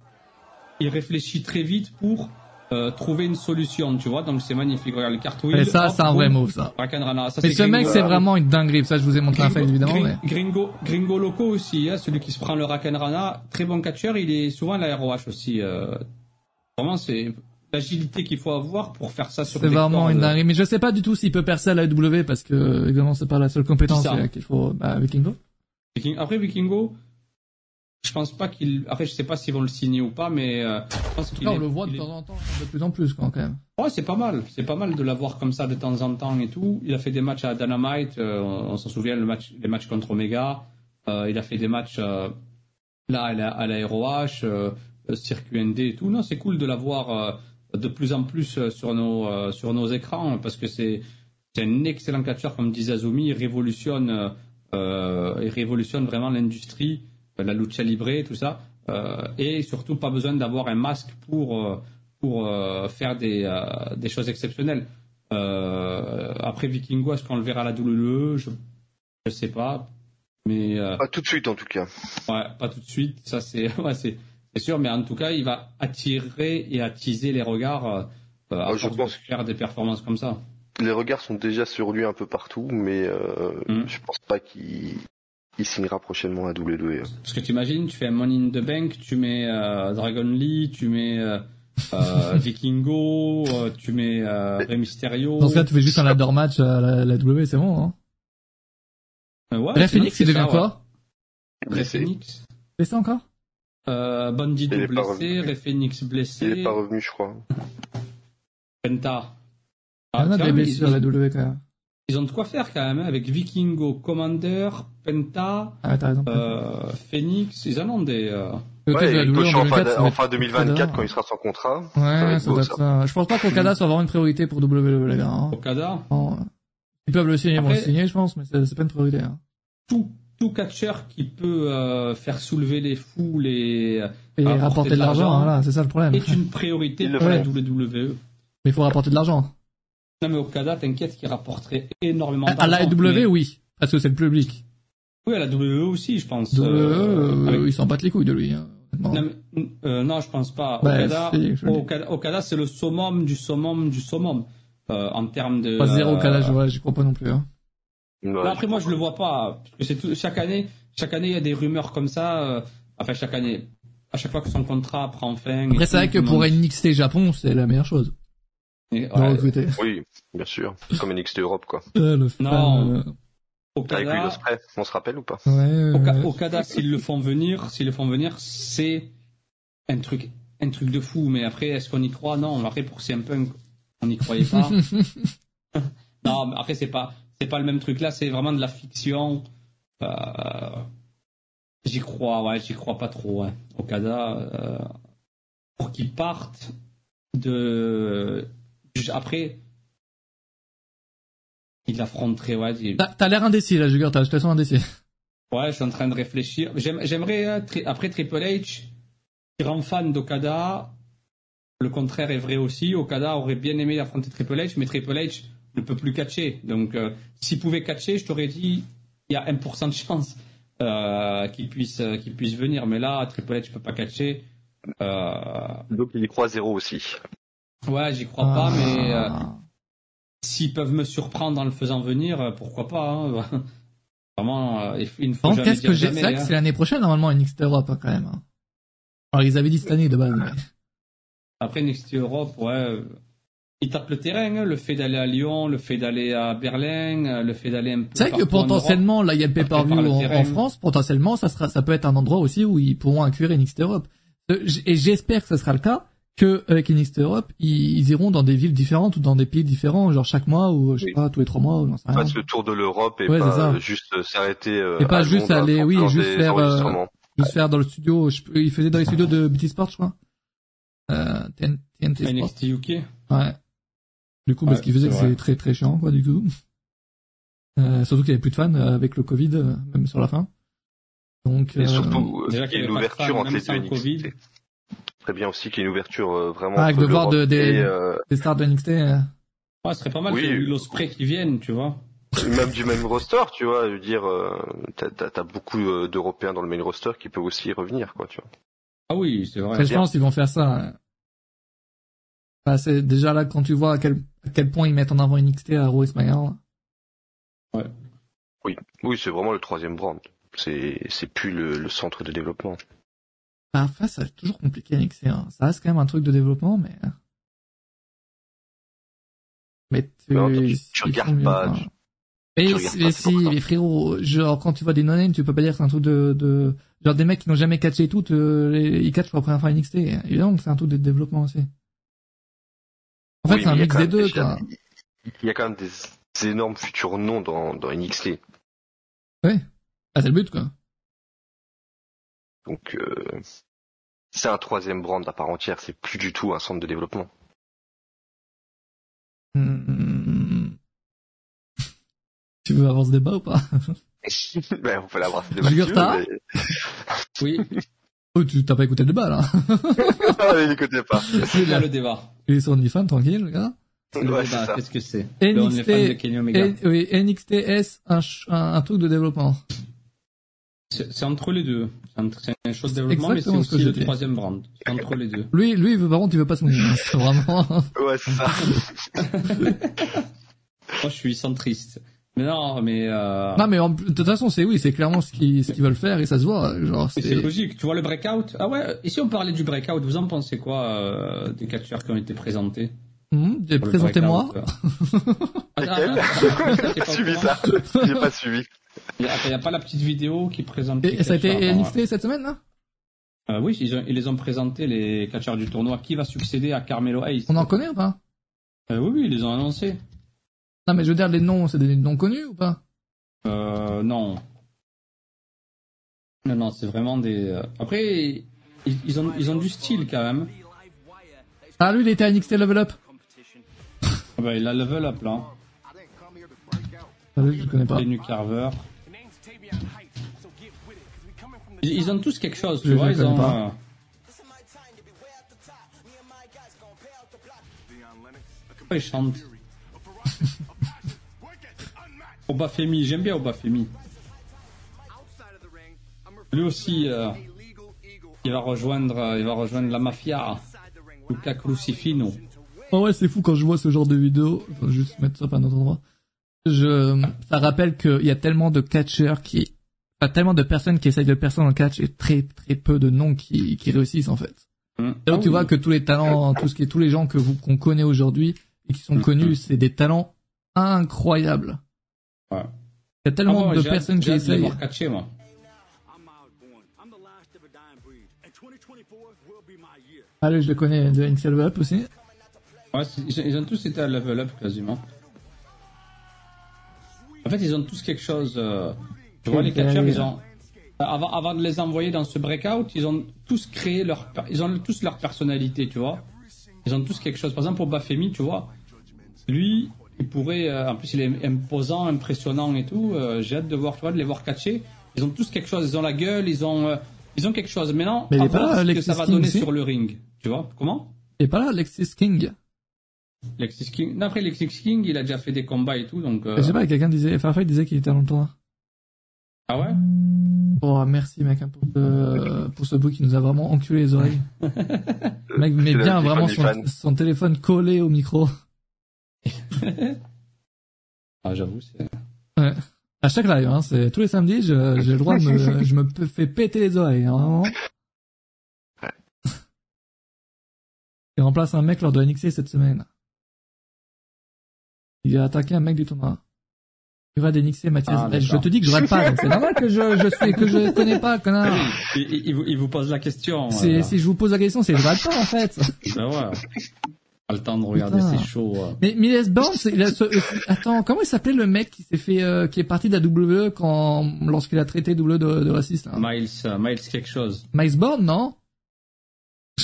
il réfléchit très vite pour euh, trouver une solution, tu vois. Donc c'est magnifique. Regarde le cartouille. Et ça, c'est un vrai move, ça. Ça, mais ce mec, c'est vraiment une dinguerie. Ça, je vous ai montré un fail, évidemment. mais... Gringo, Gringo Loco aussi, hein, celui qui se prend le Rakenrana. Très bon catcheur. Il est souvent à la ROH aussi. Euh... Vraiment, c'est l'agilité qu'il faut avoir pour faire ça sur C'est vraiment une dinguerie. Mais je sais pas du tout s'il peut percer à la W parce que, évidemment, c'est pas la seule compétence qu'il faut, bah, Vikingo. Après Vikingo, je pense pas qu'il. Après, je sais pas s'ils vont le signer ou pas, mais euh, je pense qu'il. on le voit de temps en temps, de plus en plus quand même. Ouais, c'est pas mal. C'est pas mal de l'avoir comme ça de temps en temps et tout. Il a fait des matchs à Dynamite. Euh, on, s'en souvient, le match, les matchs contre Omega. Euh, il a fait des matchs là à la, à la ROH, circuit ND et tout. Non, c'est cool de l'avoir de plus en plus sur nos sur nos écrans parce que c'est c'est un excellent catcheur comme disait Azumi. Il révolutionne euh, il révolutionne vraiment l'industrie, euh, la lucha libre, tout ça, euh, et surtout pas besoin d'avoir un masque pour pour faire des, des choses exceptionnelles. après Vikingo, est-ce qu'on le verra à la WWE Je ne sais pas, mais pas tout de suite en tout cas. Ouais, pas tout de suite. Ça c'est [laughs] ouais, c'est sûr, mais en tout cas, il va attirer et attiser les regards euh, à je pense... de faire des performances comme ça les regards sont déjà sur lui un peu partout, mais euh, mm. je pense pas qu'il signera prochainement à WWE. Parce que tu imagines, tu fais un Money in the Bank, tu mets euh, Dragon Lee, tu mets euh, [laughs] Vikingo, tu mets Rey Mysterio. Dans ce cas, tu fais juste un ladder match à la, la WWE, c'est bon, hein ouais, Ray Phoenix, il devient quoi Ray Phoenix. Blessé encore? Euh, Bandido blessé, Ray Phoenix blessé. Il est pas revenu, je crois. Penta. Ah, a des blessures la W quand même. Ils ont de quoi faire quand même, hein, avec Vikingo, Commander, Penta, ah, euh, Phoenix, ils en ont des. Euh... Ouais, en, fin, 2024 quand il sera sans contrat. Ouais, ça, doit ça. Je pense pas qu'Okada soit vraiment une priorité pour WWE, les gars. Hein. Okada Ils peuvent le signer, ils vont le signer, je pense, mais c'est pas une priorité. Hein. Tout, tout catcheur qui peut euh, faire soulever les foules et, et rapporter de l'argent, voilà, c'est ça le problème. Est une priorité pour la WWE. Mais il faut rapporter de l'argent. Non mais Okada, t'inquiète qu'il rapporterait énormément d'argent. À la WWE, oui, parce que c'est le public. Oui, à la WWE aussi, je pense. WWE, euh, euh, ils s'en battent les couilles de lui. Hein. Non, euh, non, je pense pas. Bah, Okada, Okada, c'est le summum du summum du summum euh, en termes de. Pas zéro Okada, je j'y crois pas non plus. Hein. après, moi, je le vois pas. Parce que c'est tout, chaque année, chaque année, il y a des rumeurs comme ça. Euh, enfin, chaque année, à chaque fois que son contrat prend fin. Après, c'est vrai que pour NXT Japon, c'est la meilleure chose. Oui, bien sûr. Comme NXT Europe, quoi. le non. Okada, on se rappelle ou pas ouais, Okada, s'ils le font venir, s'ils le font venir, c'est un truc, un truc de fou. Mais après, est-ce qu'on y croit? Non. Après, pour CM Punk, on n'y croyait pas. [laughs] non, mais après, c'est pas, c'est pas le même truc. Là, c'est vraiment de la fiction. Euh, j'y crois, ouais, j'y crois pas trop. Ouais. Okada, euh, pour qu'il parte de, après il affronterait, ouais. T'as l'air indécis, là, Jugger, t'as, sens indécis. Ouais, je suis en train de réfléchir. J'aimerais, euh, après Triple H, grand fan d'Okada, le contraire est vrai aussi. Okada aurait bien aimé affronter Triple H, mais Triple H ne peut plus catcher. Donc, euh, s'il pouvait catcher, je t'aurais dit, il y a 1% de chance euh, qu'il puisse, euh, qu'il puisse venir. Mais là, Triple H peut pas catcher. Donc, il y croit zéro aussi. Ouais, j'y crois pas, mais ah. S'ils peuvent me surprendre en le faisant venir, euh, pourquoi pas hein. [laughs] Vraiment, euh, il ne faut qu'est-ce que j'ai hein. c'est l'année prochaine normalement NXT Europe hein, quand même. Alors ils avaient dit cette année de base. Après NXT Europe, ouais, euh, ils tapent le terrain. Le fait d'aller à Lyon, le fait d'aller à Berlin, le fait d'aller un peu. C'est vrai que potentiellement, là il y a le pay-per-view en, France. Potentiellement, ça sera, ça peut être un endroit aussi où ils pourront accueillir NXT Europe. Et j'espère que ce sera le cas que avec NXT Europe, ils, iront dans des villes différentes ou dans des pays différents, genre chaque mois ou je sais pas tous les trois mois ou j'en sais rien. le tour de l'Europe et pas juste s'arrêter. Euh, et pas juste aller, oui, juste faire, euh, juste faire dans le studio. Je, il faisait dans les studios de BT Sport, je crois. Euh, TNT Sport. NXT UK. Ouais. Du coup, parce qu'il faisait que c'est très très chiant, quoi, du coup. Euh, surtout qu'il y avait plus de fans euh, avec le Covid, euh, même sur la fin. Donc. Et surtout, il y a une ouverture entre les deux très bien aussi qu'il y ait une ouverture euh, vraiment. Ah, de voir de, des, euh, des stars de NXT. Euh. Ouais, ce serait pas mal oui. que l'Osprey qui viennent, tu vois. Même du même roster, tu vois. Je veux dire, t'as as, beaucoup d'Européens dans le main roster qui peuvent aussi revenir, quoi, tu vois. Ah oui, c'est vrai. je pense qu'ils vont faire ça. Bah, c'est déjà là quand tu vois à quel, à quel point ils mettent en avant NXT à Raw Ouais. Oui, oui, c'est vraiment le troisième brand. C'est c'est plus le, le centre de développement. Bah, enfin, c'est toujours compliqué NXT. Hein. Ça reste quand même un truc de développement, mais. Mais tu, regardes pas. Mais, si, mais frérot, genre quand tu vois des non tu peux pas dire que c'est un truc de, de, genre des mecs qui n'ont jamais catché et tout, ils catchent pour la première fois NXT. Évidemment que c'est un truc de développement aussi. En fait, c'est un mix des deux, quoi. Il y a quand même des, énormes futurs noms dans, dans NXT. Ouais. Ah, c'est le but, quoi. Donc euh, c'est un troisième brand à part entière, c'est plus du tout un centre de développement. Hmm. [laughs] Tu veux avoir ce débat ou pas [laughs] ben, on peut l'avoir ce débat. mais... Oui. [laughs] Oh, tu t'as pas écouté le débat là Ah, n'écoutez pas. C'est là le débat. Il est sur OnlyFans, tranquille, le gars. Ouais, qu'est-ce que c'est? NXT, oui, NXTS, un, un, un truc de développement. C'est entre les deux. C'est une chose de développement, mais c'est aussi le troisième brand. C'est entre les deux. Lui, lui, par contre, il veut pas se mouiller. Hein, c'est vraiment. ouais, c'est ça. Moi, je suis centriste. Mais non, mais euh... non, mais de toute façon, c'est oui, c'est clairement ce qu'ils ce qu'ils veulent faire et ça se voit. Genre, c'est logique. Tu vois le breakout Ah ouais. Ici, on parlait du breakout. Vous en pensez quoi euh, des catcheurs qui ont été présentés mmh, Présentez-moi. ah, ah, J'ai pas suivi ça. J'ai pas suivi. Il n'y a, pas la petite vidéo qui présente. Et, ça a été NXT cette semaine, là? Euh, Oui, ils, les ont présentés, les catcheurs du tournoi. Qui va succéder à Carmelo Hayes? On en connaît ou pas? Euh, Oui, oui, ils les ont annoncés. Non, mais je veux dire, les noms, c'est des noms connus ou pas? Euh, non. Non, non, c'est vraiment des... Euh, après, ils, ont, ils ont du style quand même. Ah, lui, il était à NXT Level Up. Ah bah, il a Level Up là. Ah, lui, je connais pas. Carver. Ils, ont tous quelque chose, tu vois. Ils ont. Euh... Pourquoi ils chantent [laughs] Obafemi, j'aime bien Obafemi. Lui aussi, euh, il va rejoindre, euh, il va rejoindre la mafia. Luca Crucifino. Oh ouais, c'est fou quand je vois ce genre de vidéo. Je vais juste mettre ça à un autre endroit. Je, ça rappelle qu'il y a tellement de catcheurs qui, enfin, tellement de personnes qui essayent de percer dans le catch et très très peu de noms qui, qui réussissent en fait. Mm. Donc tu ah vois que tous les talents, tout ce qui est, tous les gens que vous qu'on connaît aujourd'hui et qui sont mm. connus, c'est des talents incroyables. Ouais. Il y a tellement ah de personnes qui essayent. Catcher, moi. Allez, je le connais de Level Up aussi. Ouais, ils ont tous été à Level Up quasiment. En fait, ils ont tous quelque chose. Euh, tu vois, les catcheurs, ils ont. Avant, avant de les envoyer dans ce breakout, ils ont tous créé leur. Ils ont tous leur personnalité, tu vois. Ils ont tous quelque chose. Par exemple, pour Bafemi, tu vois, lui, il pourrait. Euh, en plus, il est imposant, impressionnant et tout. Euh, j'ai hâte de voir, tu vois, de les voir catcher. Ils ont tous quelque chose. Ils ont la gueule, ils ont. Ils ont quelque chose. Maintenant, Mais pas ce que ça va donner sur le ring. Tu vois Comment? Il est pas là, Alexis King. Alexis King. Non, après, Alexis King, il a déjà fait des combats et tout, donc. Euh... Je sais pas, quelqu'un disait, Farfay disait qu'il était à longtemps. Ah ouais? Oh, merci, mec, hein, pour, ce, pour ce bout qui nous a vraiment enculé les oreilles. le [laughs] mec met bien vraiment son, son, téléphone collé au micro. [laughs] ah, j'avoue, c'est. Ouais. À chaque live, hein, c'est tous les samedis, j'ai le droit de me, [laughs] je me fais péter les oreilles, hein, vraiment. Il remplace un mec lors de NXT cette semaine. Il a attaqué un mec du tournoi. Il va d'NXT, Mathias. Ah, je te dis que je rate pas, [laughs] donc c'est normal que je, je sais, que je [laughs] connais pas, connard. Il, il, vous, il vous pose la question. C'est, si je vous pose la question, c'est je rate pas, en fait? [laughs] Ben ouais le temps de regarder, c'est chaud. Mais Miles a ce... attends, comment il s'appelait le mec qui s'est fait, euh, qui est parti de la WWE quand, lorsqu'il a traité WWE de, de raciste hein? Miles, uh, Miles quelque chose. Miles Bourne, non?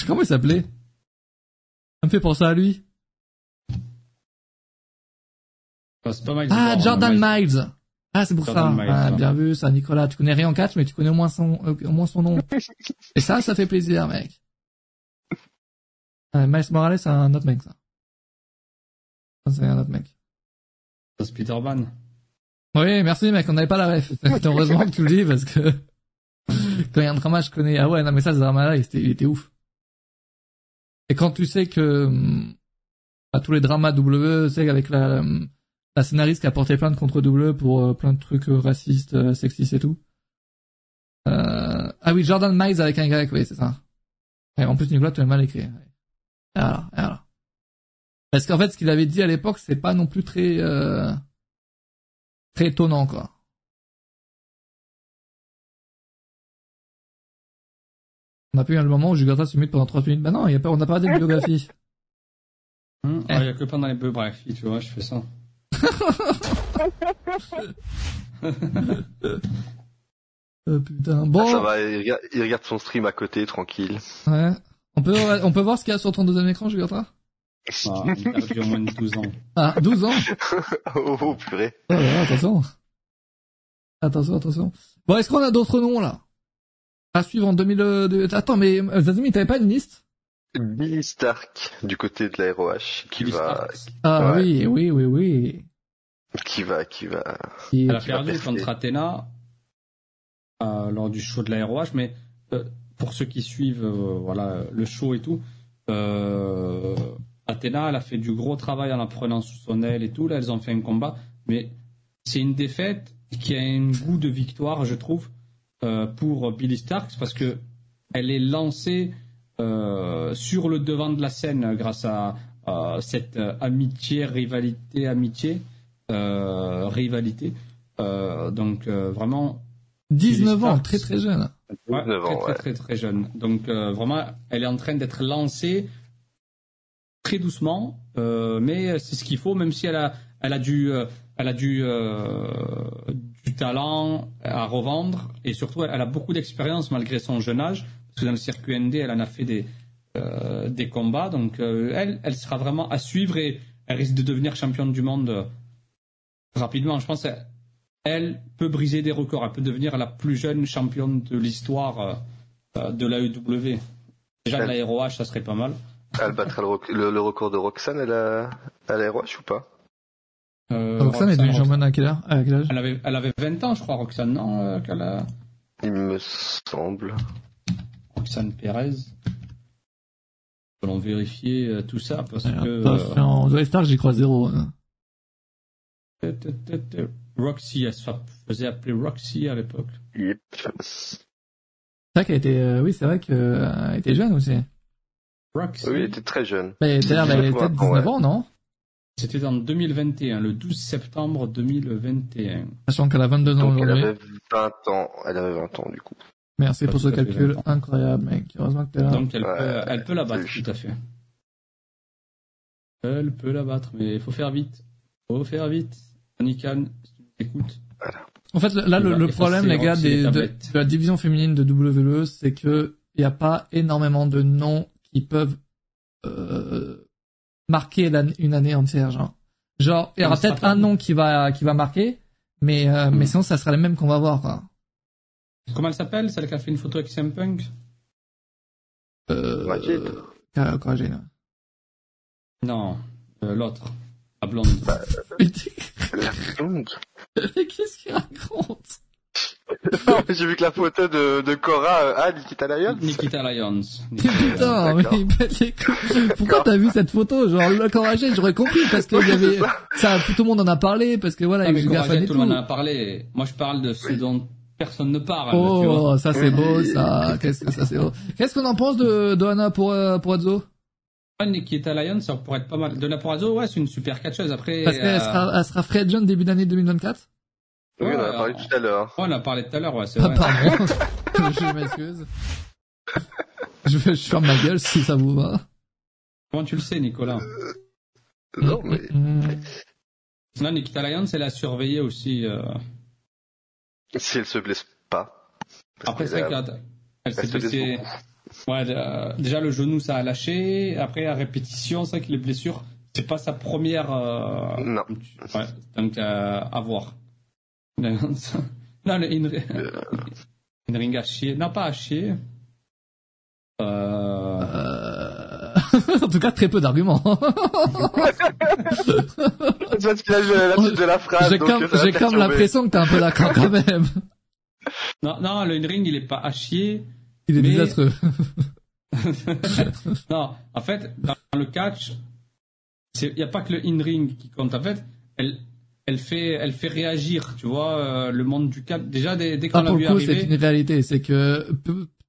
Comment il s'appelait Ça me fait penser à lui. Pas Miles ah, Jordan Miles. Ah, c'est pour ça. ah, bien vu, ça, Nicolas. Tu connais rien en catch, mais tu connais au moins son, euh, au moins son nom. [laughs] Et ça, ça fait plaisir, mec. Euh, Miles Morales, c'est un autre mec, ça. C'est un autre mec. C'est Peter Pan. Oui, merci, mec, on n'avait pas la ref. [laughs] Heureusement que tu le dis, parce que [laughs] quand il y a un drama, je connais. Ah ouais, non, mais ça, ce drama-là, il était, il était ouf. Et quand tu sais que hum, à tous les dramas W, tu sais, avec la, hum, la scénariste qui a porté plainte contre W pour euh, plein de trucs euh, racistes, euh, sexistes et tout. Euh... Ah oui, Jordan Miles avec un Y, oui, c'est ça. Et en plus, Nicolas, tu l'as mal écrit. Alors, alors. Parce qu'en fait, ce qu'il avait dit à l'époque, c'est pas non plus très, euh, très étonnant, quoi. On a pas eu le moment où Jugurta se mute pendant 30 minutes. Bah non, y a pas, on n'a pas de [laughs] biographie. Hum, il y a que pendant les biographies, tu vois, je fais ça. Oh, putain. Bon. Ça va, il regarde, il regarde son stream à côté, tranquille. Ouais. On peut, on peut voir ce qu'il y a sur ton deuxième écran, Jugotra Ah, il a au moins de 12 ans. Ah, 12 ans? Oh, [laughs] oh, purée. Oh, attention. Attention, attention. Bon, est-ce qu'on a d'autres noms, là? À suivre en 2002... Attends, mais euh, Zazumi, t'avais pas une liste? Billy Stark, du côté de la ROH, qui va... Ah oui, oui, oui, oui. Qui va, qui va... Elle a perdu contre Athena euh, lors du show de la ROH, mais... Euh, pour ceux qui suivent euh, voilà le show et tout, euh, Athéna, elle a fait du gros travail en la prenant sous son aile et tout. Là, elles ont fait un combat, mais c'est une défaite qui a un goût de victoire, je trouve, euh, pour Billy Starks parce que elle est lancée sur le devant de la scène grâce à, cette amitié, rivalité, amitié, rivalité. donc vraiment. 19 ans, très très jeune très, très, très, jeune. Donc euh, vraiment, elle est en train d'être lancée très doucement, euh, mais c'est ce qu'il faut, même si elle a, elle a du, euh, elle a du, du talent à revendre et surtout elle a beaucoup d'expérience malgré son jeune âge. Parce dans le circuit ND, elle en a fait des, euh, des combats. Donc, euh, elle, elle sera vraiment à suivre et elle risque de devenir championne du monde rapidement. Je pense qu'elle peut briser des records. Elle peut devenir la plus jeune championne de l'histoire de l'AEW. Déjà, de la ça serait pas mal. Elle battra le, record de Roxane à la, ROH ou pas? Euh, Roxane est devenue championne à quel âge, elle, avait, elle avait 20 ans, je crois, Roxane, non euh, Il me semble. Roxane Perez. Allons vérifier euh, tout ça parce que. En Star, j'y crois zéro. Hein. Roxy, elle se faisait appeler Roxy à l'époque. Yep. C'est vrai qu'elle était, oui, c'est vrai qu'elle était jeune aussi. Roxy. Oui, elle était très jeune. Mais d'ailleurs, elle était 19 ans, non? C'était en 2021, le 12 septembre 2021. Sachant qu'elle a 22 ans aujourd'hui. Elle avait 20 ans, elle avait 20 ans du coup. Merci pour ce calcul incroyable, mec. Heureusement que t'es là. Donc elle, peut, elle peut la battre, tout à fait. Elle peut la battre, mais il faut faire vite. Faut faire vite. Anikan, si tu m'écoutes. Voilà. En fait, là, le, problème, les gars, des, de, de, la division féminine de WWE, c'est que il n'y a pas énormément de noms qui peuvent euh, marquer une année entière, genre. Genre, il y aura peut-être un nom qui va qui va marquer, mais euh, mais hmm. sinon ça sera les mêmes qu'on va voir, quoi. Comment elle s'appelle, celle qui a fait une photo avec CM Punk? Euh. Majid. Non, euh, l'autre, la blonde. Bah, [laughs] la blonde. Qu'est-ce qu'il raconte [laughs] J'ai vu que la photo de, de Cora, euh, ah, Nikita Lyons. Nikita Lyons. Putain, mais pourquoi t'as vu cette photo Genre, le Cora j'aurais compris, parce que y avait, ça, tout le monde en a parlé, parce que voilà, ah, il y avait tout le monde en a parlé. Moi, je parle de ce dont personne ne parle. Oh, ça c'est beau, ça. Qu'est-ce que ça c'est beau. Qu'est-ce qu'on en pense de, de Anna pour, euh, pour Azo? Nikita Lyons, ça pourrait être pas mal. De la pour Azo, ouais, c'est une super catcheuse. Après, parce qu'elle sera, elle sera free agent début d'année 2024? Oui, on en a parlé tout à l'heure. on en a parlé tout à l'heure, ouais, c'est vrai. Pardon. [laughs] je m'excuse. Je, je ferme ma gueule si ça vous va. Comment tu le sais, Nicolas? Euh, Non, mais... Non, Nikita Lyons, elle a surveillé aussi... Euh... Si elle se blesse pas. Après, c'est vrai qu'elle elle s'est blessée... Ouais, euh, déjà le genou ça a lâché. Après à répétition, c'est vrai que les blessures, c'est pas sa première. Euh... Non. Ouais, donc euh, à voir. [laughs] Non, le Inring, [laughs] Inring à chier. Non, pas à chier. Euh... Euh... [laughs] en tout cas, très peu d'arguments. C'est parce qu'il a la suite de la phrase. J'ai comme, j'ai comme l'impression que t'es un peu d'accord quand même. Non, non, le Inring, il est pas à chier. Il est mais... désastreux. [laughs] non, en fait, dans le catch, il n'y a pas que le in-ring qui compte. En fait, elle, elle fait, elle fait réagir, tu vois, euh, le monde du cap. Déjà, dès, dès qu'on l'a vu arriver. C'est une réalité, c'est que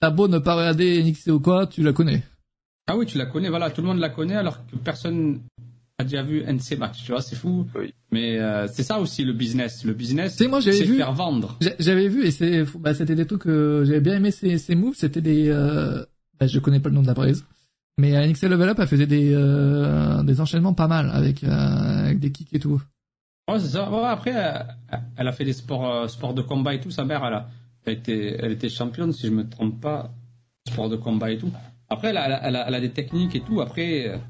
t'as beau ne pas regarder NXT ou quoi, tu la connais. Ah oui, tu la connais, voilà, tout le monde la connaît alors que personne a déjà vu NC match, tu vois, c'est fou. Oui. Mais euh, c'est ça aussi le business. Le business, c'est faire vendre. J'avais vu et c'est, bah, c'était des trucs que j'avais bien aimé ces, ces moves. C'était des, euh, bah, je connais pas le nom de la prise, mais NXT Level Up, elle faisait des, euh, des enchaînements pas mal avec, avec des kicks et tout. Ouais, c'est ça. après, elle, a fait des sports, sports de combat et tout. Sa mère, elle, a, elle, était, elle était championne, si je me trompe pas, sport de combat et tout. Après, elle a, elle a, elle a des techniques et tout. Après,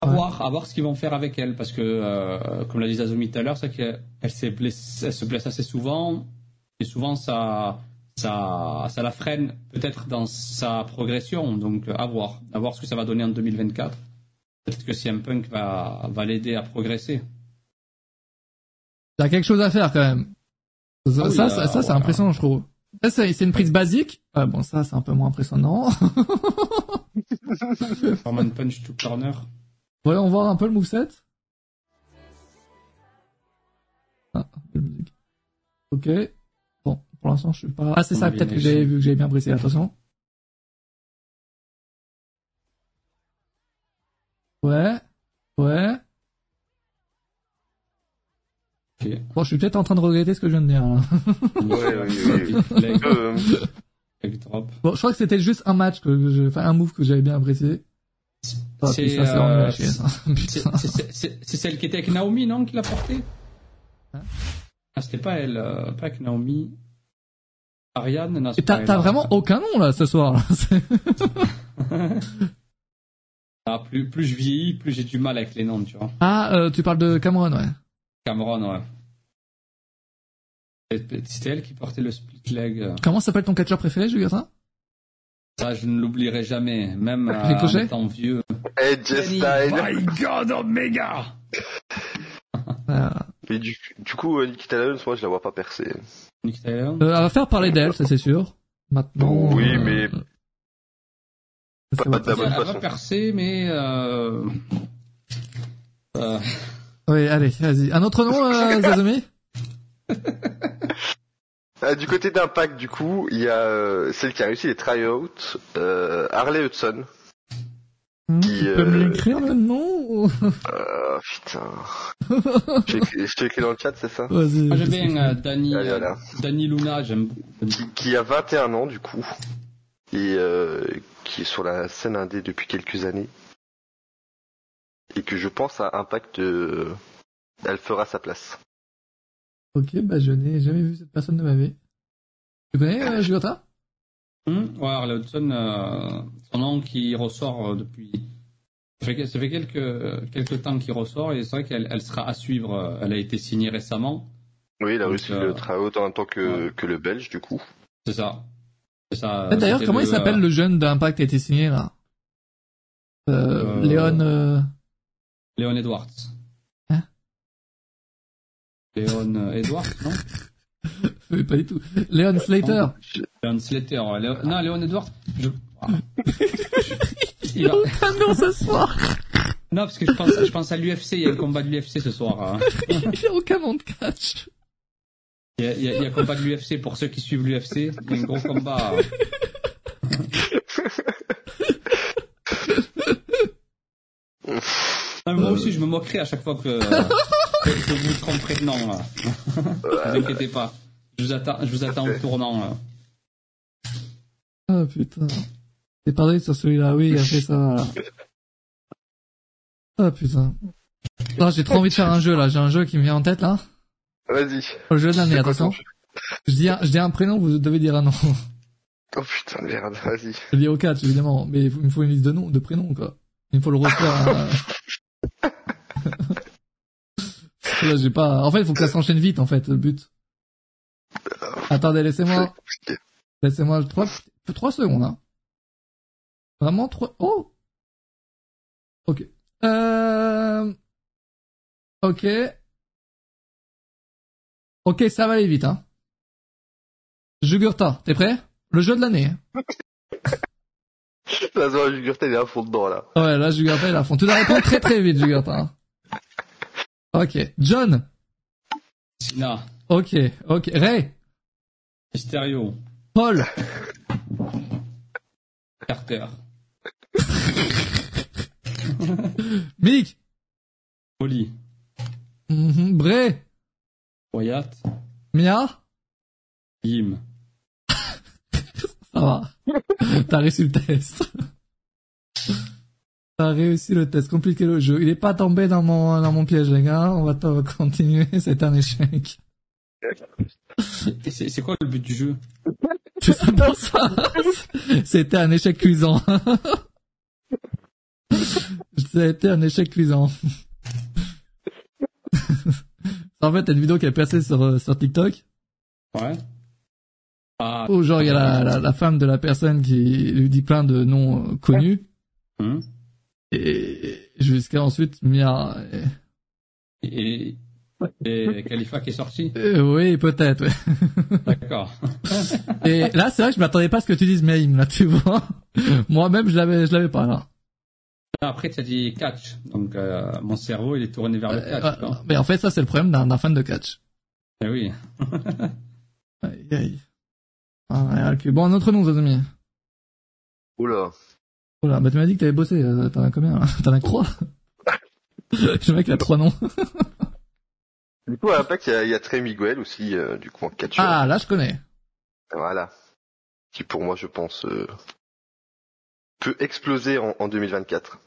à voir, à voir ce qu'ils vont faire avec elle, parce que, euh, comme l'a dit Azumi tout à l'heure, c'est qu'elle elle se blesse assez souvent, et souvent ça, ça, ça la freine peut-être dans sa progression. Donc, à voir, à voir ce que ça va donner en 2024. Peut-être que CM Punk va, va l'aider à progresser. Il y a quelque chose à faire quand même. Ça, ah ça, ça, c'est impressionnant, je trouve. c'est une prise basique. Ah, bon, ça, c'est un peu moins impressionnant. [laughs] [laughs] Forman Punch to corner. Voyons voir un peu le moveset. Ah, musique. Ok. Bon, pour l'instant, je suis pas... Ah, c'est ça, peut-être que j'ai vu que j'avais bien brisé, attention. Ouais. Ouais. Bon, je suis peut-être en train de regretter ce que je viens de dire. Là. ouais, oui. [laughs] bon, je crois que c'était juste un match que je, enfin un move que j'avais bien apprécié. C'est celle qui était avec Naomi, non, qui l'a portée hein Ah, c'était pas elle, euh, pas avec Naomi. Ariane, t'as vraiment aucun nom là ce soir. [laughs] ah, plus, plus je vieillis, plus j'ai du mal avec les noms, tu vois. Ah, euh, tu parles de Cameron, ouais. Cameron, ouais. C'était elle qui portait le split leg. Euh. Comment s'appelle ton catcheur préféré, Jugata Ça, je ne l'oublierai jamais, même euh, en étant vieux. Edge Style. My God, Omega Mais du, du coup, Nikita Lyons, moi, je la vois pas percer. Nikita Lyons euh, Elle va faire parler d'elle, ça c'est sûr. Maintenant. Oui, mais. Pas, pas de la bonne façon. Elle va percer, mais. Euh... Oui, allez, vas-y. Un autre nom, euh, [laughs] Zazumi? [laughs] ah, du côté d'Impact, du coup, il y a euh, celle qui a réussi les tryouts, euh, Harley Hudson. Hmm, tu peux me euh, l'écrire le nom euh, Putain. je t'ai écrit dans le chat, c'est ça? Vas-y. Ah, j'aime bien Danny, Danny Luna, j'aime Qui a 21 ans, du coup, et qui est sur la scène indé depuis quelques années. Et que je pense à Impact, elle fera sa place. Ok, bah je n'ai jamais vu cette personne de ma vie. Tu connais euh, Jugata hum, Ouais, Harley Hudson, euh, son nom qui ressort euh, depuis. Ça fait, ça fait quelques, quelques temps qu'il ressort et c'est vrai qu'elle elle sera à suivre. Euh, elle a été signée récemment. Oui, il a reçu le travail autant en tant que, que le Belge, du coup. C'est ça. ça D'ailleurs, comment il s'appelle le jeune d'Impact qui a été signé là? Euh, Léon. Léon Edwards. Léon euh, Edwards, non [laughs] Mais pas du tout. Léon Slater. Léon Slater. Non, Léon Edwards. Je... Il a aucun nom ce soir. Non, parce que je pense, je pense à l'UFC. Il y a le combat de l'UFC ce soir. Hein. [laughs] Il n'y a aucun nom de catch. Il y a, il y a, il y a combat de l'UFC pour ceux qui suivent l'UFC. Il y a un gros combat. [laughs] moi aussi, je me moquerai à chaque fois que que vous tromperez de nom, là. ne vous inquiétez pas. Je vous attends, je vous attends au tournant, là. Ah, putain. T'es parlé sur celui-là, oui, il a fait ça, Ah, putain. Ah, j'ai trop envie de faire un jeu, là. J'ai un jeu qui me vient en tête, là. Vas-y. Le jeu de l'année, attention. Je dis, un, je dis un prénom, vous devez dire un nom. Oh putain de merde, vas-y. Je dis au catch, évidemment. Mais il me faut une liste de noms, de prénoms, quoi. Il me faut le refaire. [laughs] Là, j'ai pas. En fait, il faut que ça s'enchaîne vite, en fait, le but. Attendez, laissez-moi. Laissez-moi trois, trois secondes, hein. Vraiment trois. Oh. Ok. Euh. Ok. Ok, ça va aller vite, hein. Jugurta, t'es prêt? Le jeu de l'année. Là, Jugurta, il est à fond dedans, là. Ouais, là, Jugurta, il est à fond. Tu dois répondre très très vite, Jugurta. Ok. John. Sina. Ok, ok. Ray. Mysterio. Paul. Carter. [laughs] Mick. Oli. Mm -hmm. Bray. Wyatt. Mia. Yim. [laughs] Ça va. T'as réussi le test. T'as réussi le test, compliqué le jeu. Il est pas tombé dans mon, dans mon piège, les gars. On va continuer. [laughs] C'est un échec. C'est quoi le but du jeu? C'est ça ça. C'était un échec cuisant. C'était un échec cuisant. en fait, t'as une vidéo qui a percé sur, sur TikTok. Ouais. Ah. Où genre, il y a la, la, femme de la personne qui lui dit plein de noms connus. Hum et jusqu'à ensuite Mia. Et, et Khalifa qui est sorti? Euh, Oui, peut-être. [laughs] D'accord. et là, c'est vrai que je m'attendais pas à ce que tu dises Maïm, là, tu vois. Moi-même, je l'avais, je l'avais pas là. Après, tu as dit catch, donc euh, mon cerveau il est tourné vers le catch. Euh, mais en fait, ça c'est le problème d'un fan de catch. Eh oui. aïe, aïe. Ah, okay. Bon, un autre nom, Zazami. Oula. Oh là, bah tu m'as dit que t'avais bossé, euh, t'en as combien [laughs] T'en as trois? [laughs] Le mec il a trois noms. du coup, à Impact, il y a, y a Trey Miguel aussi, euh, du coup en catcheur. Ah, là je connais. Voilà. Qui pour moi, je pense, euh, peut exploser en, en 2024.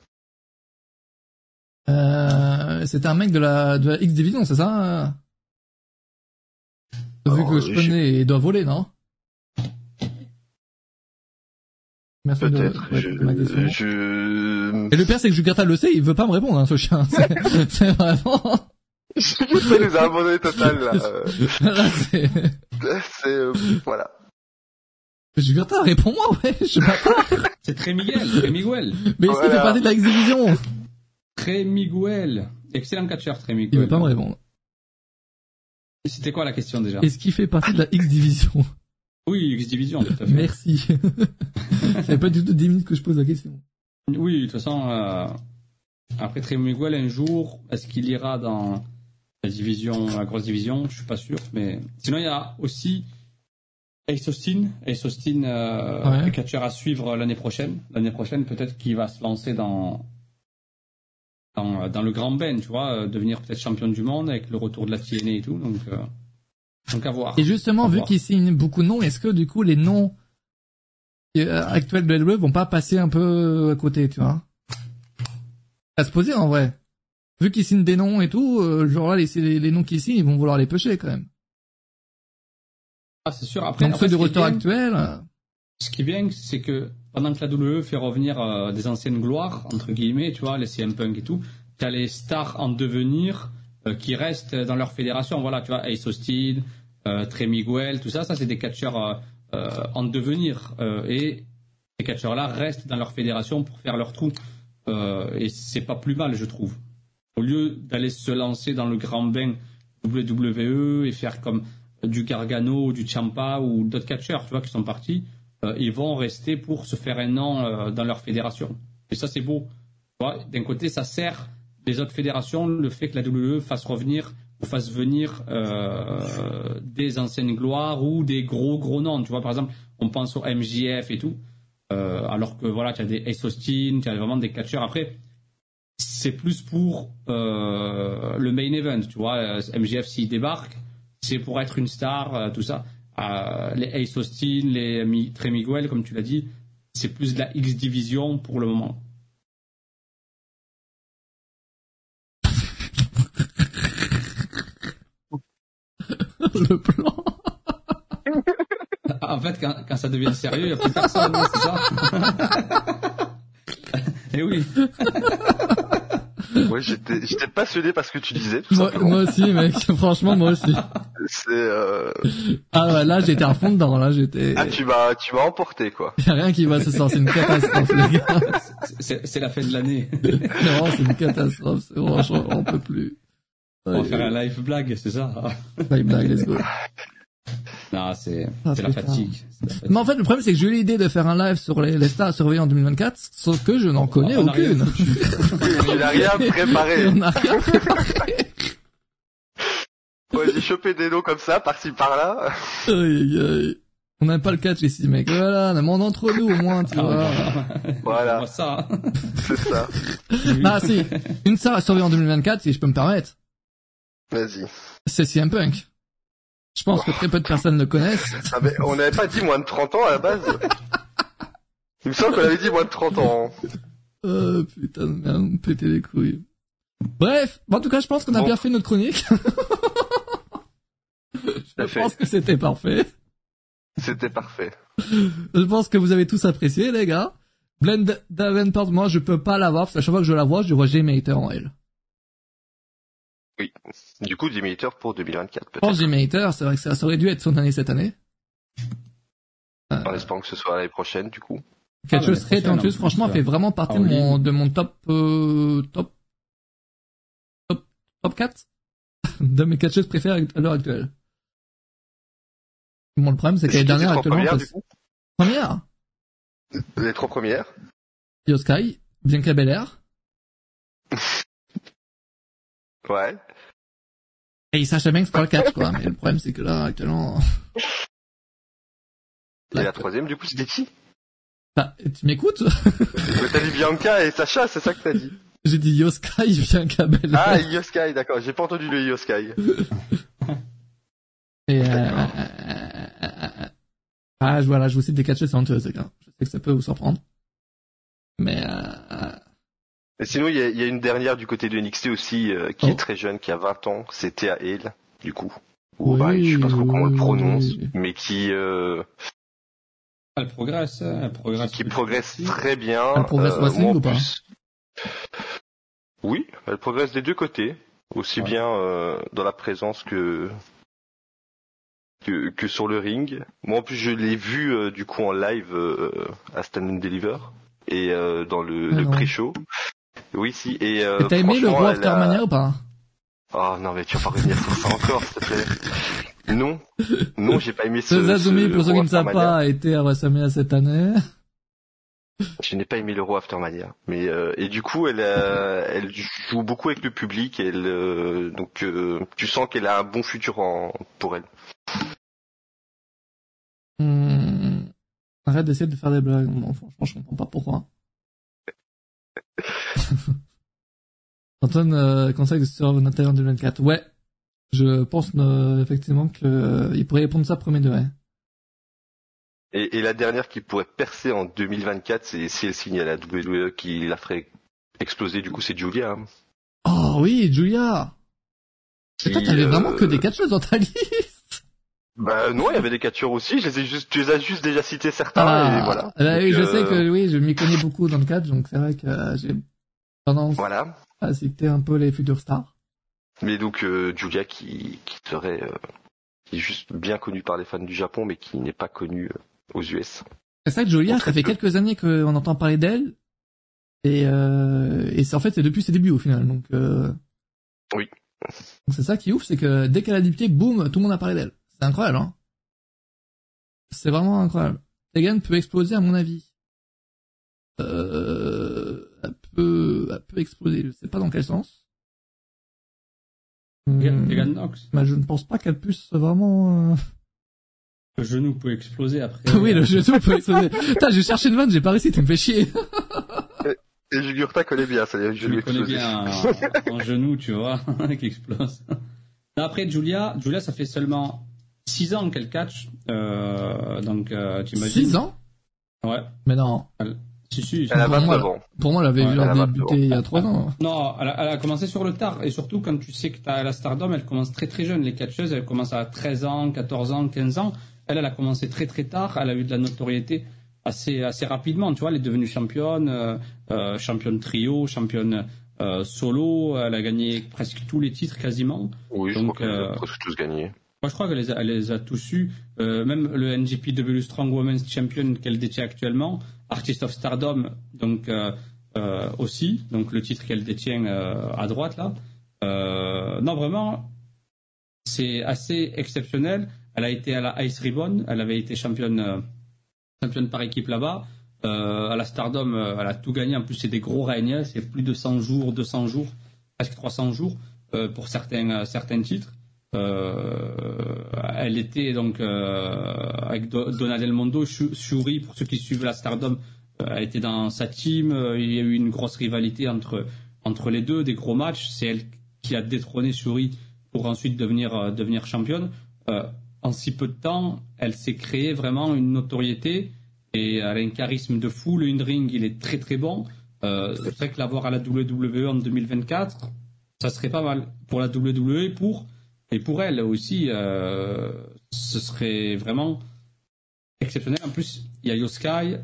Euh, c'était un mec de la, de la X Division, c'est ça? Vu que je connais, il doit voler, non? Merci Peut-être. je, je... Et le pire, c'est que Jugurta le sait, il veut pas me répondre, hein, ce chien. C'est [laughs] vraiment... Ça nous a abandonné total, là. c'est... c'est euh, voilà. Jugurta, réponds-moi, ouais, je sais pas. c'est très Miguel, très Miguel. Mais est-ce qu'il fait partie de la X-Division Très Miguel. Excellent catcheur, très Miguel. Il veut pas me répondre. C'était quoi la question déjà? Est-ce qu'il fait partie de la X-Division? Oui, X-Division, tout à fait. Merci. [laughs] C'est pas du tout 10 minutes que je pose la question. Oui, de toute façon, euh, après Trey Miguel, un jour, est-ce qu'il ira dans la division, la grosse division? Je suis pas sûr, mais sinon il y a aussi Ace Austin. Ace Austin, euh, catcheur à suivre l'année prochaine. L'année prochaine, peut-être qu'il va se lancer dans dans, dans, le Grand Ben, tu vois, euh, devenir peut-être champion du monde avec le retour de la TNA et tout. Donc, euh, donc à voir. Et justement, vu qu'il signe beaucoup de noms, est-ce que du coup les noms euh, actuels de WWE vont pas passer un peu à côté, tu vois? À se poser en vrai. Vu qu'ils signent des noms et tout, genre là, les, les, noms qu'ils signent, ils vont vouloir les pêcher quand même. Ah, c'est sûr. Après, Donc ceux du retour actuel. Ce qui est bien, c'est que pendant que la WWE fait revenir euh, des anciennes gloires, entre guillemets, tu vois, les CM Punk et tout, tu as les stars en devenir euh, qui restent dans leur fédération. Voilà, tu vois, Ace Austin, euh, Trey Miguel, tout ça, ça c'est des catcheurs euh, en devenir. et ces catcheurs-là restent dans leur fédération pour faire leur trou. et c'est pas plus mal, je trouve. Au lieu d'aller se lancer dans le grand bain WWE et faire comme du Gargano, du Champa ou d'autres catcheurs, tu vois, qui sont partis, euh, ils vont rester pour se faire un euh, dans leur fédération. Et ça, c'est beau. D'un côté, ça sert les autres fédérations, le fait que la WWE fasse revenir ou fasse venir euh, des anciennes gloires ou des gros gros noms. Tu vois, par exemple, on pense au MJF et tout, alors que voilà, tu as des Ace Austin, tu as vraiment des catcheurs. Après, c'est plus pour le main event, tu vois. MJF s'il débarque, c'est pour être une star, tout ça les Ace Austin, les Trey Miguel, comme tu l'as dit, c'est plus de la X Division pour le moment. Le plan. [laughs] en fait, quand, quand, ça devient sérieux, il n'y a plus personne, c'est ça? [laughs] Eh oui. Ouais, j'étais, j'étais passionné par ce que tu disais. moi, moi, aussi, mec. [laughs] Franchement, moi aussi. C'est. Euh... Ah ouais, là, j'étais à fond dedans. Là, j'étais. Ah, tu m'as, tu m'as emporté, quoi. Y a rien qui va se sortir. C'est une catastrophe, les gars. C'est, c'est la fin de l'année. non, c'est une catastrophe. C'est franchement, on peut plus. On va faire un live blague, c'est ça. [laughs] live blague, let's go. [laughs] Non, c'est ah, la, fatigue. Mais en fait, le problème, c'est que j'ai eu l'idée de faire un live sur les, les stars à surveiller en 2024, sauf que je n'en connais aucune. [laughs] Il n'a rien préparé. On n'a rien préparé. Ouais, j'ai chopé des noms comme ça, par-ci par-là. On n'aime pas le catch ici, mec. Voilà, on est entre nous au moins, tu vois. Voilà. ça. C'est ça. Ah si, une star à surveiller en 2024, si je peux me permettre. Vas-y. C'est CM Punk. Je pense que très peu de personnes le connaissent. [laughs] Ah, mais on n'avait pas dit moins de 30 ans à la base. Il me semble qu'on avait dit moins de 30 ans. Oh putain de merde, péter les couilles. Bref, en tout cas, je pense qu'on a bien fait notre chronique. [laughs] je pense que c'était parfait. C'était parfait. Je pense que vous avez tous apprécié, les gars. Blend Davenport, moi, je peux pas l'avoir, parce que chaque fois que je la vois, je vois Hater en elle. Oui. Du coup, Jimmy pour 2024, peut-être. pense Jimmy c'est vrai que ça, aurait dû être son année cette année. Euh... En espérant que ce soit l'année prochaine, du coup. Quelque chose très talentueuse, franchement, fait vraiment partie de mon, de mon top, euh, top, top, top 4 [laughs] de mes catcheuses préférées à l'heure actuelle. Bon, le problème, c'est qu'elle est dernière actuellement. Parce... Première Les trois premières Yoskai, Bianca Belair. [laughs] ouais. Et Sacha Banks pas le catch, quoi. Mais le problème, c'est que là, actuellement... Et la troisième, du coup, c'était qui Bah, tu m'écoutes t'as dit Bianca et Sacha, c'est ça que t'as dit J'ai dit Yoskai, [laughs] Bianca Belair. Ah, Yoskai, d'accord. J'ai pas entendu le Yoskai. et euh, euh, euh, ah, voilà, je vous cite des talentueuses, les gars. Je sais que ça peut vous surprendre. Mais euh, et sinon, il y a, y a, une dernière du côté de NXT aussi, euh, qui est oh. très jeune, qui a 20 ans, c'est Thea Hale, du coup. Ou, oui, bah, je sais pas trop comment on le prononce, mais qui... Euh... Elle progresse, hein, elle progresse. Qui progresse très bien. Elle progresse euh, wrestling ou pas Oui, elle progresse des deux côtés, aussi bien euh, dans la présence que... que que sur le ring. Moi en plus je l'ai vu euh, du coup en live euh, à Stand Deliver et dans le, ah le pré-show. Oui si et, t'as aimé le Raw Aftermania ou pas Oh non mais tu vas pas revenir sur ça encore s'il te plaît. Non, non j'ai pas aimé ce. Zazumi pour ceux qui ne savent pas a été à WrestleMania cette année. Je n'ai pas aimé l'Euro Aftermania, mais euh, et du coup elle euh, elle joue beaucoup avec le public, elle euh, donc tu sens qu'elle a un bon futur en, pour elle. Hmm. Arrête d'essayer de faire des blagues, franchement je comprends pas pourquoi. [laughs] Antoine euh, conseille sur Nathalie en 2024. Ouais, je pense effectivement qu'il pourrait répondre ça premier degré. Et, et, la dernière qui pourrait percer en 2024, c'est si elle signe à la WWE qui la ferait exploser, du coup, c'est Julia. Hein. Oh oui, Julia Et toi, t'avais vraiment que des euh, catcheuses dans ta [laughs] liste Bah non, il y avait des catcheurs aussi, je les ai juste, tu les as juste déjà cités certains, ah, et voilà. Bah oui, je sais euh, que oui, je m'y connais beaucoup dans le catch, donc c'est vrai que euh, j'ai tendance voilà. à citer un peu les futures stars. Mais donc Julia qui, qui serait... qui est juste bien connue par les fans du Japon, mais qui n'est pas connue aux US. C'est ça que Julia, ça fait quelques années qu'on entend parler d'elle. Et, euh, et c'est en fait c'est depuis ses débuts au final. Donc euh... oui. C'est ça qui est ouf, c'est que dès qu'elle a débuté, boum, tout le monde a parlé d'elle. C'est incroyable, hein. C'est vraiment incroyable. Tegan peut exploser à mon avis. Euh, elle peut, elle peut exploser. Je sais pas dans quel sens. Tegan Knox. Mais je ne pense pas qu'elle puisse vraiment. Euh... Le genou peut exploser après. [laughs] oui, le genou peut exploser. Putain, j'ai cherché une vanne, j'ai pas réussi, tu me fais chier. [laughs] Et Jugurta connaît bien, ça y Je connais bien un, genou, tu vois, [laughs] qui explose. Après, Julia, Julia, ça fait seulement 6 ans qu'elle catch. Euh, donc, euh, tu imagines? 6 ans? Ouais. Mais non. Elle... Si, si, elle a pour, moi, pour moi, elle avait ouais, débuté il y a 3 ans. Non, elle a, elle a, commencé sur le tard. Et surtout, quand tu sais que tu as la Stardom, elle commence très très jeune. Les catcheuses, elles commencent à 13 ans, 14 ans, 15 ans. Elle, elle a commencé très très tard. Elle a eu de la notoriété assez assez rapidement. Tu vois, elle est devenue championne, euh, championne trio, championne euh, solo. Elle a gagné presque tous les titres quasiment. Oui, je crois qu'elle a presque tous gagnés. Moi, je crois qu'elle les, les a tous eus. même le NGPW Strong Women's Champion qu'elle détient actuellement, Artist of Stardom, donc aussi, donc le titre qu'elle détient à droite là. non, vraiment, c'est assez exceptionnel. Elle a été à la Ice Ribbon, elle avait été championne, euh, championne par équipe là-bas. Euh, à la Stardom, euh, elle a tout gagné. En plus, c'est des gros règnes. C'est plus de 100 jours, 200 jours, presque 300 jours pour certains, certains titres. Elle était donc avec Donald El Mondo, Shuri, pour ceux qui suivent la Stardom, elle était dans sa team. il y a eu une grosse rivalité entre, entre les deux, des gros matchs. C'est elle qui a détrôné Shuri pour ensuite devenir, devenir championne en si peu de temps, elle s'est créée vraiment une notoriété et elle a un charisme de fou. Le in-ring, il est très très bon. Euh, c'est vrai que l'avoir à la WWE en 2024, ça serait pas mal pour la WWE et pour et pour elle aussi. Euh, ce serait vraiment exceptionnel. En plus, il y a Yoskai,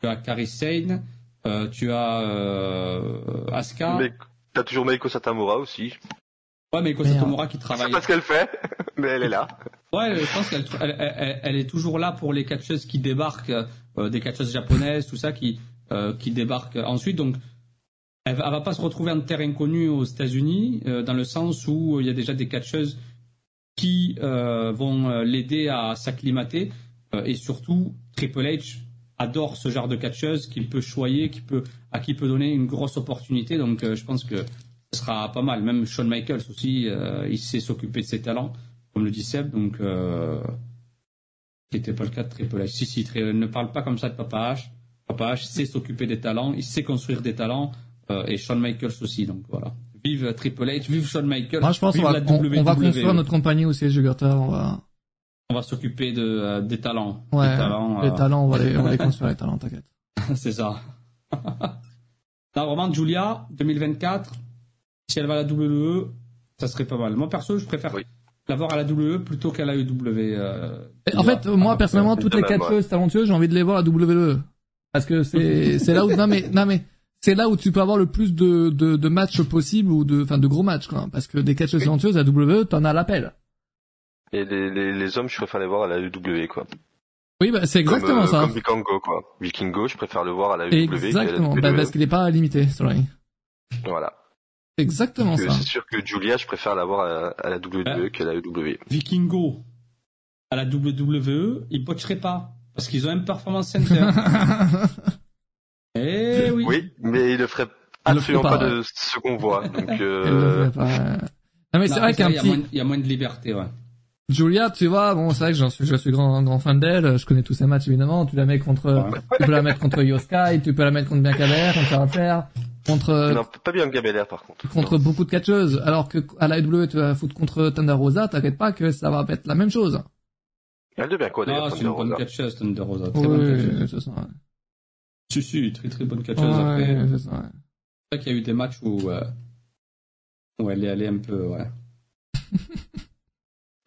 tu as Kairi Sane, euh, tu as euh, Asuka. Mais t'as toujours Meiko Satamura aussi. Ouais, mais Satomura qui travaille. Je sais pas ce qu'elle fait, [laughs] mais elle est là. Ouais, je pense qu'elle elle, elle, est toujours là pour les catcheuses qui débarquent, euh, des catcheuses japonaises, tout ça, qui euh, qui débarquent ensuite. Donc, elle, elle, va pas se retrouver en terre inconnue aux États-Unis, euh, dans le sens où il y a déjà des catcheuses qui vont l'aider à s'acclimater, et surtout Triple H adore ce genre de catcheuse qu'il peut choyer, qui peut à qui peut donner une grosse opportunité. Donc, je pense que ce sera pas mal. Même Shawn Michaels aussi, il sait s'occuper de ses talents comme le dit Seb, donc euh, qui n'était pas le cas de Triple H. Si, si, ne parle pas comme ça de Papa H. Papa H sait s'occuper des talents, il sait construire des talents, euh, et Shawn Michaels aussi, donc voilà. Vive Triple H, vive Shawn Michaels. Moi, je pense qu'on va, on, va construire notre compagnie aussi, les on va... On va s'occuper de, euh, des talents. Ouais, des talents, les talents, on va les, on va les [laughs] construire, les talents, t'inquiète. [laughs] C'est ça. [laughs] non, vraiment, Julia, 2024, si elle va à la WWE, ça serait pas mal. Moi, perso, je préfère... l'avoir à la WWE plutôt qu'à la UW. Euh, en fait, moi personnellement, toutes les catcheuses talentueuses, j'ai envie de les voir à la WWE parce que c'est c'est là où non mais non mais c'est là où tu peux avoir le plus de de, de matchs possibles ou de enfin de gros matchs quoi parce que des catcheuses talentueuses à WWE, t'en as l'appel. Et les, les, les hommes, je préfère les voir à la UW quoi. Oui, bah, c'est exactement comme, ça. Comme Vikingo, quoi. Vikingo, je préfère le voir à la UW. Exactement, bah, parce qu'il n'est pas limité, sorry. Voilà. Exactement ça. C'est sûr que Julia, je préfère l'avoir à, à, la WWE ah. qu'à la UW. Vikingo, à la WWE, ils botcheraient pas. Parce qu'ils ont un performance center. [laughs] eh oui. Oui, mais ils le feraient absolument pas, de ce qu'on voit. [laughs] Donc, euh... Non, mais c'est vrai qu'un petit... Il y a moins de liberté, ouais. Julia, tu vois, bon, c'est vrai que j'en suis, je suis grand, grand fan d'elle. Je connais tous ses matchs évidemment. Tu la mets contre, tu peux la mettre contre Yoskai, tu peux la mettre contre Bianca Belair, contre faire contre. Non, pas Bianca Belair par contre. Contre beaucoup de catcheuses. Alors que à la AEW, tu vas foutre contre Thunder Rosa, t'inquiète pas que ça va être la même chose. Elle devient quoi d'ailleurs Ah, c'est une bonne catcheuse, Thunder Rosa. Très oui, bonne catcheuse. Si, si, très très bonne catcheuse ouais, après. c'est ça. Ouais. C'est vrai qu'il y a eu des matchs où, euh, où elle est allée un peu, ouais.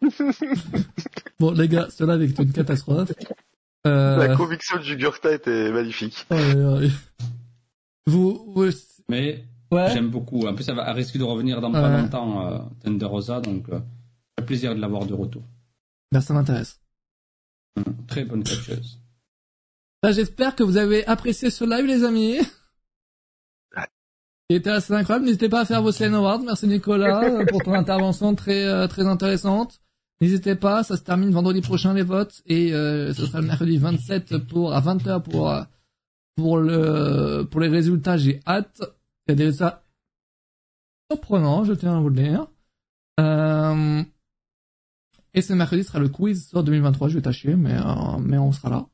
[laughs] bon, les gars, cela avec une catastrophe. Euh... La conviction de Jugurta était magnifique. Ouais, ouais. Vous, vous... Mais ouais. j'aime beaucoup. En plus, elle, va, elle risque de revenir dans pas longtemps, euh, Thunder Rosa, donc euh, un plaisir de l'avoir de retour. Ben, ça m'intéresse. Mmh, très bonne catcheuse. Ben, J'espère que vous avez apprécié ce live, les amis. Il était assez incroyable. N'hésitez pas à faire vos Slane Awards. Merci Nicolas [laughs] pour ton intervention très euh, très intéressante. N'hésitez pas, ça se termine vendredi prochain les votes et euh, ce sera le mercredi 27 pour à 20h pour euh, pour le pour les résultats. J'ai hâte. Il y a des résultats surprenants, je tiens à vous le dire. Euh, et ce mercredi sera le quiz sur 2023. Je vais tâcher, mais euh, mais on sera là.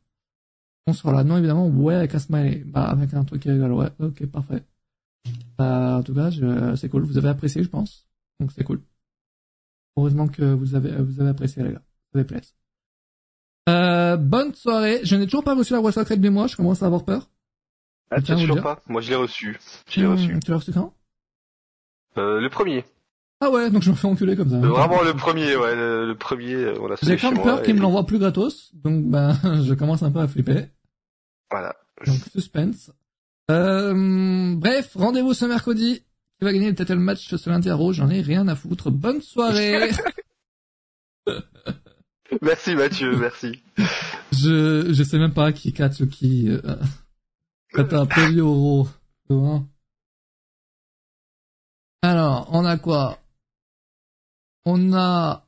On sera là. Non évidemment, ouais avec un smiley, bah avec un truc qui rigole. Ouais, ok parfait. Bah, en tout cas, c'est cool. Vous avez apprécié, je pense. Donc c'est cool. Heureusement que vous avez, vous avez apprécié, les gars. Ça plaisir. Euh, bonne soirée. Je n'ai toujours pas reçu la voix secrète de moi. Je commence à avoir peur. Ah, tu toujours pas Moi, je l'ai reçu. Je l'ai hmm, reçu. Tu l'as reçu quand? Euh, Le premier. Ah ouais, donc je me fais enculer comme ça. Euh, vraiment le premier, ouais, le, premier, euh, on l'a J'ai quand même peur qu'il me l'envoie plus gratos, donc ben, [laughs] je commence un peu à flipper. Voilà. Donc suspense. Euh, bref, rendez-vous ce mercredi qui va gagner le title match ce lundi à Rose, j'en ai rien à foutre. Bonne soirée [laughs] Merci Mathieu, merci. Je je sais même pas qui catch qui. Euh, un peu euro. Alors, on a quoi? On a...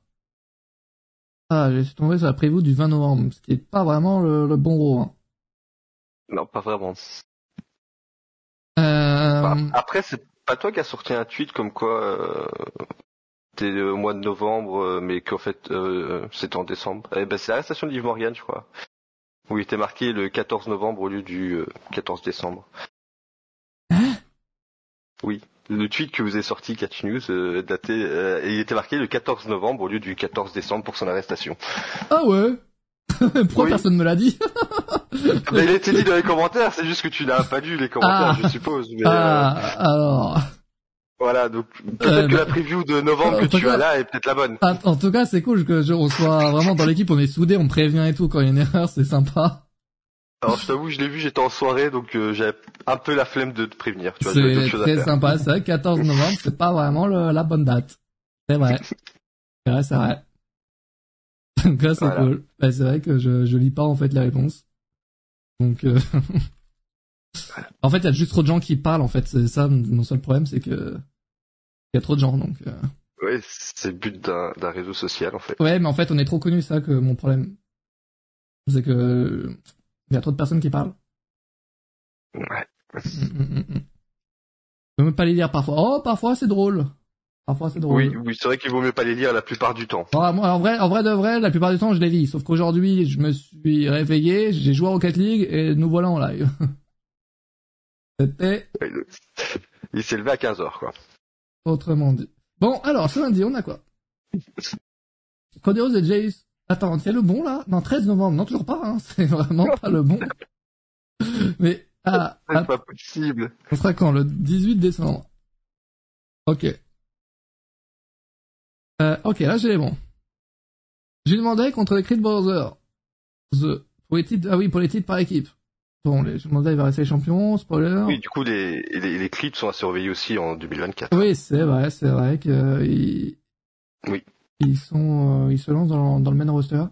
Ah, j'ai tombé sur la prévue du 20 novembre, ce qui est pas vraiment le, bon rôle. Hein. Non, pas vraiment. Euh... Bah, après, c'est pas toi qui as sorti un tweet comme quoi euh, c'était au mois de novembre, euh, mais qu'en fait euh, c'était en décembre. Eh ben, c'est l'arrestation de Yves Morgan, je crois. Où il était marqué le 14 novembre au lieu du 14 décembre. Hein? Oui. Le tweet que vous avez sorti, Catch News, daté, il était marqué le 14 novembre au lieu du 14 décembre pour son arrestation. Ah ouais? [laughs] Pourquoi personne me l'a dit [laughs] Mais il été dit dans les commentaires, c'est juste que tu n'as pas lu les commentaires, ah. je suppose. Mais, ah, alors. Voilà, donc peut-être euh, que la preview de novembre que tu as là est peut-être la bonne. En, tout cas, c'est cool que je, on soit vraiment dans l'équipe, on est soudés, on prévient et tout quand il y a une erreur, c'est sympa. Alors je t'avoue, je l'ai vu, j'étais en soirée, donc euh, j'avais un peu la flemme de te prévenir. C'est très sympa, c'est vrai, 14 novembre, c'est pas vraiment le, la bonne date. C'est vrai. [laughs] C'est vrai, c'est vrai. Donc là, c'est cool. Bah, c'est vrai que je, je lis pas en fait les réponses. Donc, euh... en fait, il y a juste trop de gens qui parlent. En fait, c'est ça mon seul problème, c'est que il y a trop de gens. Donc. Euh... Ouais, c'est le but d'un réseau social en fait. Ouais, mais en fait, on est trop connu, ça que mon problème, c'est que il y a trop de personnes qui parlent. Ouais. Mm, mm, mm, je peux même pas les lire parfois. Oh, parfois c'est drôle. Parfois c'est drôle. Oui, oui, c'est vrai qu'il vaut mieux pas les lire la plupart du temps. moi, en vrai, en vrai de vrai, la plupart du temps, je les lis. Sauf qu'aujourd'hui, je me suis réveillé, j'ai joué au Rocket League et nous voilà en live. [laughs] C'était. Il s'est levé à 15 heures, quoi. Autrement dit. Bon, alors, ce lundi, on a quoi? Codeos et Jace. Attends, c'est le bon là? Non, 13 novembre. Non, toujours pas. Hein. [laughs] C'est vraiment pas le bon. Mais ah, c'est ah, pas possible. On sera quand? Le 18 décembre. Ok. Euh, ok, là j'ai les bons. J'ai demandé contre les Creed Brothers. The, pour les titres, ah oui, pour les titres par équipe. Bon, les, demandé, il va rester champion, spoiler. Oui, du coup, les, les, les clips sont à surveiller aussi en 2024. Oui, c'est vrai, c'est vrai que, euh, ils, oui. Ils sont, euh, ils se lancent dans, dans le main roster.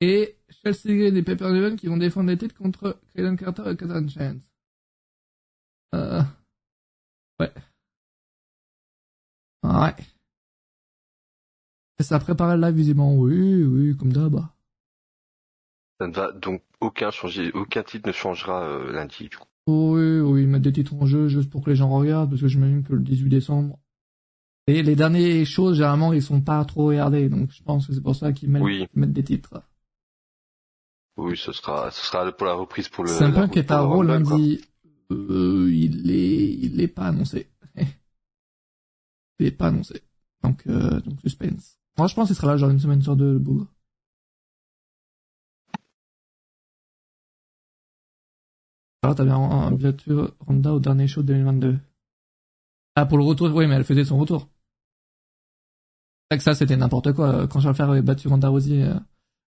Et Chelsea Green et Pepper Devon qui vont défendre les titres contre Kaden Carter et Kazan Chance. Euh, ouais. Ouais. Ça prépare le live visiblement, oui, oui, comme d'hab. Ça ne va donc aucun changer, aucun titre ne changera euh, lundi du coup. Oui, oui, mettre des titres en jeu juste pour que les gens regardent, parce que j'imagine que le 18 décembre. Et les dernières choses, généralement, ils sont pas trop regardés, donc je pense que c'est pour ça qu'ils mettent, mettent des titres. Oui, ce sera, ce sera pour la reprise pour le. C'est un peu qui est à Raw lundi. Euh, il est, il est pas annoncé. [laughs] il est pas annoncé. Donc, euh, donc suspense. Moi, je pense qu'il sera là genre une semaine sur deux, le bougre. Alors, t'avais un, voiture Honda au dernier show de 2022. Ah, pour le retour, oui, mais elle faisait son retour. C'est que ça, c'était n'importe quoi. Quand je vais faire battu Ronda Rosier, euh,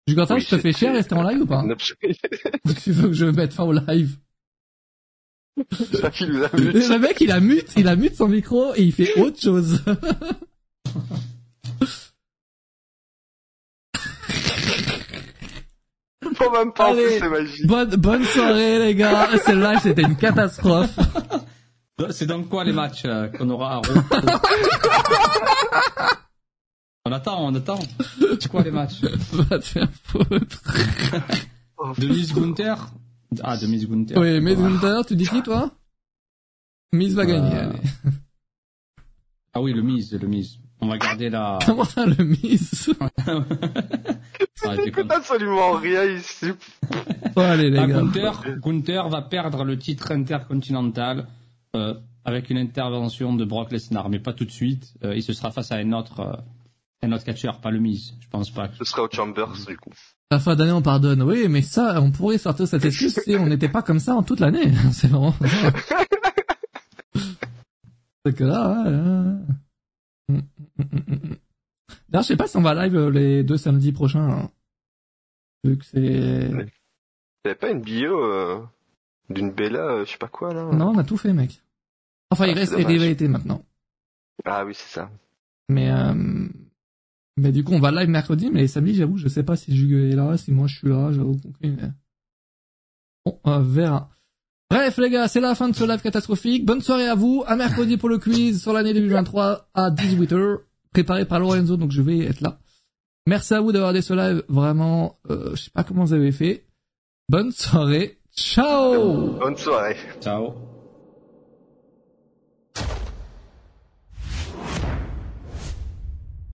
Jugotin, je te fais chier rester en live ou pas? [laughs] [laughs] Tu veux que je mette fin au live? [laughs] Le mec, il a mute, il a mute son micro et il fait autre chose. [laughs] Faut même pas c'est magique. Bonne, bonne soirée, les gars. [laughs] Celle-là, c'était une catastrophe. C'est donc quoi les matchs euh, qu'on aura à [laughs] On attend, on attend. C'est quoi les matchs Va te faire foutre. de Miss Gunther Ah, de Miss Gunther. Oui, Miss Gunther, tu dis qui toi? Miss va gagner, euh. allez. Ah oui, le Miss, le Miss. On va garder la... Comment ça, le Miss Ça a absolument rien ici. Oh, allez, les ah, gars. Gunther, Gunther va perdre le titre intercontinental euh, avec une intervention de Brock Lesnar, mais pas tout de suite. Euh, il se sera face à un autre... Euh, un autre catcheur, pas le mise. Je pense pas. Ce sera au Chambers, du coup. La fin d'année, on pardonne. Oui, mais ça, on pourrait sortir cette excuse si on n'était pas comme ça en toute l'année. [laughs] C'est vraiment [laughs] C'est que là, ouais, D'ailleurs, je sais pas si on va live euh, les deux samedis prochains. Hein. Vu que c'est... T'avais pas une bio euh, d'une Bella, euh, je sais pas quoi, là Non, on a tout fait, mec. Enfin, il ah, reste les maintenant. Ah oui, c'est ça. Mais... Euh... Mais du coup, on va live mercredi, mais les samedis, j'avoue, je sais pas si Jugue est là, si moi je suis là, j'avoue compris, mais... Bon, on verra. Bref les gars, c'est la fin de ce live catastrophique. Bonne soirée à vous. À mercredi pour le quiz sur l'année 2023 à 18h, préparé par Lorenzo, donc je vais être là. Merci à vous d'avoir regardé ce live. Vraiment, euh, je sais pas comment vous avez fait. Bonne soirée. Ciao. Bonne soirée. Ciao.